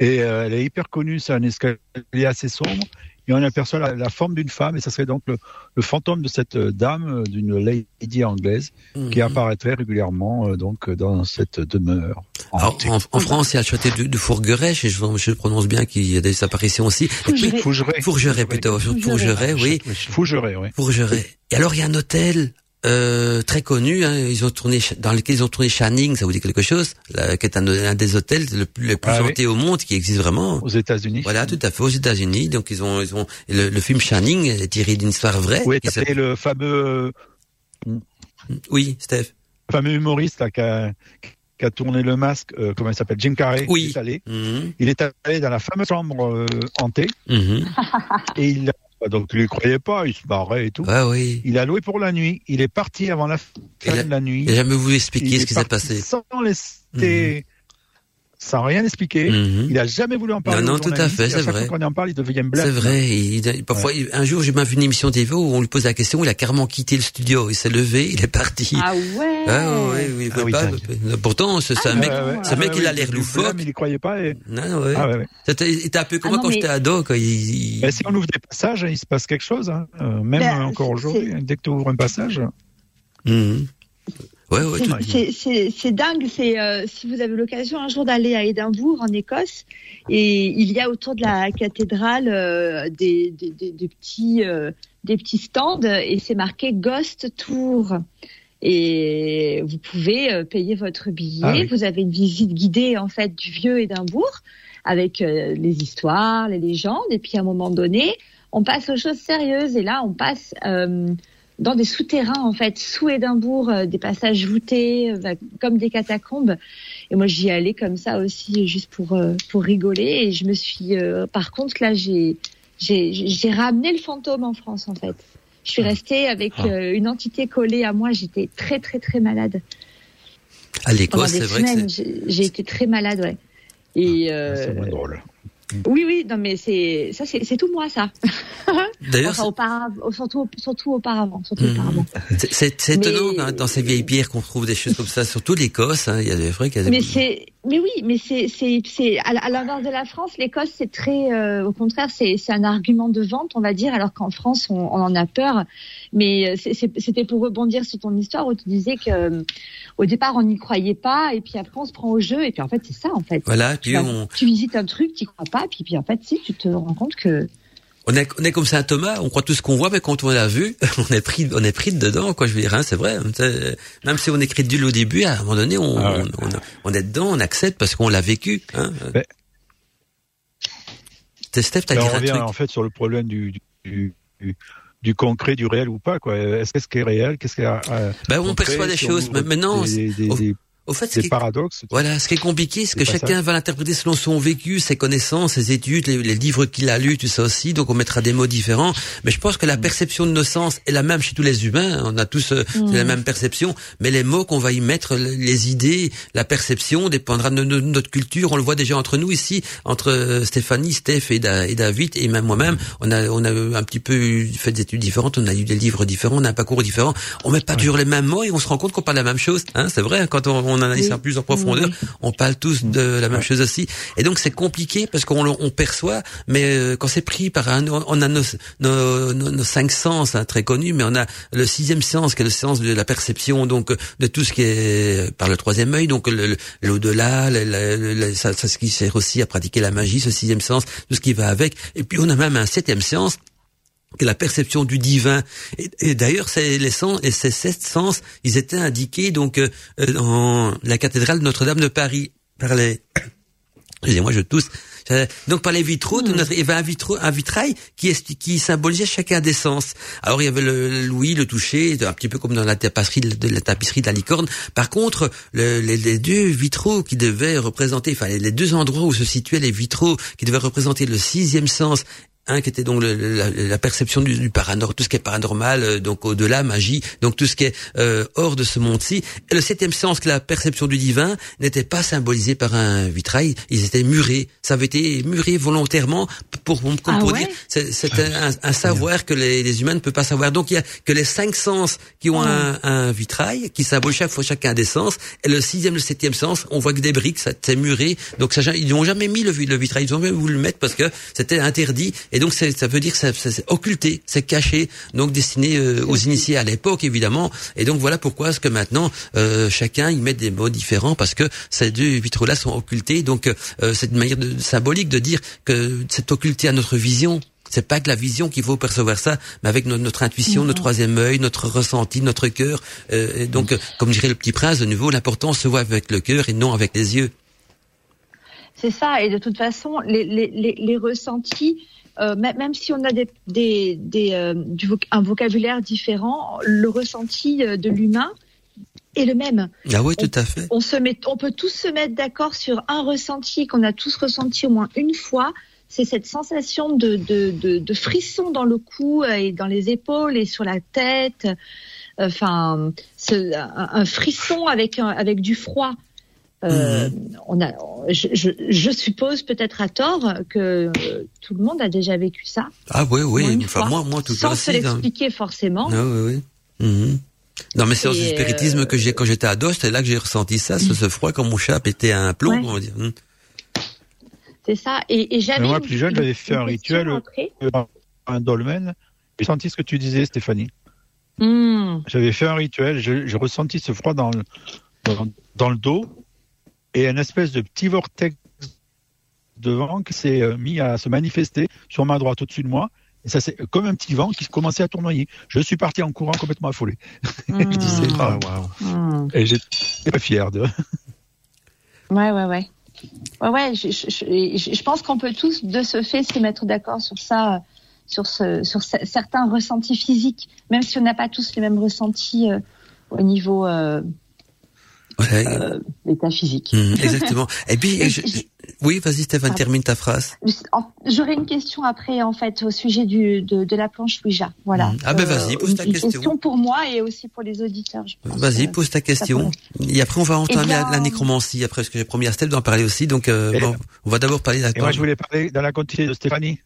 Et euh, elle est hyper connue. C'est un escalier assez sombre et on aperçoit la, forme d'une femme, et ça serait donc le, fantôme de cette euh, dame, euh, d'une lady anglaise, qui mhm. apparaîtrait régulièrement euh, donc dans cette demeure. Alors, en, France, il y a le château de, de Fourgueret, je, je, prononce bien qu'il y a des apparitions aussi. Fourgeret. Fourgeret, plutôt. Fourgeret, oui. Fourgeret, oui. Fourgeret. Et alors, il y a un hôtel euh, très connu. Hein, ils ont tourné dans lequel ils ont tourné Channing, ça vous dit quelque chose? Là, Qui est un, des hôtels le plus, le plus ah, au monde, qui existe vraiment. Aux États-Unis. Voilà, tout à fait aux États-Unis. Donc ils ont, ils ont le, le film Channing est tiré d'une histoire vraie. Oui, c'est le fameux. Oui, Steph. Le fameux humoriste là, qui a, qui a tourné le masque, euh, comment il s'appelle, Jim Carrey. Oui. Il est allé, mhm. il est allé dans la fameuse chambre euh, hantée mhm. et il donc il ne croyait pas, il se barrait et tout. Ah oui. Il a loué pour la nuit. Il est parti avant la fin de la nuit. Il n'a jamais voulu expliquer ce qui s'est passé. Sans laisser sans rien expliquer. Mhm. Il a jamais voulu en parler. Non, non, tout à fait, c'est vrai. Quand on en parle, il devient blême. C'est vrai. Il, parfois, un jour, j'ai vu une émission TV où on lui pose la question, il a carrément quitté le studio. Il s'est levé, il est parti. Ah ouais. Ah ouais, oui, ah, oui pas, pourtant, c'est un mec, c'est un mec, il a l'air loufoque. Il y croyait pas. Et... Non, ouais. Ah, ouais, C'était un peu comme moi quand j'étais ado, quand il. Ben, si on ouvre des passages, il se passe quelque chose. Hein. Euh, même ben, encore aujourd'hui, dès que tu ouvres un passage. Mhm. Ouais, ouais, c'est dingue. C'est euh, si vous avez l'occasion un jour d'aller à Édimbourg en Écosse, et il y a autour de la cathédrale euh, des, des, des, petits euh, des petits stands et c'est marqué Ghost Tour. Et vous pouvez payer votre billet. Ah vous avez une visite guidée en fait du vieux Édimbourg avec les histoires, les légendes. Et puis à un moment donné, on passe aux choses sérieuses. Et là, on passe dans des souterrains en fait, sous Édimbourg, euh, des passages voûtés, euh, bah, comme des catacombes. Et moi, j'y allais comme ça aussi, juste pour euh, pour rigoler. Et je me suis, par contre, là, j'ai j'ai ramené le fantôme en France en fait. Je suis ah. restée avec ah. une entité collée à moi. J'étais très très très malade. À l'Écosse, c'est vrai j'ai été très malade, ouais. Et ah, c'est drôle. Oui, oui, non, mais c'est ça, c'est tout moi, ça. [laughs] D'ailleurs, surtout, surtout auparavant, surtout auparavant. C'est étonnant dans ces vieilles pierres qu'on trouve des choses comme ça, surtout l'Écosse. Hein, il y a des vrais des... Mais c'est, mais oui, mais c'est, c'est, c'est à l'inverse de la France, l'Écosse, c'est très, euh, au contraire, c'est, c'est un argument de vente, on va dire, alors qu'en France, on, on, en a peur. Mais euh, c'était pour rebondir sur ton histoire où tu disais que euh, au départ, on n'y croyait pas, et puis après, on se prend au jeu, et puis en fait, c'est ça, en fait. Voilà, tu, on... tu visites un truc, tu crois pas, puis, puis en fait, si, tu te rends compte que on est, on est comme Saint Thomas, on croit tout ce qu'on voit, mais quand on l'a vu, [laughs] on est pris, on est pris dedans, quoi. Je veux dire, hein, c'est vrai. Même si on est crédule au début, à un moment donné, on, ah on, on, est dedans, on accepte parce qu'on l'a vécu. Hein. Mais... Steph, t'as dit on revient en fait sur le problème du, du, du, concret, du réel ou pas, quoi. Est-ce qu'est-ce qui est réel, qu'est-ce qui est euh, ben, on perçoit des choses, mais maintenant, au fait, c'est paradoxe. Voilà, ce qui est compliqué, c'est que chacun va l'interpréter selon son vécu, ses connaissances, ses études, les, livres qu'il a lus, tout ça aussi. Donc on mettra des mots différents. Mais je pense que la mm. perception de nos sens est la même chez tous les humains. On a tous euh, mm. la même perception, mais les mots qu'on va y mettre, les idées, la perception dépendra de, notre culture. On le voit déjà entre nous ici, entre euh, Stéphanie, Steph et, David et même moi-même. On a on a un petit peu fait des études différentes, on a eu des livres différents, on a un parcours différent. On met pas toujours les mêmes mots et on se rend compte qu'on parle la même chose. Hein, c'est vrai quand on on analyse ça plus en profondeur, on parle tous de la même chose aussi. Et donc c'est compliqué parce qu'on on perçoit, mais euh, quand c'est pris par un, on a nos, nos, nos, cinq sens hein, très connus, mais on a le sixième sens qui est le sens de la perception, donc de tout ce qui est par le troisième œil, donc l'au-delà, ça, ça ce qui sert aussi à pratiquer la magie, ce sixième sens, tout ce qui va avec. Et puis on a même un septième sens que la perception du divin. Et, d'ailleurs, c'est les sens et ces sept sens, ils étaient indiqués donc euh, dans la cathédrale de Notre-Dame de Paris par les. [coughs] Excusez-moi, je tousse. Donc par les vitraux, mmh. il y avait un, vitro, un vitrail qui, qui symbolisait chacun des sens. Alors il y avait le Louis, le toucher, un petit peu comme dans la tapisserie de la, tapisserie de la licorne. Par contre, le, les, les, deux vitraux qui devaient représenter, enfin les deux endroits où se situaient les vitraux qui devaient représenter le sixième sens un qui était donc la, perception du, du paranormal, tout ce qui est paranormal, euh, donc au-delà, magie, donc tout ce qui est euh, hors de ce monde-ci. Et le septième sens, que la perception du divin, n'était pas symbolisé par un vitrail, ils étaient murés. Ça avait été muré volontairement pour, comme ah pour dire, c'est un, un, savoir que les, les, humains ne peuvent pas savoir. Donc il y a que les cinq sens qui ont un, un, vitrail, qui symbolise chaque fois chacun des sens, et le sixième, le septième sens, on voit que des briques, ça c'est muré. Donc ça, ils n'ont jamais mis le, le vitrail, ils ont jamais voulu le mettre parce que c'était interdit. Et donc ça veut dire que c'est occulté, c'est caché, donc destiné euh, aux initiés à l'époque évidemment. Et donc voilà pourquoi est-ce que maintenant euh, chacun y met des mots différents parce que ces deux vitraux-là sont occultés. Donc euh, c'est une manière de, symbolique de dire que c'est occulté à notre vision. C'est pas que la vision qu'il faut percevoir ça, mais avec notre, intuition, notre troisième œil, notre ressenti, notre cœur. Euh, donc, comme dirait le petit prince, de nouveau, l'important se voit avec le cœur et non avec les yeux. C'est ça. Et de toute façon, les, les, les, les ressentis, euh, même si on a des, des, des euh, du un vocabulaire différent, le ressenti euh, de l'humain est le même. Ah oui, tout à fait. On, se met, on peut tous se mettre d'accord sur un ressenti qu'on a tous ressenti au moins une fois. C'est cette sensation de, de, de, de, frisson dans le cou et dans les épaules et sur la tête. Enfin, un, un, frisson avec, avec du froid. Euh, on a, je, je, je suppose peut-être à tort que tout le monde a déjà vécu ça. Ah oui, oui. Enfin, moi, moi, tout Sans se l'expliquer forcément. Ah oui, oui. Mhm. Dans mes séances de spiritisme que j'ai quand j'étais ado, c'était là que j'ai ressenti ça, ce, ce, froid quand mon chat pétait un plomb, on va dire. Mhm. C'est ça. Et, et j'avais. Moi, plus jeune, j'avais fait un rituel un dolmen. J'ai senti ce que tu disais, Stéphanie. Hmm. J'avais fait un rituel. J'ai ressenti ce froid dans dans, dans le dos et un espèce de petit vortex de vent qui s'est euh, mis à se manifester sur ma droite au-dessus de moi. Et ça, c'est comme un petit vent qui commençait à tournoyer. Je suis parti en courant complètement affolé. [laughs] Mmh. ah, wow. Et j'étais pas fier de. [laughs] Ouais, ouais, ouais. Ouais, ouais, je, je, je pense qu'on peut tous, de ce fait, se mettre d'accord sur ça, sur, ce, sur certains ressentis physiques, même si on n'a pas tous les mêmes ressentis euh, au niveau euh, euh, l'état physique. Mmh, exactement. [laughs] Et puis, oui, vas-y Stéphane, termine ta phrase. J'aurais une question après, en fait, au sujet du, de, de la planche Ouija. Voilà. Mmh. Ah ben vas-y, pose ta une, question. question pour moi et aussi pour les auditeurs. Vas-y, pose ta question. Et après, on va entendre eh la, nécromancie, après, ce que j'ai promis à Steph d'en parler aussi. Donc, euh, bon, on va d'abord parler de la Moi, je voulais parler de la continuité de Stéphanie.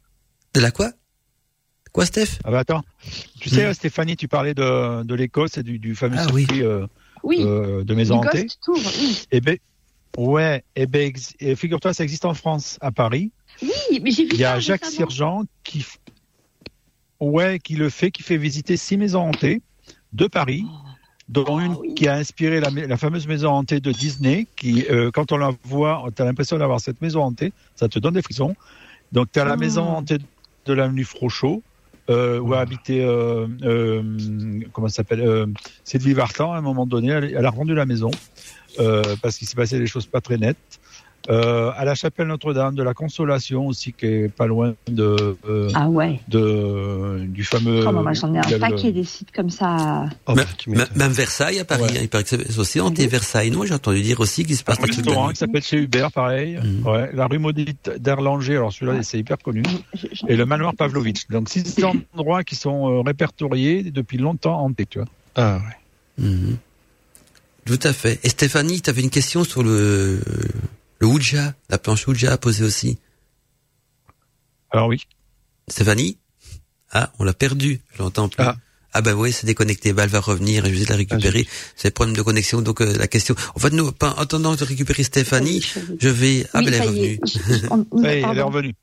De la quoi? Quoi, Steph? Ah bah attends. Tu sais, mmh. Stéphanie, tu parlais de, de l'Écosse et du, du fameux ah, oui. euh, oui. euh, de maison hantée. oui. Et eh ben, ouais, et eh ben, figure-toi, ça existe en France, à Paris. Oui, mais j'ai vu Il y a Jacques Sergent qui, ouais, qui le fait, qui fait visiter six maisons hantées de Paris. Oh. dont une ah qui a inspiré la, la, fameuse maison hantée de Disney, qui, euh, quand on la voit, tu as l'impression d'avoir cette maison hantée, ça te donne des frissons. Donc, tu as la oh. maison hantée de l'avenue Frochot, euh, où a habité, euh, euh, comment s'appelle, euh, Sylvie Vartan à un moment donné. Elle, elle a rendu la maison euh, parce qu'il s'est passé des choses pas très nettes. Euh, à la chapelle Notre-Dame de la Consolation aussi, qui est pas loin de, euh, Ah ouais. de du fameux. Oh, j'en ai un le- paquet des sites comme ça. Oh, Même, bah, même- Versailles à Paris, Ouais. hein, il paraît que c'est aussi anti-Versailles, non J'ai entendu dire aussi qu'il se passe Un restaurant qui s'appelle chez Hubert, pareil. Mhm. Ouais, la rue maudite d'Erlanger, alors celui-là, c'est hyper connu. Et le manoir Pavlovitch. Donc, six [laughs] endroits qui sont euh, répertoriés depuis longtemps hantés, tu vois. Ah, ouais. Mhm. Tout à fait. Et Stéphanie, tu avais une question sur le, le Ouija, la planche Ouija posée aussi. Alors oui. Stéphanie? Ah, on l'a perdu, je l'entends plus. Ah. Ah. ben oui, c'est déconnecté, bah, elle va revenir, je vais essayer de la récupérer. c'est le problème de connexion, donc euh, la question. En fait, nous, pas- en attendant de récupérer Stéphanie, je vais... Ah Oui, ben elle est revenue. est. Je- je- on, on- Ouais, elle est revenue.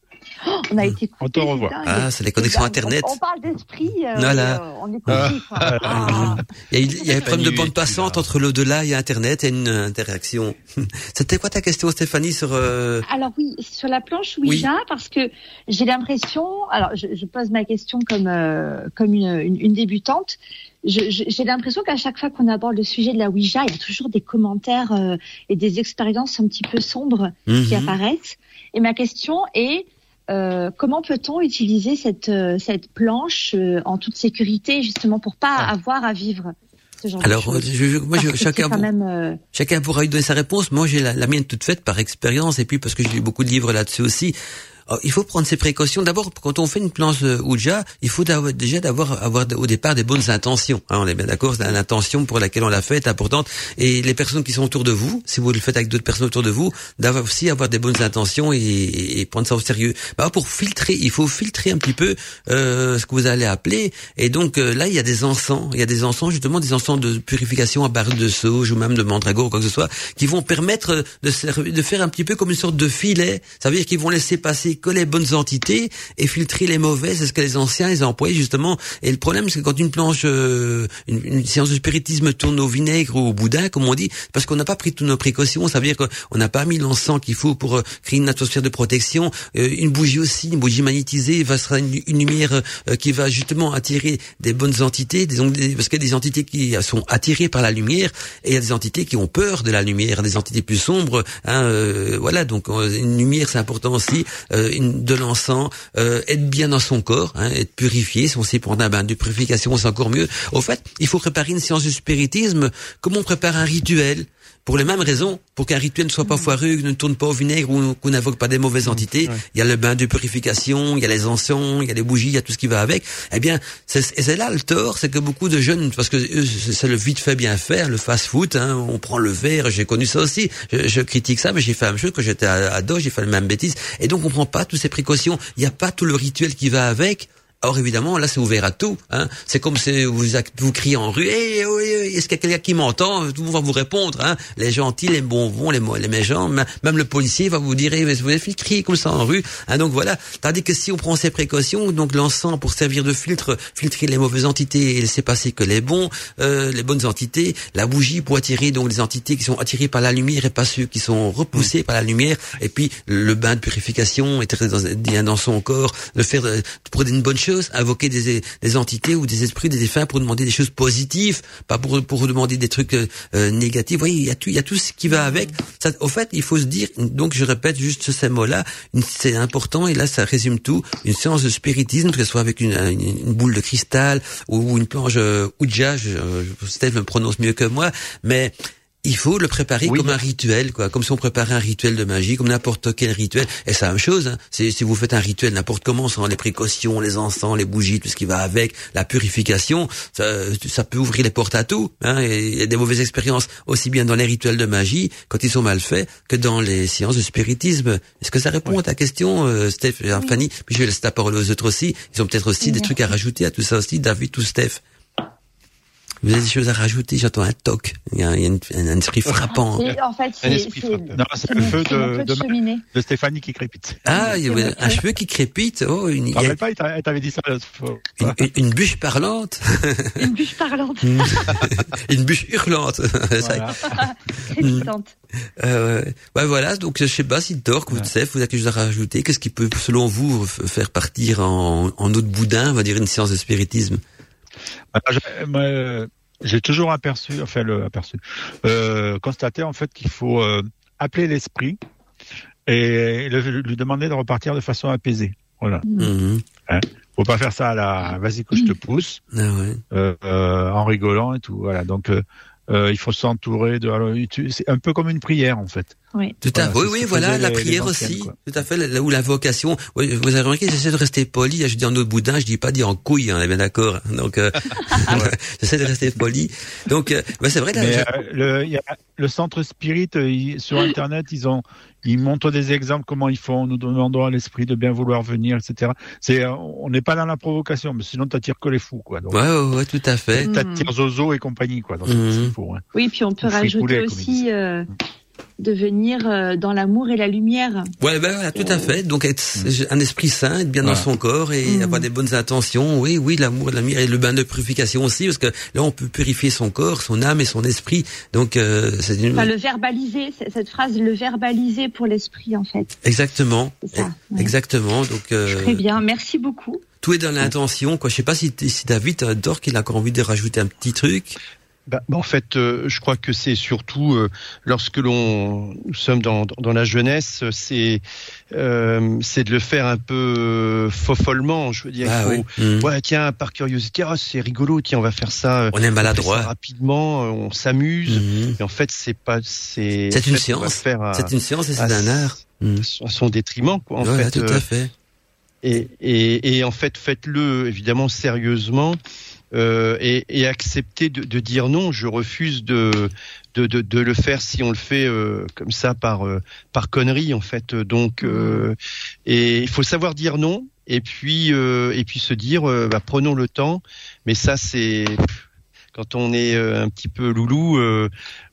On a été coupés, On te revoit. Ah, c'est les connexions On- Internet. On, on parle d'esprit, euh, Voilà. euh, on est coupés, quoi. Ah. Il y a, eu- il y a un problème de bande passante entre l'au-delà et Internet et une euh, interaction. [laughs] C'était quoi ta question, Stéphanie, sur... euh, Alors oui, sur la planche Ouija, parce que j'ai l'impression, alors je, je pose ma question comme euh, comme une, une, une débutante, Je- je- j'ai l'impression qu'à chaque fois qu'on aborde le sujet de la Ouija, il y a toujours des commentaires euh, et des expériences un petit peu sombres qui mhm. apparaissent. Et ma question est euh, comment peut-on utiliser cette euh, cette planche euh, en toute sécurité justement pour pas Ah. avoir à vivre ce genre Alors, de choses je, moi, je, chacun, même euh, pourra y donner sa réponse. Moi, j'ai la, la mienne toute faite par expérience et puis parce que j'ai lu beaucoup de livres là-dessus aussi. Il faut prendre ses précautions. D'abord, quand on fait une planche Ouija, il faut déjà d'avoir avoir au départ des bonnes intentions. Hein, on est bien d'accord, l'intention pour laquelle on l'a fait est importante. Et les personnes qui sont autour de vous, si vous le faites avec d'autres personnes autour de vous, d'avoir aussi avoir des bonnes intentions et, et- prendre ça au sérieux. Bah, pour filtrer, il faut filtrer un petit peu euh, ce que vous allez appeler. Et donc euh, là, il y a des encens. Il y a des encens, justement, des encens de purification à barre de sauge ou même de mandragore ou quoi que ce soit, qui vont permettre de, de faire un petit peu comme une sorte de filet. Ça veut dire qu'ils vont laisser passer que les bonnes entités et filtrer les mauvaises. C'est ce que les anciens ils employaient justement. Et le problème, c'est que quand une planche, euh, une, une séance de spiritisme tourne au vinaigre ou au boudin, comme on dit, parce qu'on n'a pas pris toutes nos précautions. Ça veut dire qu'on n'a pas mis l'encens qu'il faut pour euh, créer une atmosphère de protection. Euh, une bougie aussi, une bougie magnétisée, va sera une, une lumière euh, qui va justement attirer des bonnes entités, des, parce qu'il y a des entités qui sont attirées par la lumière et il y a des entités qui ont peur de la lumière, des entités plus sombres. Hein, euh, voilà, donc une lumière c'est important aussi, euh, une, de l'encens, euh, être bien dans son corps, hein, être purifié. Si on sait prendre un bain de purification, c'est encore mieux. Au fait, il faut préparer une séance de spiritisme comme on prépare un rituel? Pour les mêmes raisons, pour qu'un rituel ne soit pas foireux, ne tourne pas au vinaigre ou qu'on n'invoque pas des mauvaises entités, Ouais. il y a le bain de purification, il y a les encens, il y a les bougies, il y a tout ce qui va avec. Eh bien, c'est là le tort, c'est que beaucoup de jeunes, parce que c'est le vite fait bien faire, le fast-food, hein, on prend le verre, j'ai connu ça aussi, je, je critique ça, mais j'ai fait la même chose quand j'étais à- ado, j'ai fait la même bêtise, et donc on prend pas toutes ces précautions, il n'y a pas tout le rituel qui va avec. Or évidemment, là c'est ouvert à tout. Hein. C'est comme si vous vous criez en rue, hey, oui, oui, est-ce qu'il y a quelqu'un qui m'entend? Tout le monde va vous répondre. Hein. Les gentils, les bons vont, les, les méchants, même le policier va vous dire, hey, vous avez crier comme ça en rue. Hein, donc voilà. Tandis que si on prend ces précautions, donc l'encens pour servir de filtre, filtrer les mauvaises entités et laisser passer que les bons, euh, les bonnes entités, la bougie pour attirer donc les entités qui sont attirées par la lumière et pas ceux qui sont repoussés par la lumière. Et puis le bain de purification, être dans, dans son corps, le faire pour une bonne chose, invoquer des, des entités ou des esprits, des défunts pour demander des choses positives, pas pour pour demander des trucs euh, euh, négatifs. Vous voyez, il y a tout, il y a tout ce qui va avec. Ça, au fait, il faut se dire. Donc, je répète juste ces mots-là. C'est important et là, ça résume tout. Une séance de spiritisme, que ce soit avec une, une, une boule de cristal ou une planche euh, Ouija, je, je, Steve me prononce mieux que moi, mais il faut le préparer Oui. comme un rituel, quoi, comme si on préparait un rituel de magie, comme n'importe quel rituel. Et c'est la même chose. Hein. C'est- Si vous faites un rituel n'importe comment, sans les précautions, les encens, les bougies, tout ce qui va avec, la purification, ça, ça peut ouvrir les portes à tout. Hein. Et il y a des mauvaises expériences aussi bien dans les rituels de magie, quand ils sont mal faits, que dans les séances de spiritisme. Est-ce que ça répond à ta question, euh, Steph, et Fanny Puis je laisse la parole aux autres aussi. Ils ont peut-être aussi des trucs à rajouter à tout ça aussi, David ou Steph? Vous avez des choses à rajouter J'entends un toc. Il y a, il y a une- un esprit frappant. Et en fait, Un c'est. Non, c'est c'est le feu de, feu de, de cheminée. de Stéphanie qui crépite. Ah, il y mon un feu. cheveu qui crépite. Oh, une, a pas, elle t'a- elle t'avait dit ça une, une- une bûche parlante, [laughs] Une bûche parlante, une bûche hurlante. [laughs] Voilà. [laughs] crépitante. Euh, ouais, voilà. Donc, je sais pas si Dork, vous Ouais. savez, vous avez quelque chose à rajouter. Qu'est-ce qui peut, selon vous, faire partir en, en eau de boudin, on va dire, une séance de spiritisme? Bah, j'ai- euh, J'ai toujours aperçu, enfin le aperçu, euh, constaté en fait qu'il faut euh, appeler l'esprit et le- lui demander de repartir de façon apaisée. Voilà. Mhm. Faut pas faire ça à la vas-y que je te pousse Ah ouais. euh, euh, en rigolant et tout. Voilà. Donc euh, il faut s'entourer de. C'est un peu comme une prière en fait. Oui. Tout à Voilà, fait. Oui, oui, voilà, la les- prière aussi. quoi. Tout à fait. Là où la vocation. Oui, vous avez remarqué, j'essaie de rester poli. Je dis en eau de boudin, je dis pas dire en couille, hein, on est bien d'accord. Donc, euh, [laughs] [laughs] j'essaie de rester poli. Donc, euh, bah, c'est vrai. Là, Mais je- euh, le, il y a, le centre Spirit il- sur Internet, ils ont, ils montrent des exemples comment ils font. Nous demandons à l'esprit de bien vouloir venir, etc. C'est, on n'est pas dans la provocation, mais sinon t'attires que les fous, quoi. Donc, Ouais, ouais, ouais, tout à fait. T'attires Zozo et compagnie, quoi. Donc, faut, hein. Oui, puis on peut Ou rajouter aussi euh, de venir euh, dans l'amour et la lumière. Ouais, ben voilà, tout à fait. Donc être un esprit sain, être bien dans son corps et Mm. avoir des bonnes intentions. Oui, oui, l'amour, la lumière et le bain de purification aussi, parce que là on peut purifier son corps, son âme et son esprit. Donc euh, c'est une... Enfin, le verbaliser, cette phrase, le verbaliser pour l'esprit, en fait. exactement, C'est ça, ouais. exactement. Donc euh, Très bien, merci beaucoup. tout est dans l'intention. Quoi, je sais pas si, si David euh, Dork il a encore envie de rajouter un petit truc. Bah, bah, en fait, euh, je crois que c'est surtout euh, lorsque l'on nous sommes dans, dans la jeunesse, c'est euh, c'est de le faire un peu euh, follement. Je veux dire, Ah il faut, oui. Mm. ouais, tiens, par curiosité, ah, c'est rigolo, tiens, on va faire ça. euh, On est on fait ça maladroit. rapidement, euh, on s'amuse. Mhm. Et en fait, c'est pas, c'est. C'est une fait, à, C'est une science et c'est un art. Mm. à son détriment, quoi. En Ouais, fait, tout euh, à fait. et, et, et en fait, faites-le évidemment sérieusement euh, et, et acceptez de, de dire non. Je refuse de, de, de, de le faire si on le fait euh, comme ça par euh, par connerie en fait. Donc, euh, et il faut savoir dire non. Et puis euh, et puis se dire, euh, bah, prenons le temps. Mais ça, c'est quand on est euh, un petit peu loulou.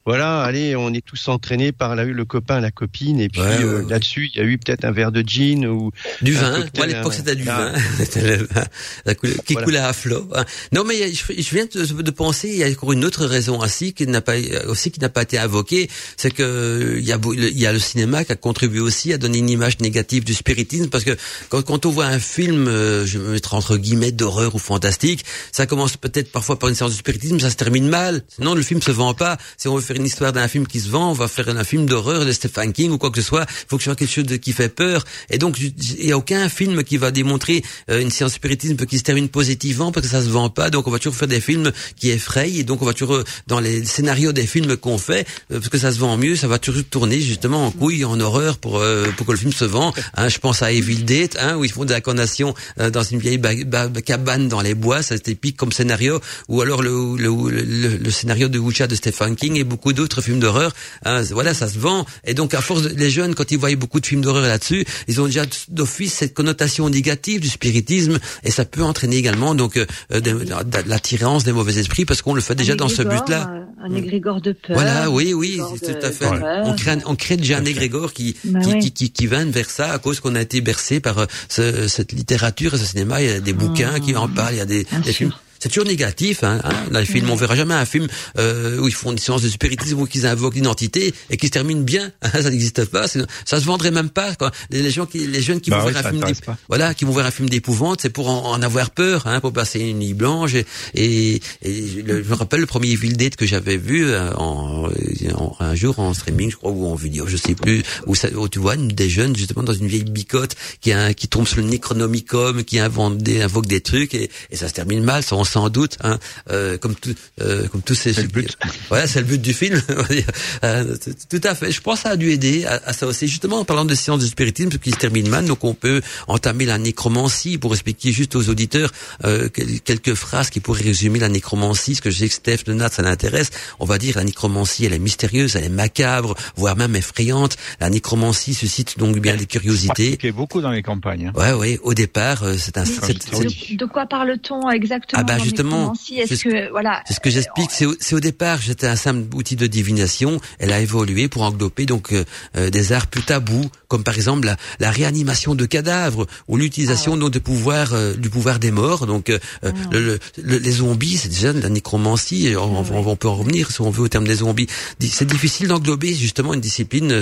Euh, voilà, allez, on est tous entraînés par la, le copain, la copine, et puis Ouais, euh, ouais. là-dessus, il y a eu peut-être un verre de gin ou Du vin. cocktail, Moi, à l'époque, c'était du vin. [laughs] Qui Voilà. coulait à flot. hein. Non, mais a- je, viens de, de penser, il y a encore une autre raison aussi qui n'a pas aussi qui n'a pas été invoquée, c'est que il y a beau- il y a le cinéma qui a contribué aussi à donner une image négative du spiritisme parce que quand, quand on voit un film, euh, je vais me mettre entre guillemets d'horreur ou fantastique, ça commence peut-être parfois par une séance de spiritisme, ça se termine mal. Sinon, le film se vend pas. Si on veut faire une histoire d'un film qui se vend, on va faire un film d'horreur de Stephen King ou quoi que ce soit. Il faut que ce soit quelque chose qui fait peur. Et donc, il y a aucun film qui va démontrer euh, une séance spiritisme qui se termine positivement parce que ça se vend pas. Donc, on va toujours faire des films qui effrayent. Et donc, on va toujours, euh, dans les scénarios des films qu'on fait, euh, parce que ça se vend mieux, ça va toujours tourner justement en couille, en horreur pour, euh, pour que le film se vend. Hein, je pense à Evil Dead, hein, où ils font des incarnations euh, dans une vieille ba- ba- cabane dans les bois. Ça, c'est épique comme scénario. Ou alors le, le, le, le scénario de Wucha de Stephen King et beaucoup d'autres films d'horreur. Hein, voilà, ça se vend. Et donc, à force, de- les jeunes, quand ils voient beaucoup de films d'horreur là-dessus, ils ont déjà d'office cette connotation négative du spiritisme et ça peut entraîner également donc euh, de, de l'attirance des mauvais esprits parce qu'on le fait déjà Un dans ce but-là. euh, Un égrégore de peur. Voilà, oui, oui, tout à fait. On crée, un- on crée déjà un égrégore qui, Bah qui, ouais. qui, qui, qui va vers ça à cause qu'on a été bercé par euh, ce- cette littérature et ce cinéma. Il y a des bouquins qui en parlent, il y a des, films. C'est toujours négatif, hein, hein, dans les films. On verra jamais un film euh, où ils font une séance de spiritisme ou qu'ils invoquent l'identité et qui se termine bien. [laughs] ça n'existe pas. Ça se vendrait même pas. Quoi. Les, les gens qui, les jeunes qui Bah vont oui, voir ça un film, voilà, qui vont voir un film d'épouvante, c'est pour en, en avoir peur, hein, pour passer une nuit blanche. Et, et, et le- je me rappelle le premier Evil Dead que j'avais vu euh, en, en- un jour en streaming, je crois, ou en vidéo, je sais plus, où, ça, où tu vois une, des jeunes justement dans une vieille bicote qui, a, qui tombe sur le Necronomicon, qui invente des, invoque des trucs et, et ça se termine mal, ça on s'en doute, hein, euh, comme tout, euh, comme tous ces. C'est le but. [laughs] Voilà, c'est le but du film. [laughs] Euh, tout à fait. Je pense que ça a dû aider à, à ça aussi. Justement, en parlant de science du spiritisme, qui se termine mal, donc on peut entamer la nécromancie pour expliquer juste aux auditeurs euh, quel- quelques phrases qui pourraient résumer la nécromancie. Ce que je sais que Steph de Nat, ça l'intéresse. On va dire la nécromancie, elle est mystérieuse, elle est macabre, voire même effrayante. La nécromancie suscite donc bien des curiosités. Pratiqué beaucoup dans les campagnes. hein. Ouais, ouais. Au départ, euh, c'est un. Oui, c'est- Ah oui. c'est- De, de quoi parle-t-on exactement? Ah bah Bah justement, est-ce que voilà C'est ce que j'explique. C'est au, au, départ, j'étais un simple outil de divination. Elle a évolué pour englober donc euh, euh, des arts plus tabous, comme par exemple la, la réanimation de cadavres ou l'utilisation ah de pouvoir euh, du pouvoir des morts. Donc ah. le, le, les zombies, c'est déjà de la nécromancie. On, ah on, peut en revenir si on veut au terme des zombies. C'est difficile d'englober justement une discipline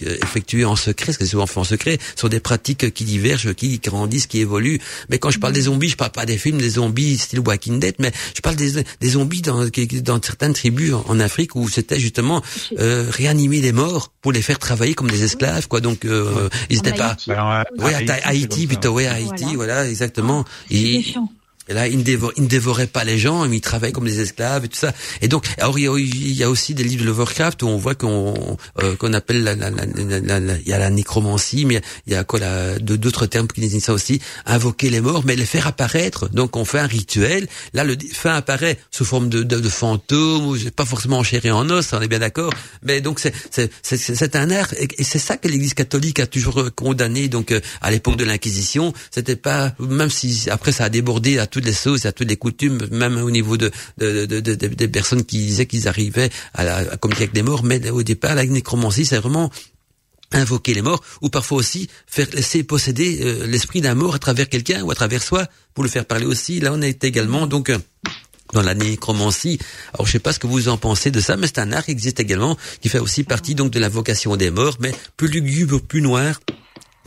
effectuée en secret, parce que souvent fait en secret, sur des pratiques qui divergent, qui grandissent, qui évoluent. Mais quand je parle des zombies, je parle pas des films des zombies style Walking Dead, mais je parle des, des zombies dans, dans certaines tribus en, Afrique où c'était justement euh, réanimer des morts pour les faire travailler comme des esclaves, quoi. Donc euh, ils n'étaient pas. oui, à Haïti, plutôt, oui, à Haïti, voilà, exactement. Et, et là, il ne, il ne dévorait pas les gens, il travaillait comme des esclaves et tout ça. Et donc, alors il y a, aussi des livres de Lovecraft où on voit qu'on euh, qu'on appelle la, la, la, il y a la nécromancie, mais il y a quoi d'autres termes qui disent ça aussi, invoquer les morts, mais les faire apparaître. Donc on fait un rituel. Là, le fin apparaît sous forme de, de, de fantôme, pas forcément en chair et en os, on est bien d'accord. Mais donc c'est c'est c'est un art et, c'est ça que l'Église catholique a toujours condamné. Donc euh, à l'époque de l'Inquisition, c'était pas même si après ça a débordé à tout toutes les sauces, à toutes les coutumes, même au niveau de, de, de, de des personnes qui disaient qu'ils arrivaient à, la, communiquer avec des morts. Mais au départ, la nécromancie, c'est vraiment invoquer les morts, ou parfois aussi faire laisser posséder euh, l'esprit d'un mort à travers quelqu'un ou à travers soi, pour le faire parler aussi. Là, on est également donc euh, dans la nécromancie. Alors, je sais pas ce que vous en pensez de ça, mais c'est un art qui existe également, qui fait aussi partie donc de l'invocation des morts, mais plus lugubre, plus noir,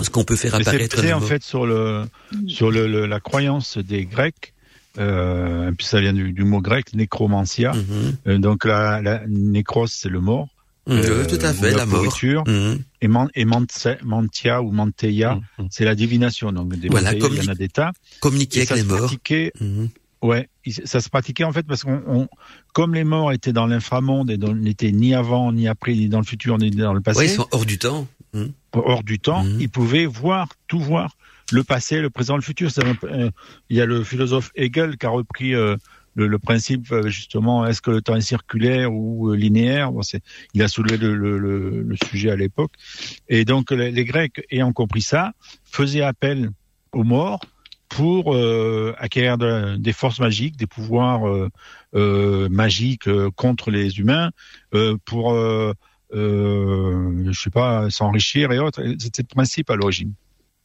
ce qu'on peut faire apparaître. C'est en fait sur le sur le, la croyance des Grecs. Euh, puis ça vient du, mot grec nécromancia. Mhm. euh, donc la, la nécros c'est le mort. Mhm. Euh, tout à fait, la, mort. Mhm. Et, man, et mantia ou manteia, c'est la divination. Donc des voilà, il y en a des tas. Communiquer avec les morts. Ouais, ça se pratiquait en fait parce qu'on, comme les morts étaient dans l'inframonde et n'étaient ni avant, ni après, ni dans le futur, ni dans le passé. Ouais, ils sont hors du temps. Mmh. hors du temps, mmh. il pouvait voir, tout voir, le passé, le présent, le futur. Euh, il y a le philosophe Hegel qui a repris euh, le, principe euh, justement, est-ce que le temps est circulaire ou linéaire? Bon, Il a soulevé le, sujet à l'époque. Et donc les, Grecs, ayant compris ça, faisaient appel aux morts pour acquérir des forces magiques, des pouvoirs magiques contre les humains, pour euh, je sais pas, s'enrichir et autres. C'était le principe à l'origine.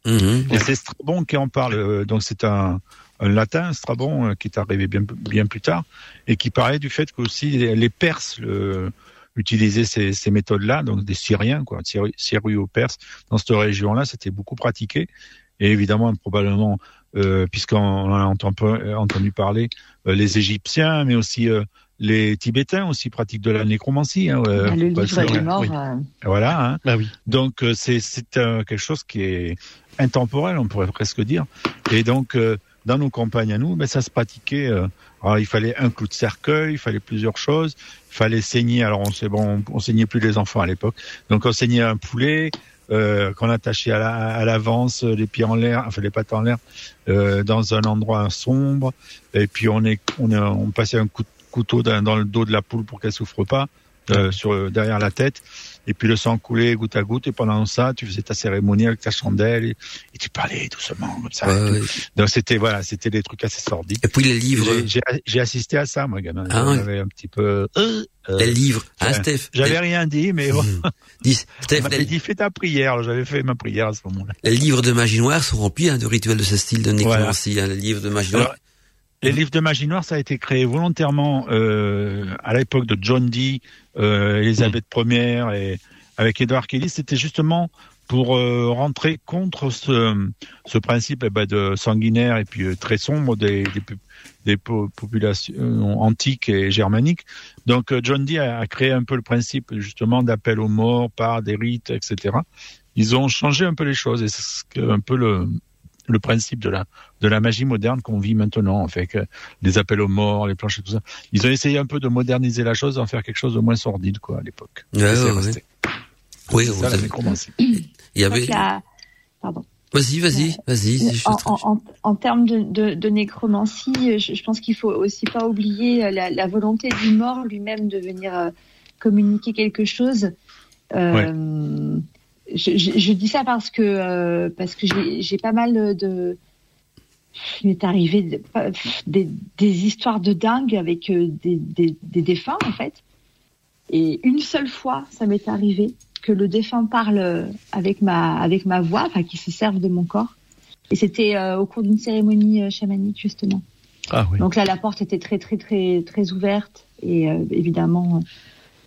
Mhm. Et c'est Strabon qui en parle. Euh, donc c'est un, un, latin, Strabon, euh, qui est arrivé bien, bien plus tard, et qui parlait du fait qu'aussi les Perses le, utilisaient ces, ces méthodes-là, donc des Syriens, quoi, Syrio-Perses, dans cette région-là, c'était beaucoup pratiqué. Et évidemment, probablement, euh, puisqu'on a entendu, parler, euh, les Égyptiens, mais aussi les Tibétains aussi pratiquent de la nécromancie. Hein, euh, le livre des morts. Euh. Voilà. Hein. Bah oui. Donc euh, c'est c'est quelque chose qui est intemporel, on pourrait presque dire. Et donc dans nos campagnes à nous, ben, ça se pratiquait. alors, il fallait un clou de cercueil, il fallait plusieurs choses. Il fallait saigner. Alors on sait bon, on, saignait plus les enfants à l'époque. Donc on saignait un poulet. Euh, qu'on attachait à l'avance, les pieds en l'air, enfin les pattes en l'air, euh, dans un endroit sombre. Et puis on est, on, est, on passait un coup de couteau dans le dos de la poule pour qu'elle souffre pas, euh, sur derrière la tête. Et puis le sang coulait goutte à goutte. Et pendant ça, tu faisais ta cérémonie avec ta chandelle et, tu parlais doucement comme ça. Donc c'était voilà, c'était des trucs assez sordides. Et puis les livres. J'ai assisté à ça, moi, gamin. Ah, J'avais un petit peu. Euh, les livres, hein, Steph? J'avais rien dit, mais bon. Dis, [laughs] Steph, dit fais ta prière. J'avais fait ma prière à ce moment-là. Les livres de magie noire sont remplis hein, de rituels de ce style de nécromancie. Hein, les livres de magie noire. Les livres de magie noire, ça a été créé volontairement euh, à l'époque de John Dee, euh, Elisabeth Ier et avec Edward Kelly. C'était justement pour euh, rentrer contre ce, ce principe eh ben, de sanguinaire et puis euh, très sombre des, des, des populations antiques et germaniques. Donc euh, John Dee a, a, créé un peu le principe justement d'appel aux morts par des rites, etc. Ils ont changé un peu les choses et c'est un peu le, le principe de la de la magie moderne qu'on vit maintenant, en fait, les appels aux morts, les planches et tout ça. Ils ont essayé un peu de moderniser la chose, d'en faire quelque chose de moins sordide, quoi, à l'époque. Ouais, ouais, Oui, ça, ça commencé. Il y avait. Pardon. Vas-y, vas-y, vas-y. En, en, en, termes de, de, de nécromancie, je, je pense qu'il faut aussi pas oublier la, la volonté du mort lui-même de venir euh, communiquer quelque chose. Euh, je, je, dis ça parce que euh, parce que j'ai pas mal de il m'est arrivé des, des, histoires de dingue avec des, des, des, défunts en fait. Et une seule fois, ça m'est arrivé que le défunt parle avec ma avec ma voix, enfin qu'il se serve de mon corps. Et c'était au cours d'une cérémonie chamanique justement. Ah, oui. Donc là, la porte était très très très très ouverte et évidemment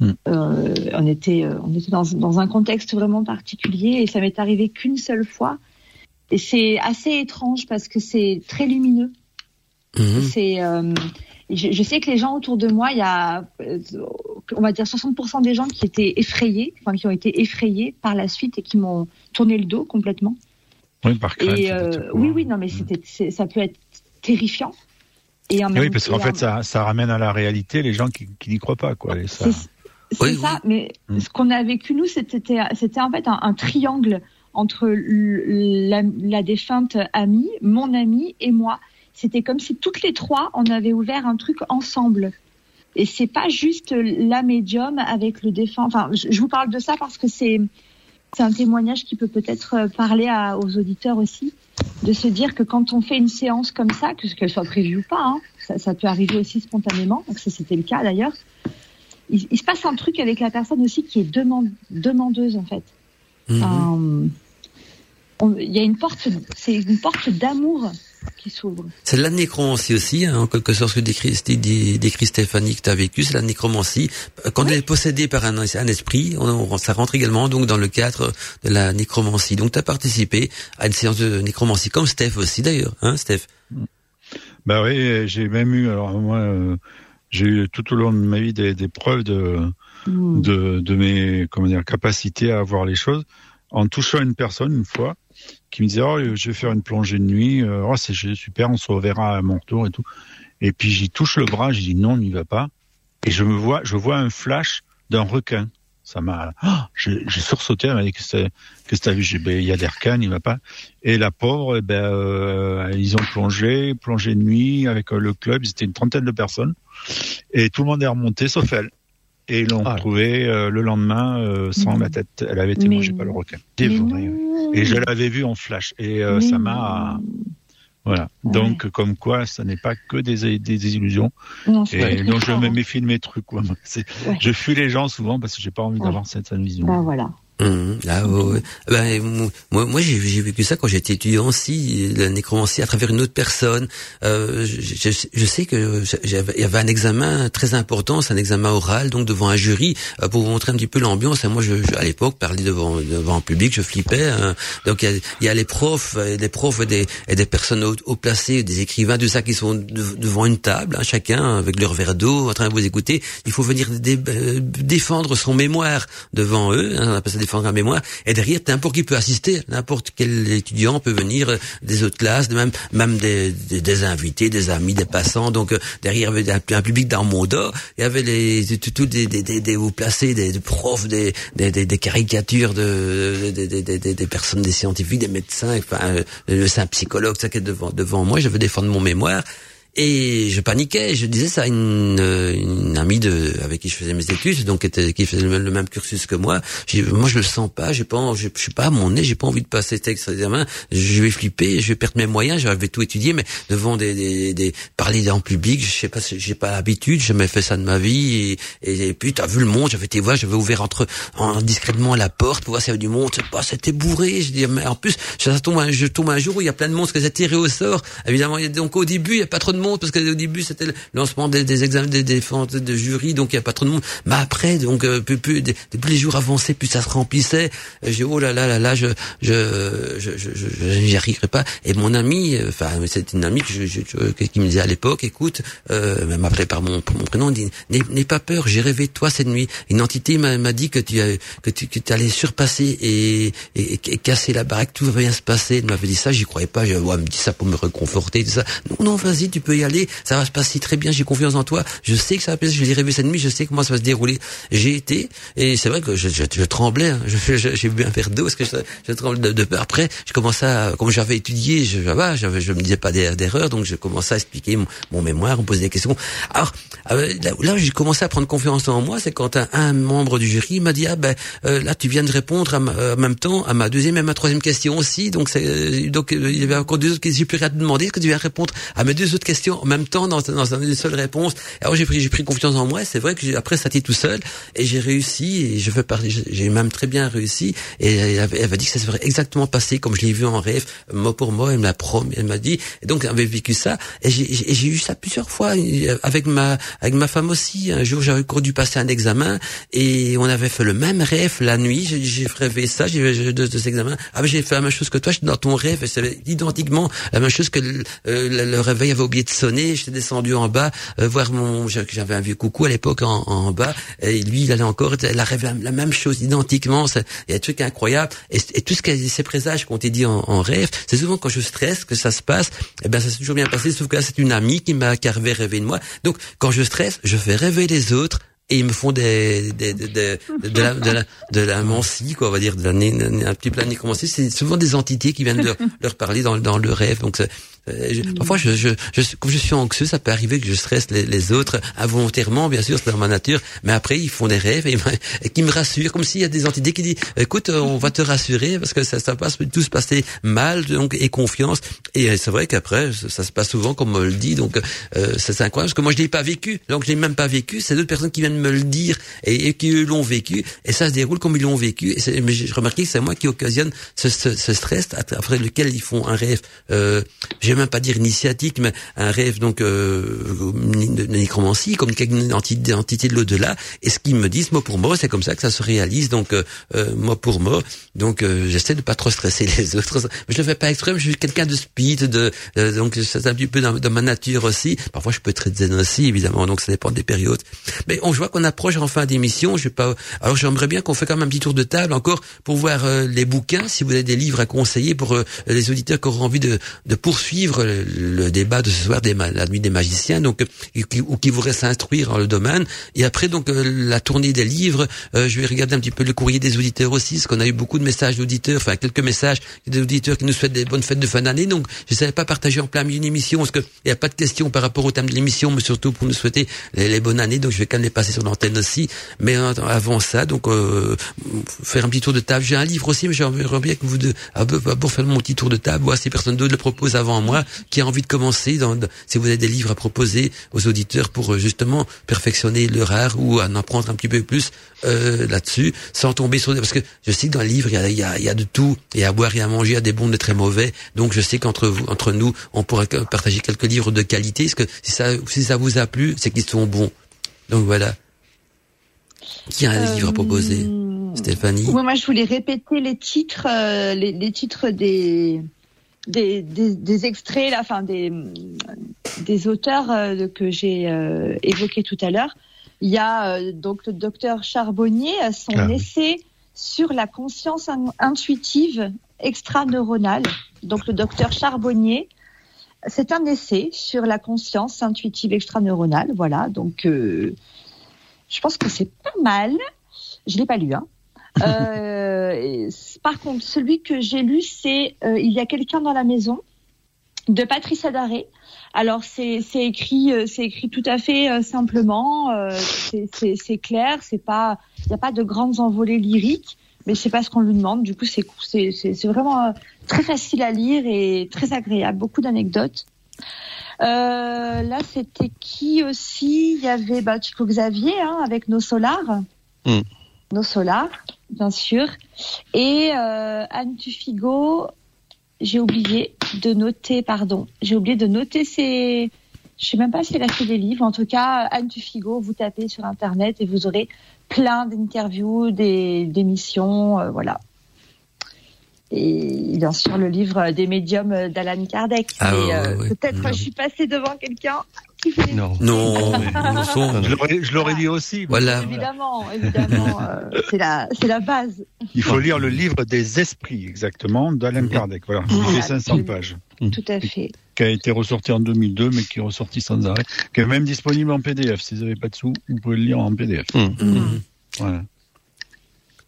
Mm. Euh, on était, euh, on était dans, dans, un contexte vraiment particulier et ça m'est arrivé qu'une seule fois. Et c'est assez étrange parce que c'est très lumineux. Mm-hmm. C'est, euh, je, je, sais que les gens autour de moi, il y a, on va dire 60% des gens qui étaient effrayés, enfin qui ont été effrayés par la suite et qui m'ont tourné le dos complètement. Oui, par crainte. Et, oui, oui, non, mais mm. c'était, ça peut être terrifiant. Et en oui, parce qu'en fait, ça, ça, ramène à la réalité les gens qui, qui n'y croient pas, quoi. Ça... C'est ça, mais mm. ce qu'on a vécu nous, c'était en fait un, triangle entre la, la, défunte amie, mon amie et moi. C'était comme si toutes les trois on avait ouvert un truc ensemble. Et c'est pas juste la médium avec le défunt. Enfin, je, vous parle de ça parce que c'est un témoignage qui peut peut-être parler à, aux auditeurs aussi, de se dire que quand on fait une séance comme ça, que qu'elle soit prévue ou pas, hein, ça, ça, peut arriver aussi spontanément. Donc ça c'était le cas d'ailleurs il, se passe un truc avec la personne aussi qui est demandeuse en fait. Mhm. il y a une porte, c'est une porte d'amour qui s'ouvre. C'est la nécromancie aussi, hein, en quelque sorte, ce que décrit, décrit Stéphanie que tu as vécu, c'est la nécromancie. Quand elle est possédée par un, un esprit, on, ça rentre également donc dans le cadre de la nécromancie. Donc tu as participé à une séance de nécromancie, comme Steph aussi d'ailleurs, hein, Steph? Bah oui, j'ai même eu, alors moi, euh, j'ai eu tout au long de ma vie des, des preuves de, hmm. de, de, mes comment dire, capacités à voir les choses en touchant une personne une fois qui me disait oh je vais faire une plongée de nuit euh, oh c'est super on se reverra à mon retour et tout. Et puis j'y touche le bras j'ai dit non n'y va pas. Et je me vois je vois un flash d'un requin. Ça m'a oh, j'ai sursauté elle m'a dit que c'est que c'était vu? Ben, il y a des requins il va pas. Et la pauvre eh ben euh, ils ont plongé plongé de nuit avec le club c'était une trentaine de personnes et tout le monde est remonté sauf elle. Et ils l'ont ah. retrouvée euh, le lendemain euh, sans la tête. Elle avait été mangée par le requin. Dévorée. Et je l'avais vue en flash. Et euh, ça m'a... Voilà. Donc, comme quoi, ça n'est pas que des, des, illusions. Non, et donc, je me méfie de mes trucs. Quoi. [laughs] Je fuis les gens souvent parce que j'ai pas envie d'avoir cette vision. Ben voilà. Mmh, là, ben, moi, moi j'ai vécu ça quand j'étais étudiant aussi, la nécromancie à travers une autre personne. Euh, je, je, je, sais que il y avait un examen très important, c'est un examen oral, donc devant un jury, euh, pour vous montrer un petit peu l'ambiance. moi, je, à l'époque, parler devant devant un public, je flippais. Hein. Donc il y, y a, les profs, des profs et des, et des personnes haut, placées, des écrivains, tout ça qui sont devant une table, hein, chacun avec leur verre d'eau, en train de vous écouter. Il faut venir euh, défendre son mémoire devant eux. Hein, la mémoire. Et derrière, n'importe qui peut assister, n'importe quel étudiant peut venir euh, des autres classes, même même des, des, invités, des amis, des passants. Donc euh, derrière, il y avait un, public d'Armada. Il y avait les tout des des, des, des hauts placés, des, profs, des, des, des, caricatures de des, des, des, personnes, des scientifiques, des médecins, enfin euh, le saint psychologue, ça qui est devant devant moi. Je veux défendre mon mémoire. Et je paniquais, je disais ça à une, une amie de, avec qui je faisais mes études, donc qui, faisait le, même cursus que moi. moi, je le sens pas, j'ai pas, je, je suis pas à mon nez, j'ai pas envie de passer cet examen. Je vais flipper, je vais perdre mes moyens. J'avais tout étudié, mais devant des, des, des parler en public, je sais pas, j'ai pas l'habitude, j'ai jamais fait ça de ma vie. Et, et, et puis t'as vu le monde, j'avais été voir, j'avais ouvert entre en, discrètement la porte pour voir s'il y avait du monde. Pas, c'était bourré. Je dis, mais en plus, je tombe, je tombe un jour où il y a plein de monde, que c'est tiré au sort. Évidemment, donc au début, il y a pas trop de monde parce qu'au début c'était le lancement des, des, examens des défenses de jury, donc il y a pas trop de monde. Mais après, donc euh, plus, plus, plus, les jours avançaient, plus ça se remplissait. J'ai oh là là là là, je je je je, je j'y arriverai pas. Et mon ami, euh, enfin c'est une amie que je, je, qui me disait à l'époque, écoute, euh, m'appelait par mon mon prénom, dit n'aie pas peur, j'ai rêvé de toi cette nuit. Une entité m'a dit que tu que tu que allais surpasser et, et, et, casser la baraque, tout va bien se passer. Elle m'avait dit ça, j'y croyais pas. Je, ouais, elle me dit ça pour me réconforter, tout ça. Non non, vas-y, tu peux peux y aller, ça va se passer très bien, j'ai confiance en toi, je sais que ça va passer, je l'ai rêvé cette nuit, je sais comment ça va se dérouler. J'ai été, et c'est vrai que je, je, je tremblais, hein. j'ai bu un verre d'eau, parce que je, je tremblais de, Après, je commençais à, comme j'avais étudié, je, je, je me disais pas d'erreur, donc je commençais à expliquer mon, mémoire, on posait des questions. Alors, euh, là, là j'ai commencé à prendre confiance en moi, c'est quand un, membre du jury m'a dit, ah ben, euh, là, tu viens de répondre en même temps à ma deuxième et ma troisième question aussi, donc c'est, donc, il y avait encore deux autres questions, j'ai pu à te demander, est-ce que tu viens répondre à mes deux autres questions? En même temps dans, dans une seule réponse. Alors j'ai pris, pris confiance en moi. C'est vrai que après ça tout seul et j'ai réussi et je veux parler. J'ai même très bien réussi et elle, elle m'a dit que ça serait exactement passé comme je l'ai vu en rêve, mot pour mot. Elle m'a promis, elle m'a dit. Et donc j'avais vécu ça et j'ai eu ça plusieurs fois avec ma avec ma femme aussi. Un jour j'avais dû passer un examen et on avait fait le même rêve la nuit. J'ai rêvé ça. J'ai deux, deux examens. Ah j'ai fait la même chose que toi. Dans ton rêve, c'est identiquement la même chose que le, euh, le réveil avait oublié de sonner. J'étais descendu en bas euh, voir mon. J'avais un vieux coucou à l'époque en, en, bas. Et lui, il allait encore. Elle a rêvé la, même chose identiquement. Il y a des trucs incroyables. Et, et tout ce que ces présages qu'on t'a dit en, en rêve, c'est souvent quand je stresse que ça se passe. Et eh ben ça s'est toujours bien passé. Sauf que là, c'est une amie qui m'a carvé rêvé de moi. Donc quand je stresse, je fais rêver les autres et ils me font des, des, des, de, de, la, de, la, de la mancie, quoi, on va dire, de la, un petit plan nécromancie. C'est souvent des entités qui viennent leur, leur parler dans, dans le rêve. Donc je, parfois, je, je, je, comme je suis anxieux, ça peut arriver que je stresse les, les autres involontairement, bien sûr, c'est dans ma nature. Mais après, ils font des rêves et, [laughs] et qui me rassurent, comme s'il y a des entités qui disent "Écoute, on va te rassurer parce que ça, ça passe tout se passer mal, donc et confiance." Et euh, c'est vrai qu'après, ça, se passe souvent comme on me le dit. Donc, euh, c'est incroyable parce que moi, je l'ai pas vécu. Donc, je l'ai même pas vécu. C'est d'autres personnes qui viennent me le dire et, et qui l'ont vécu. Et ça se déroule comme ils l'ont vécu. Et mais j'ai remarqué que c'est moi qui occasionne ce, ce, ce stress après lequel ils font un rêve. Euh, vais même pas dire initiatique, mais un rêve donc euh, de nécromancie, comme une entité, de l'au-delà. Et ce qu'ils me disent mot pour mot, c'est comme ça que ça se réalise, donc euh, euh mot pour mot. Donc euh, j'essaie de pas trop stresser [laughs] les autres, mais je le fais pas extrême. Je suis quelqu'un de speed, de euh, donc c'est un petit peu dans, ma nature aussi. Parfois je peux être zen aussi, évidemment, donc ça dépend des périodes. Mais on voit qu'on approche en fin d'émission. Je vais pas. Alors j'aimerais bien qu'on fait quand même un petit tour de table encore pour voir les bouquins, si vous avez des livres à conseiller pour les auditeurs qui auront envie de, de poursuivre le débat de ce soir des la nuit des magiciens, donc ou qui voudraient s'instruire dans le domaine. Et après donc euh, la tournée des livres, euh, je vais regarder un petit peu le courrier des auditeurs aussi, parce qu'on a eu beaucoup de messages d'auditeurs, enfin quelques messages des auditeurs qui nous souhaitent des bonnes fêtes de fin d'année. Donc je ne savais pas partager en plein milieu d'une émission, parce qu'il n'y a pas de questions par rapport au thème de l'émission, mais surtout pour nous souhaiter les, bonnes années. Donc je vais quand même les passer sur l'antenne aussi. Mais euh, avant ça, donc faire un petit tour de table. J'ai un livre aussi, mais j'aimerais bien que vous deux, pour faire mon petit tour de table, voir si personne d'autre le propose avant moi qui a envie de commencer, dans, si vous avez des livres à proposer aux auditeurs pour euh, justement perfectionner leur art ou en apprendre un petit peu plus euh, là-dessus, sans tomber sur parce que je sais que dans le livre il y a, il y a, il y a de tout, et à boire et à manger, il y a des bons, de très mauvais. Donc je sais qu'entre vous, entre nous, on pourrait partager quelques livres de qualité. Parce que si ça, si ça vous a plu, c'est qu'ils sont bons. Donc voilà. Qui a un livre à proposer? Euh, Stéphanie? Moi, je voulais répéter les titres, les, les titres des des, des, extraits, là, enfin des, des auteurs euh, que j'ai euh, évoqués tout à l'heure. Il y a euh, donc le docteur Charbonnier, son ah essai sur la conscience intuitive extraneuronale. Donc le docteur Charbonnier, c'est un essai sur la conscience intuitive extraneuronale. Voilà, donc je pense que c'est pas mal. Je l'ai pas lu, hein. [laughs] Euh, par contre, celui que j'ai lu, c'est euh, Il y a quelqu'un dans la maison de Patrice Adaré. Alors c'est écrit euh, c'est écrit tout à fait simplement, c'est clair, c'est pas il n'y a pas de grandes envolées lyriques, mais c'est pas ce qu'on lui demande. Du coup c'est c'est vraiment très facile à lire et très agréable, beaucoup d'anecdotes. là c'était qui aussi? Il y avait bah, Chico Xavier hein, avec nos solars. Mm. Nos solars bien sûr. Et euh, Anne Tufigo, j'ai oublié de noter, pardon, j'ai oublié de noter ses. Je sais même pas si elle a fait des livres. En tout cas, Anne Tufigo, vous tapez sur Internet et vous aurez plein d'interviews, des d'émissions, euh, voilà. Et bien sûr le livre des médiums d'Alan Kardec. Ah, euh, Peut-être je suis passée devant quelqu'un non, non, je l'aurais dit aussi. Voilà. Évidemment, évidemment, euh, c'est la, c'est la base. Il faut lire le livre des esprits exactement d'Alain Kardec. Voilà, il fait 500 pages. tout à fait. Qui a été ressorti en 2002, mais qui est ressorti sans arrêt. Qui est même disponible en PDF. Si vous n'avez pas de sous, vous pouvez le lire en PDF. Voilà.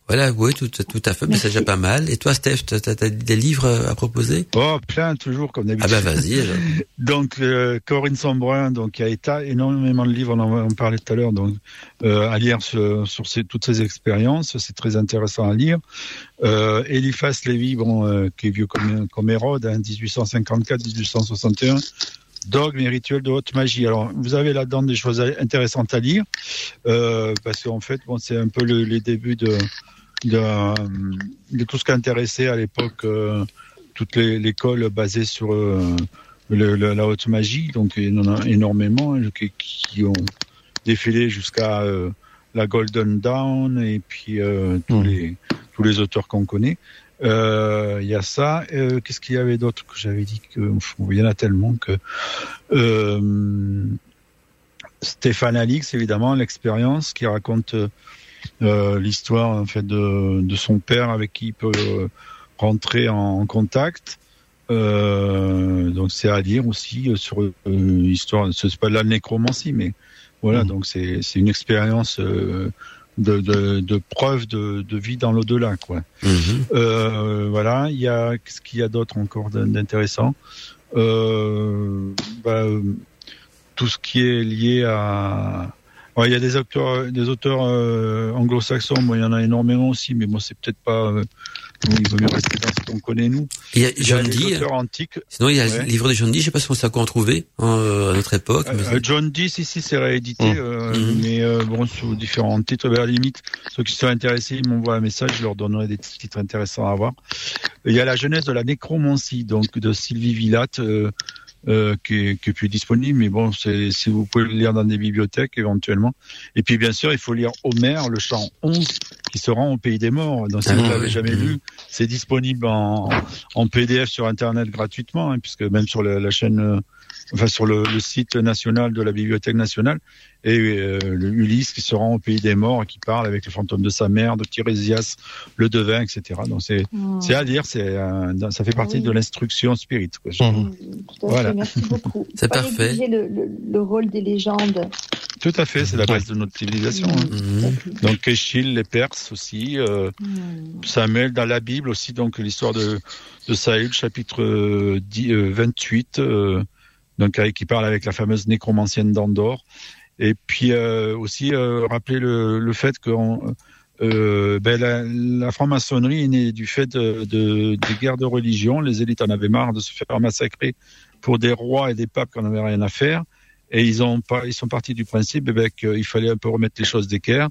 Voilà, oui, tout, tout à fait, mais c'est déjà pas mal. Et toi, Steph, tu as, des livres à proposer? Oh, plein, toujours, comme d'habitude. Ah bah vas-y. [laughs] donc, euh, Corinne Sambrun, donc, il y a énormément de livres, on en, parlait tout à l'heure, donc, euh, à lire sur, toutes ces expériences, c'est très intéressant à lire. Euh, Eliphas Lévy, bon, euh, qui est vieux comme, comme Hérode, hein, 1854-1861, dogme et rituel de haute magie. Alors, vous avez là-dedans des choses intéressantes à lire, euh, parce qu'en fait, bon, c'est un peu le, les débuts de, de, de, tout ce qui intéressait à l'époque euh, toute l'école basée sur euh, le, le, la haute magie. Donc, il y en a énormément hein, qui, qui, ont défilé jusqu'à euh, la Golden Dawn et puis euh, tous, mmh. les, tous les auteurs qu'on connaît. Euh, il y a ça. Euh, Qu'est-ce qu'il y avait d'autre que j'avais dit que il y en a tellement que euh, Stéphane Alix, évidemment, l'expérience qui raconte euh, l'histoire en fait de, de, son père avec qui il peut rentrer en contact. donc c'est à dire aussi sur l'histoire. C'est pas de la nécromancie, mais voilà. Mmh. Donc c'est une expérience de, de, de preuves de, de, vie dans l'au-delà, quoi. -hmm. euh, voilà. Il y a qu'est-ce qu'il y a d'autre encore d'intéressant? Euh, bah, Tout ce qui est lié à il y a des auteurs, des auteurs euh, anglo-saxons. Bon, il y en a énormément aussi, mais moi, bon, c'est peut-être pas. Euh, il vaut mieux rester dans ce qu'on connaît nous. Il y a John Dee. Sinon, il y a ouais. le livre de John Dee. Je sais pas si on sait quoi en trouver euh, à notre époque. Euh, John Dee, si si, c'est réédité, mmh. mmh. mais bon, sous différents titres. À la limite, ceux qui sont intéressés, ils m'envoient un message. Je leur donnerai des titres intéressants à voir. Il y a la jeunesse de la nécromancie, donc de Sylvie Villatte. Euh, qui, qui est plus disponible, mais bon, c'est, si vous pouvez le lire dans des bibliothèques éventuellement. Et puis bien sûr, il faut lire Homère, le chant 11, qui se rend au pays des morts. Donc si vous l'avez jamais lu, c'est disponible en, en PDF sur Internet gratuitement, hein, puisque même sur la, la chaîne, enfin sur le, le, site national de la Bibliothèque nationale, et euh, le Ulysse qui se rend au pays des morts et qui parle avec le fantôme de sa mère, de Tirésias, le devin, etc. Donc c'est oh. c'est à lire, c'est ça fait partie oui. de l'instruction spirit. Quoi. Mmh. Voilà. Fait, merci [laughs] beaucoup. c'est parfait. Le, le, le, rôle des légendes. Tout à fait, c'est la base de notre civilisation. Mmh. Hein. Donc Échille, les Perses aussi, euh, mmh. Samuel dans la Bible aussi, donc l'histoire de de Saül, chapitre 10, euh, 28, euh, donc qui parle avec la fameuse nécromancienne d'Andorre. Et puis euh, aussi euh, rappeler le, le fait que euh, ben la, la franc-maçonnerie est née du fait de, de, des guerres de religion. Les élites en avaient marre de se faire massacrer pour des rois et des papes qui n'en rien à faire. Et ils, ont ils sont partis du principe eh ben, qu'il fallait un peu remettre les choses d'équerre.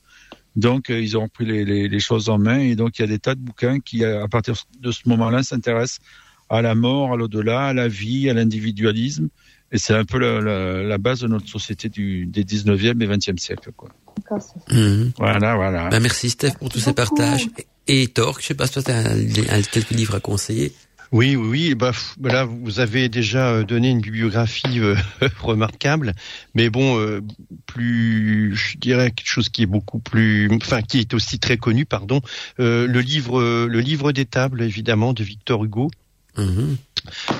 Donc, ils ont pris les, les, les, choses en main. Et donc, il y a des tas de bouquins qui, à partir de ce moment-là, s'intéressent à la mort, à l'au-delà, à la vie, à l'individualisme. Et c'est un peu la, la, la, base de notre société du, des 19e et 20e siècle. Quoi. Mmh. Voilà, voilà. Ben merci Steph pour tous ces partages. Et Torque, je sais pas si toi tu as quelques livres à conseiller. Oui, oui, oui. Bah, là, vous avez déjà donné une bibliographie euh, [laughs] remarquable, mais bon, euh, plus, je dirais quelque chose qui est beaucoup plus, enfin, qui est aussi très connu, pardon. Euh, le livre, le livre des tables, évidemment, de Victor Hugo. Mmh.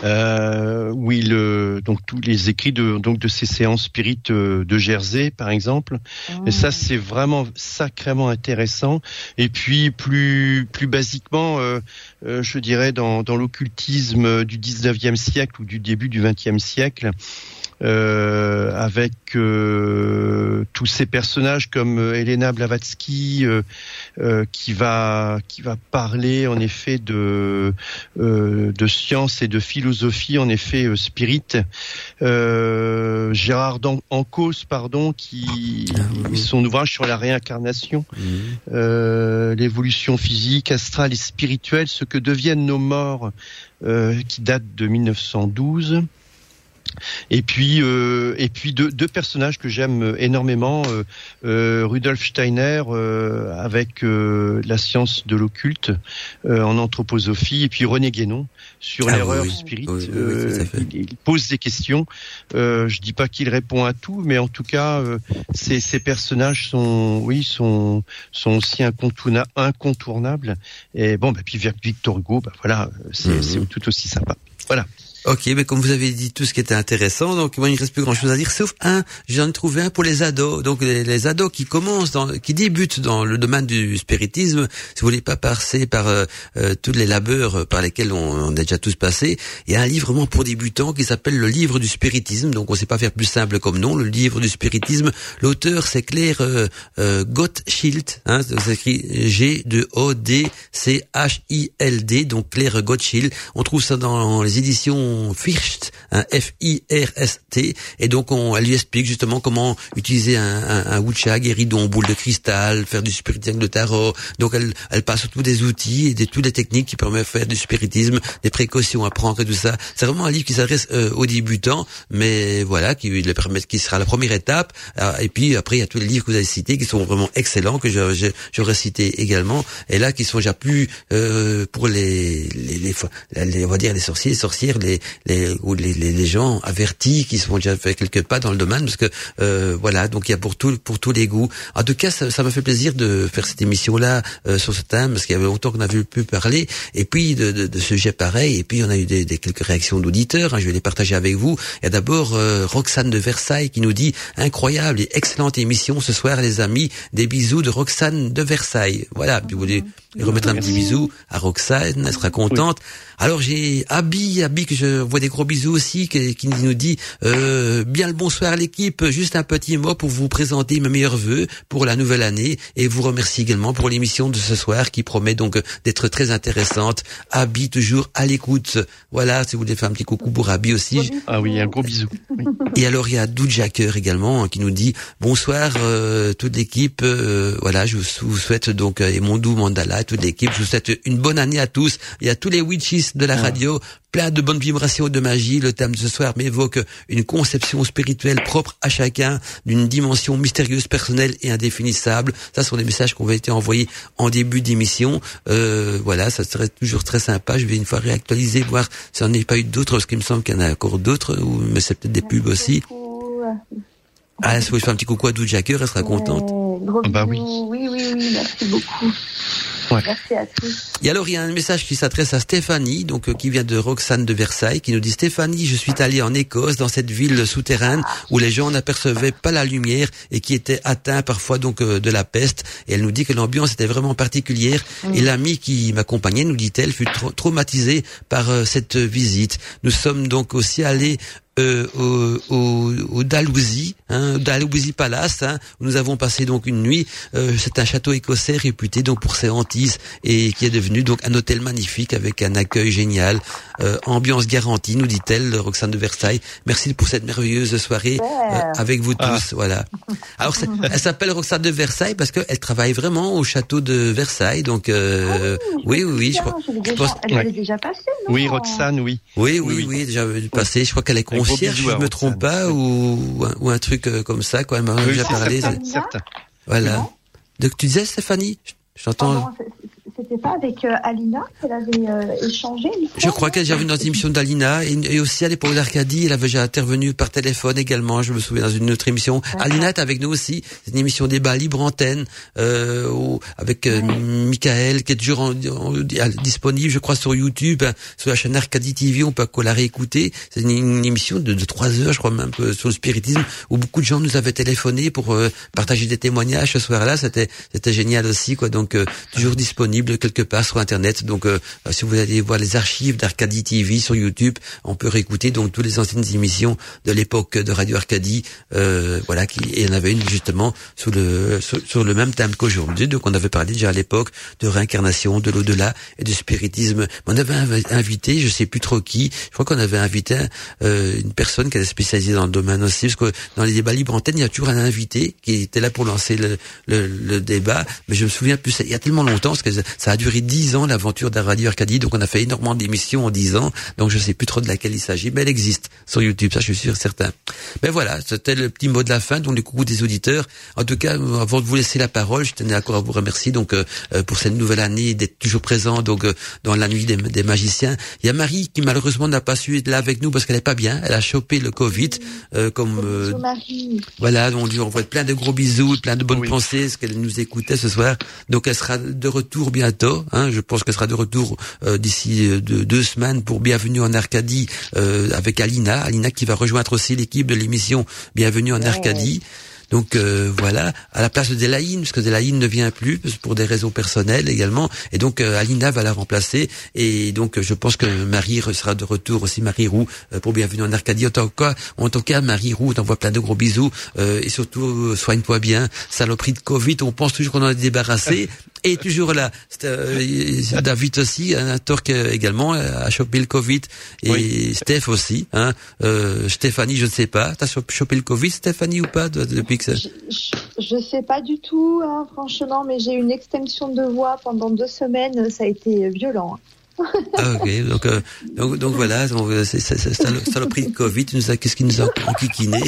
Euh, oui, le, donc tous les écrits de donc de ces séances spirites de Jersey, par exemple. Oh. Et ça, c'est vraiment sacrément intéressant. Et puis plus plus basiquement, euh, euh, je dirais dans dans l'occultisme du 19e siècle ou du début du 20e siècle. Euh, avec euh, tous ces personnages comme euh, Elena Blavatsky euh, qui va qui va parler en effet de de science et de philosophie en effet spirit. Gérard Ancos pardon qui ah, son ouvrage sur la réincarnation. Mmh. l'évolution physique astrale et spirituelle ce que deviennent nos morts qui date de 1912 et puis, euh, et puis deux, deux, personnages que j'aime énormément, euh, euh, Rudolf Steiner euh, avec euh, la science de l'occulte euh, en anthroposophie, et puis René Guénon sur ah, l'erreur oui, spirit. oui, oui, il, il, pose des questions. je dis pas qu'il répond à tout, mais en tout cas, ces, ces, personnages sont, oui, sont, sont aussi incontourna incontournables. Et bon, bah, puis Victor Hugo, bah, voilà, c'est mm -hmm. tout aussi sympa. Voilà. Ok, mais comme vous avez dit tout ce qui était intéressant, donc moi il ne reste plus grand chose à dire, sauf un, j'en ai trouvé un pour les ados. Donc les, ados qui commencent, dans, qui débutent dans le domaine du spiritisme, si vous voulez pas passer par euh, euh tous les labeurs par lesquels on, on, est déjà tous passés, il y a un livre vraiment pour débutants qui s'appelle le livre du spiritisme. Donc on sait pas faire plus simple comme nom, le livre du spiritisme. L'auteur c'est Claire euh, euh, Gottschild, hein, ça s'écrit G de O D C H I L D, donc Claire Gottschild. On trouve ça dans les éditions First, un F-I-R-S-T, et donc on, elle lui explique justement comment utiliser un, un, un wucha guéridon, boule de cristal, faire du spiritisme de tarot. Donc elle, elle passe tous des outils et de toutes les techniques qui permettent de faire du spiritisme, des précautions à prendre et tout ça. C'est vraiment un livre qui s'adresse euh, aux débutants, mais voilà, qui le permet, qui sera la première étape. Ah, et puis après, il y a tous les livres que vous avez cités qui sont vraiment excellents, que j'aurais cité également, et là qui sont déjà plus euh, pour les, les, les, les, on va dire les sorciers, les sorcières, les, les, ou les, les, gens avertis qui sont déjà fait quelques pas dans le domaine parce que euh, voilà donc il y a pour tout pour tous les goûts. En tout cas ça m'a fait plaisir de faire cette émission là euh, sur ce thème parce qu'il y avait longtemps qu'on avait pu parler et puis de, de, de sujets pareils et puis on a eu des, des quelques réactions d'auditeurs hein, je vais les partager avec vous. Il y a d'abord euh, Roxane de Versailles qui nous dit incroyable et excellente émission ce soir les amis. Des bisous de Roxane de Versailles. Voilà puis vous remettre un petit bisou à Roxane elle sera contente alors j'ai Abby, Abby que je vois des gros bisous aussi, qui, qui nous dit euh, bien le bonsoir l'équipe, juste un petit mot pour vous présenter mes meilleurs voeux pour la nouvelle année et vous remercie également pour l'émission de ce soir qui promet donc d'être très intéressante. Abby toujours à l'écoute. Voilà, si vous voulez faire un petit coucou pour Abby aussi. Ah oui, un gros bisou. [laughs] Et alors il y a Doudjacker également hein, qui nous dit bonsoir euh, toute l'équipe. Euh, voilà, je vous souhaite donc et mon doux Mandala, toute l'équipe, je vous souhaite une bonne année à tous et à tous les witches de la radio, plein de bonnes vibrations de magie. Le thème de ce soir m'évoque une conception spirituelle propre à chacun, d'une dimension mystérieuse, personnelle et indéfinissable. Ça, ce sont des messages qui ont été envoyés en début d'émission. Euh, voilà, ça serait toujours très sympa. Je vais une fois réactualiser, voir si on a pas eu d'autres, parce qu'il me semble qu'il y en a encore d'autres, mais c'est peut-être des pubs aussi. Ah, si vous faire un petit coucou à Dou Jacker, elle sera contente. Ah bah oui. Oui, oui, oui, merci beaucoup. Merci à tous. Et alors, il y a un message qui s'adresse à Stéphanie, donc euh, qui vient de Roxane de Versailles, qui nous dit Stéphanie, je suis allée en Écosse, dans cette ville souterraine où les gens n'apercevaient pas la lumière et qui étaient atteints parfois donc euh, de la peste. Et elle nous dit que l'ambiance était vraiment particulière. Et l'ami qui m'accompagnait, nous dit-elle, fut traumatisé par euh, cette visite. Nous sommes donc aussi allés euh, au, au, au Dalhousie, hein, Dalhousie Palace, hein, où nous avons passé donc une nuit. Euh, c'est un château écossais réputé donc pour ses hantises et qui est devenu donc un hôtel magnifique avec un accueil génial, euh, ambiance garantie, nous dit-elle, Roxane de Versailles. Merci pour cette merveilleuse soirée euh, avec vous tous. Ah. Voilà. Alors elle s'appelle Roxane de Versailles parce qu'elle travaille vraiment au château de Versailles. Donc euh, ah oui, oui, oui, je crois. Elle est déjà passée. Oui, Roxane, oui. Oui, oui, oui, oui déjà passée. Je crois qu'elle est concierge, si je me trompe pas, ou, ou un truc euh, comme ça, quoi. Elle m'a déjà parlé. Certain. Voilà. Donc tu disais, Stéphanie J'entends. C'était pas avec euh, Alina qu'elle avait euh, échangé Je crois qu'elle déjà vu dans une émission d'Alina et, aussi à l'époque d'Arcadie, elle avait déjà intervenu par téléphone également. Je me souviens dans une autre émission. Alina est avec nous aussi. C'est une émission débat libre antenne euh, avec euh, Michael qui est toujours en, disponible, je crois, sur YouTube, hein, sur la chaîne Arcadie TV. On peut la réécouter. C'est une, émission de, de 3 heures, je crois même, sur le spiritisme, où beaucoup de gens nous avaient téléphoné pour partager des témoignages ce soir-là. C'était c'était génial aussi, quoi. Donc toujours disponible quelque part sur Internet. Donc, euh, si vous allez voir les archives d'Arcadie TV sur YouTube, on peut réécouter donc toutes les anciennes émissions de l'époque de Radio Arcadie. Euh, voilà, qui, et il y en avait une justement sur le sur, le même thème qu'aujourd'hui. Donc, on avait parlé déjà à l'époque de réincarnation, de l'au-delà et du spiritisme. On avait invité, je sais plus trop qui. Je crois qu'on avait invité euh, une personne qui était spécialisée dans le domaine aussi, parce que dans les débats libres antenne, il y a toujours un invité qui était là pour lancer le, le, le débat. Mais je me souviens plus, il y a tellement longtemps, parce que ça a duré dix ans l'aventure de Radio Arcadie, donc on a fait énormément d'émissions en dix ans, donc je sais plus trop de laquelle il s'agit, mais elle existe sur YouTube, ça je suis sûr certain. Mais voilà, c'était le petit mot de la fin, donc le coucou des auditeurs. En tout cas, avant de vous laisser la parole, je tenais encore à vous remercier donc euh, euh, pour cette nouvelle année d'être toujours présent donc euh, dans la nuit des, magiciens. Il y a Marie qui malheureusement n'a pas su être là avec nous parce qu'elle est pas bien, elle a chopé le Covid, comme voilà, on lui envoie plein de gros bisous, plein de bonnes pensées, ce qu'elle nous écoutait ce soir. Donc elle sera de retour bientôt Hein, je pense qu'elle sera de retour euh, d'ici euh, deux, semaines pour Bienvenue en Arcadie avec Alina. Alina qui va rejoindre aussi l'équipe de l'émission Bienvenue en Arcadie. Donc euh, voilà, à la place de Delaïne, parce que Delaïne ne vient plus pour des raisons personnelles également, et donc euh, Alina va la remplacer. Et donc je pense que Marie sera de retour aussi, Marie Roux, euh, pour Bienvenue en Arcadie. En tout cas, en tout cas Marie Roux, t'envoie plein de gros bisous et surtout soigne-toi bien. Saloperie de Covid, on pense toujours qu'on en est débarrassé. [laughs] Et toujours là, David aussi, un Torque également a chopé le Covid et Steph aussi. Hein. Stéphanie, je ne sais pas, t'as chopé le Covid, Stéphanie ou pas depuis je, ne sais pas du tout, hein, franchement, mais j'ai une extinction de voix pendant deux semaines. Ça a été violent. Ah, ok, donc, euh, donc, donc, voilà, euh, c'est saloperie de Covid, qu'est-ce qui nous a enquiquiné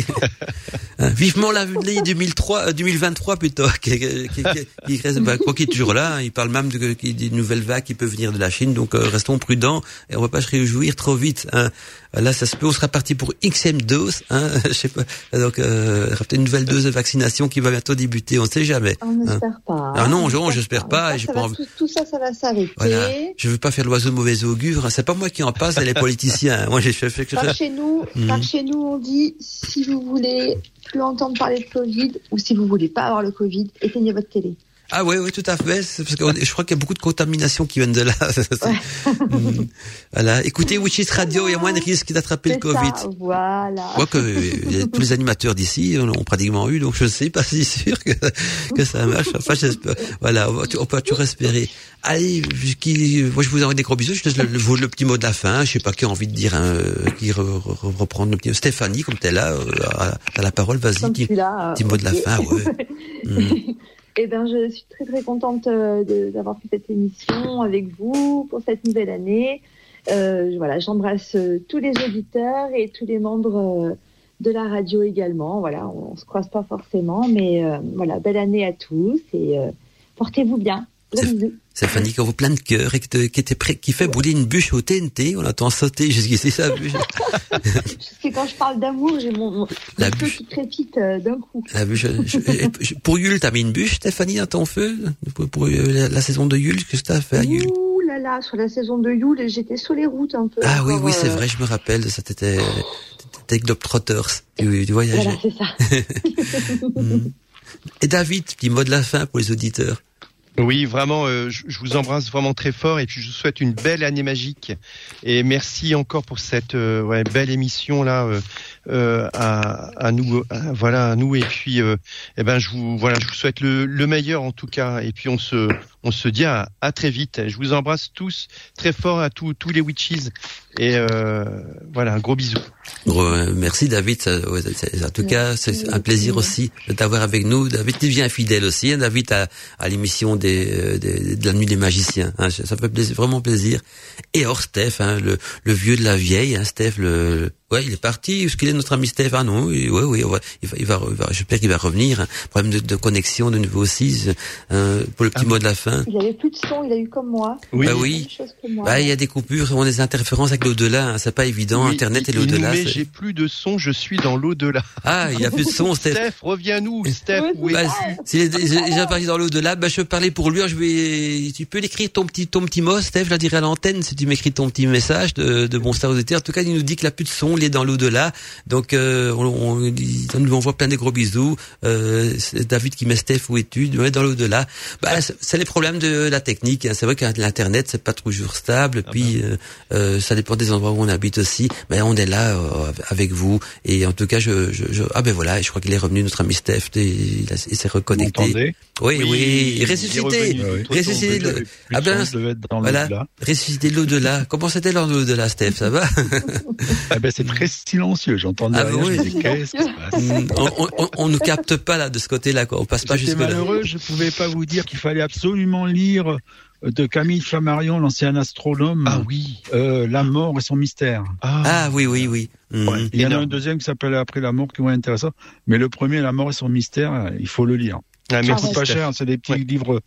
[laughs] hein, Vivement l'année 2003, 2023 plutôt, qui, qui, qui, reste, bah, quoi qu'il est toujours là, hein, il parle même d'une nouvelle vague qui peut venir de la Chine, donc euh, restons prudents et on va pas se réjouir trop vite. Hein. Là, ça se peut, on sera parti pour XM dose, hein, [laughs] je sais pas, donc euh, peut-être une nouvelle dose de vaccination qui va bientôt débuter, on ne sait jamais. On n'espère pas. Ah non, j'espère pas. Ça, pas, tout, ça, ça va s'arrêter. Voilà. Je veux pas faire l'oiseau de mauvais augure. C'est pas moi qui en passe, c'est les politiciens. [laughs] Moi, j'ai fait que par chez nous, mhm. par chez nous, on dit si vous voulez plus entendre parler de Covid ou si vous voulez pas avoir le Covid, éteignez votre télé. Ah oui, oui, tout à fait. Parce que je crois qu'il y a beaucoup de contamination qui viennent de là. [laughs] Mm. voilà. Écoutez Witches Radio, il y a moins de risques d'attraper le Covid. voilà. Moi que tous les animateurs d'ici ont pratiquement eu, donc je ne sais pas si sûr que, que ça marche. Enfin, j'espère. Voilà, on peut toujours espérer. Allez, qui, moi je vous envoie des gros bisous. Je laisse le, le, petit mot de la fin. Je sais pas qui a envie de dire, hein, qui reprendre le petit. Stéphanie, comme t'es là, euh, à, la parole, vas-y. Petit, petit mot de la fin, ouais. [laughs] Mm. Eh ben, je suis très très contente euh, d'avoir fait cette émission avec vous pour cette nouvelle année. Euh, voilà, j'embrasse euh, tous les auditeurs et tous les membres de la radio également. Voilà, on, on se croise pas forcément, mais voilà, belle année à tous et portez-vous bien. C'est Fanny qui envoie plein de cœur et qui, était prêt, qui fait bouler une bûche au TNT. On attend sauter jusqu'ici sa [laughs] bûche. Parce que quand je parle d'amour, j'ai mon, la bûche qui crépite euh, d'un coup. La bûche. pour Yule, t'as mis une bûche, Stéphanie, à ton feu? Pour, euh, la, saison de Yule, qu'est-ce que t'as fait à Yule? Ouh là là, sur la saison de Yule, j'étais sur les routes un peu. Ah oui, oui, c'est euh, vrai, je me rappelle. Ça t'était Globetrotters du, du voyage. Voilà, c'est ça. [laughs] Mm. Et David, petit mot de la fin pour les auditeurs. Oui, vraiment, euh, je, vous embrasse vraiment très fort et puis je vous souhaite une belle année magique. Et merci encore pour cette euh, belle émission là euh, à, à, nous, voilà à nous. Et puis eh ben je vous voilà, je vous souhaite le, le, meilleur en tout cas. Et puis on se on se dit à, à très vite. Je vous embrasse tous très fort à tous tous les witches et voilà un gros bisou. merci David, en tout cas c'est un plaisir aussi de t'avoir avec nous. David, tu viens fidèle aussi, hein, David à, à l'émission euh, des, de la nuit des magiciens. Hein, ça fait plaisir, vraiment plaisir. Et or Steph, hein, le, le, vieux de la vieille, hein, Steph, le, ouais, il est parti. Est-ce qu'il est notre ami Steph? Ah non, oui, oui, il va, il va, il va, j'espère qu'il va revenir. Hein. Problème de, de, connexion de nouveau aussi euh, pour le petit ah, mot de la fin. Il avait plus de son, il a eu comme moi. Oui, bah oui. Bah, il y a des coupures, on a des interférences avec l'au-delà. Hein, c'est pas évident. Internet et l'au-delà. Mais j'ai plus de son, je suis dans l'au-delà. Ah, il y a plus de son, [laughs] Steph. Steph, reviens-nous, Steph. Oui, bah, déjà parti dans l'au-delà, bah, je peux parler pour lui. Je vais, tu peux l'écrire ton petit, ton petit mot, Steph, je la dirai à l'antenne si tu m'écris ton petit message de, de bon star En tout cas, il nous dit qu'il a plus de son, il est dans l'au-delà. Donc, euh, on, on, on, nous envoie plein de gros bisous. Euh, David qui met Steph, où es-tu? Dans l'au-delà. Bah, c'est les problèmes de la technique. Hein. C'est vrai que l'internet, c'est pas toujours stable. Ah puis, bah. euh, ça dépend des endroits où on habite aussi. Mais on est là euh, avec vous. Et en tout cas, je, je, je, ah ben voilà, je crois qu'il est revenu, notre ami Steph. Et il, s'est reconnecté. Oui, oui, oui, ressuscité, ressuscité. Le... Ah ben, voilà, ressuscité l'au-delà. [laughs] Comment c'était l'au-delà, Steph? Ça va? [laughs] Ah ben c'est très silencieux. J'entends ah, oui. qu'est-ce qui se passe? Mm, on, on, on, nous capte pas là de ce côté-là. Quoi. On passe pas jusque là. malheureux. Je pouvais pas vous dire qu'il fallait absolument lire euh, de Camille Flammarion, l'ancien astronome. Ah oui. Euh, la mort et son mystère. Ah, ah oui, oui, oui. Mm. Il y en a un deuxième qui s'appelle Après la mort qui est intéressant. Mais le premier, La mort et son mystère, il faut le lire. Ah, ça coûte pas cher. C'est des petits livres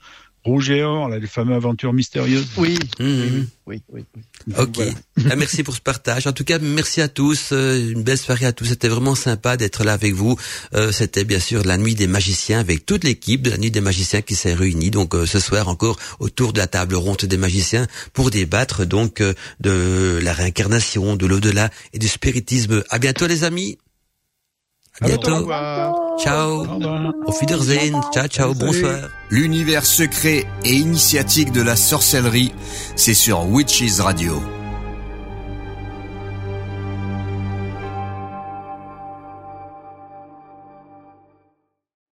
Rouge et Or, là, les fameuses aventures mystérieuses. Oui, Mhm. oui, oui, oui. Ok. Voilà. Ah, merci pour ce partage. En tout cas, merci à tous. euh, Une belle soirée à tous. C'était vraiment sympa d'être là avec vous. Euh, C'était bien sûr la nuit des magiciens avec toute l'équipe de la nuit des magiciens qui s'est réunie. Donc euh, ce soir encore autour de la table ronde des magiciens pour débattre donc euh, de la réincarnation, de l'au-delà et du spiritisme. À bientôt les amis. À bientôt. Au revoir. Ciao. Au Wiedersehen. Ciao, ciao. Salut. Bonsoir. L'univers secret et initiatique de la sorcellerie, c'est sur Witches Radio.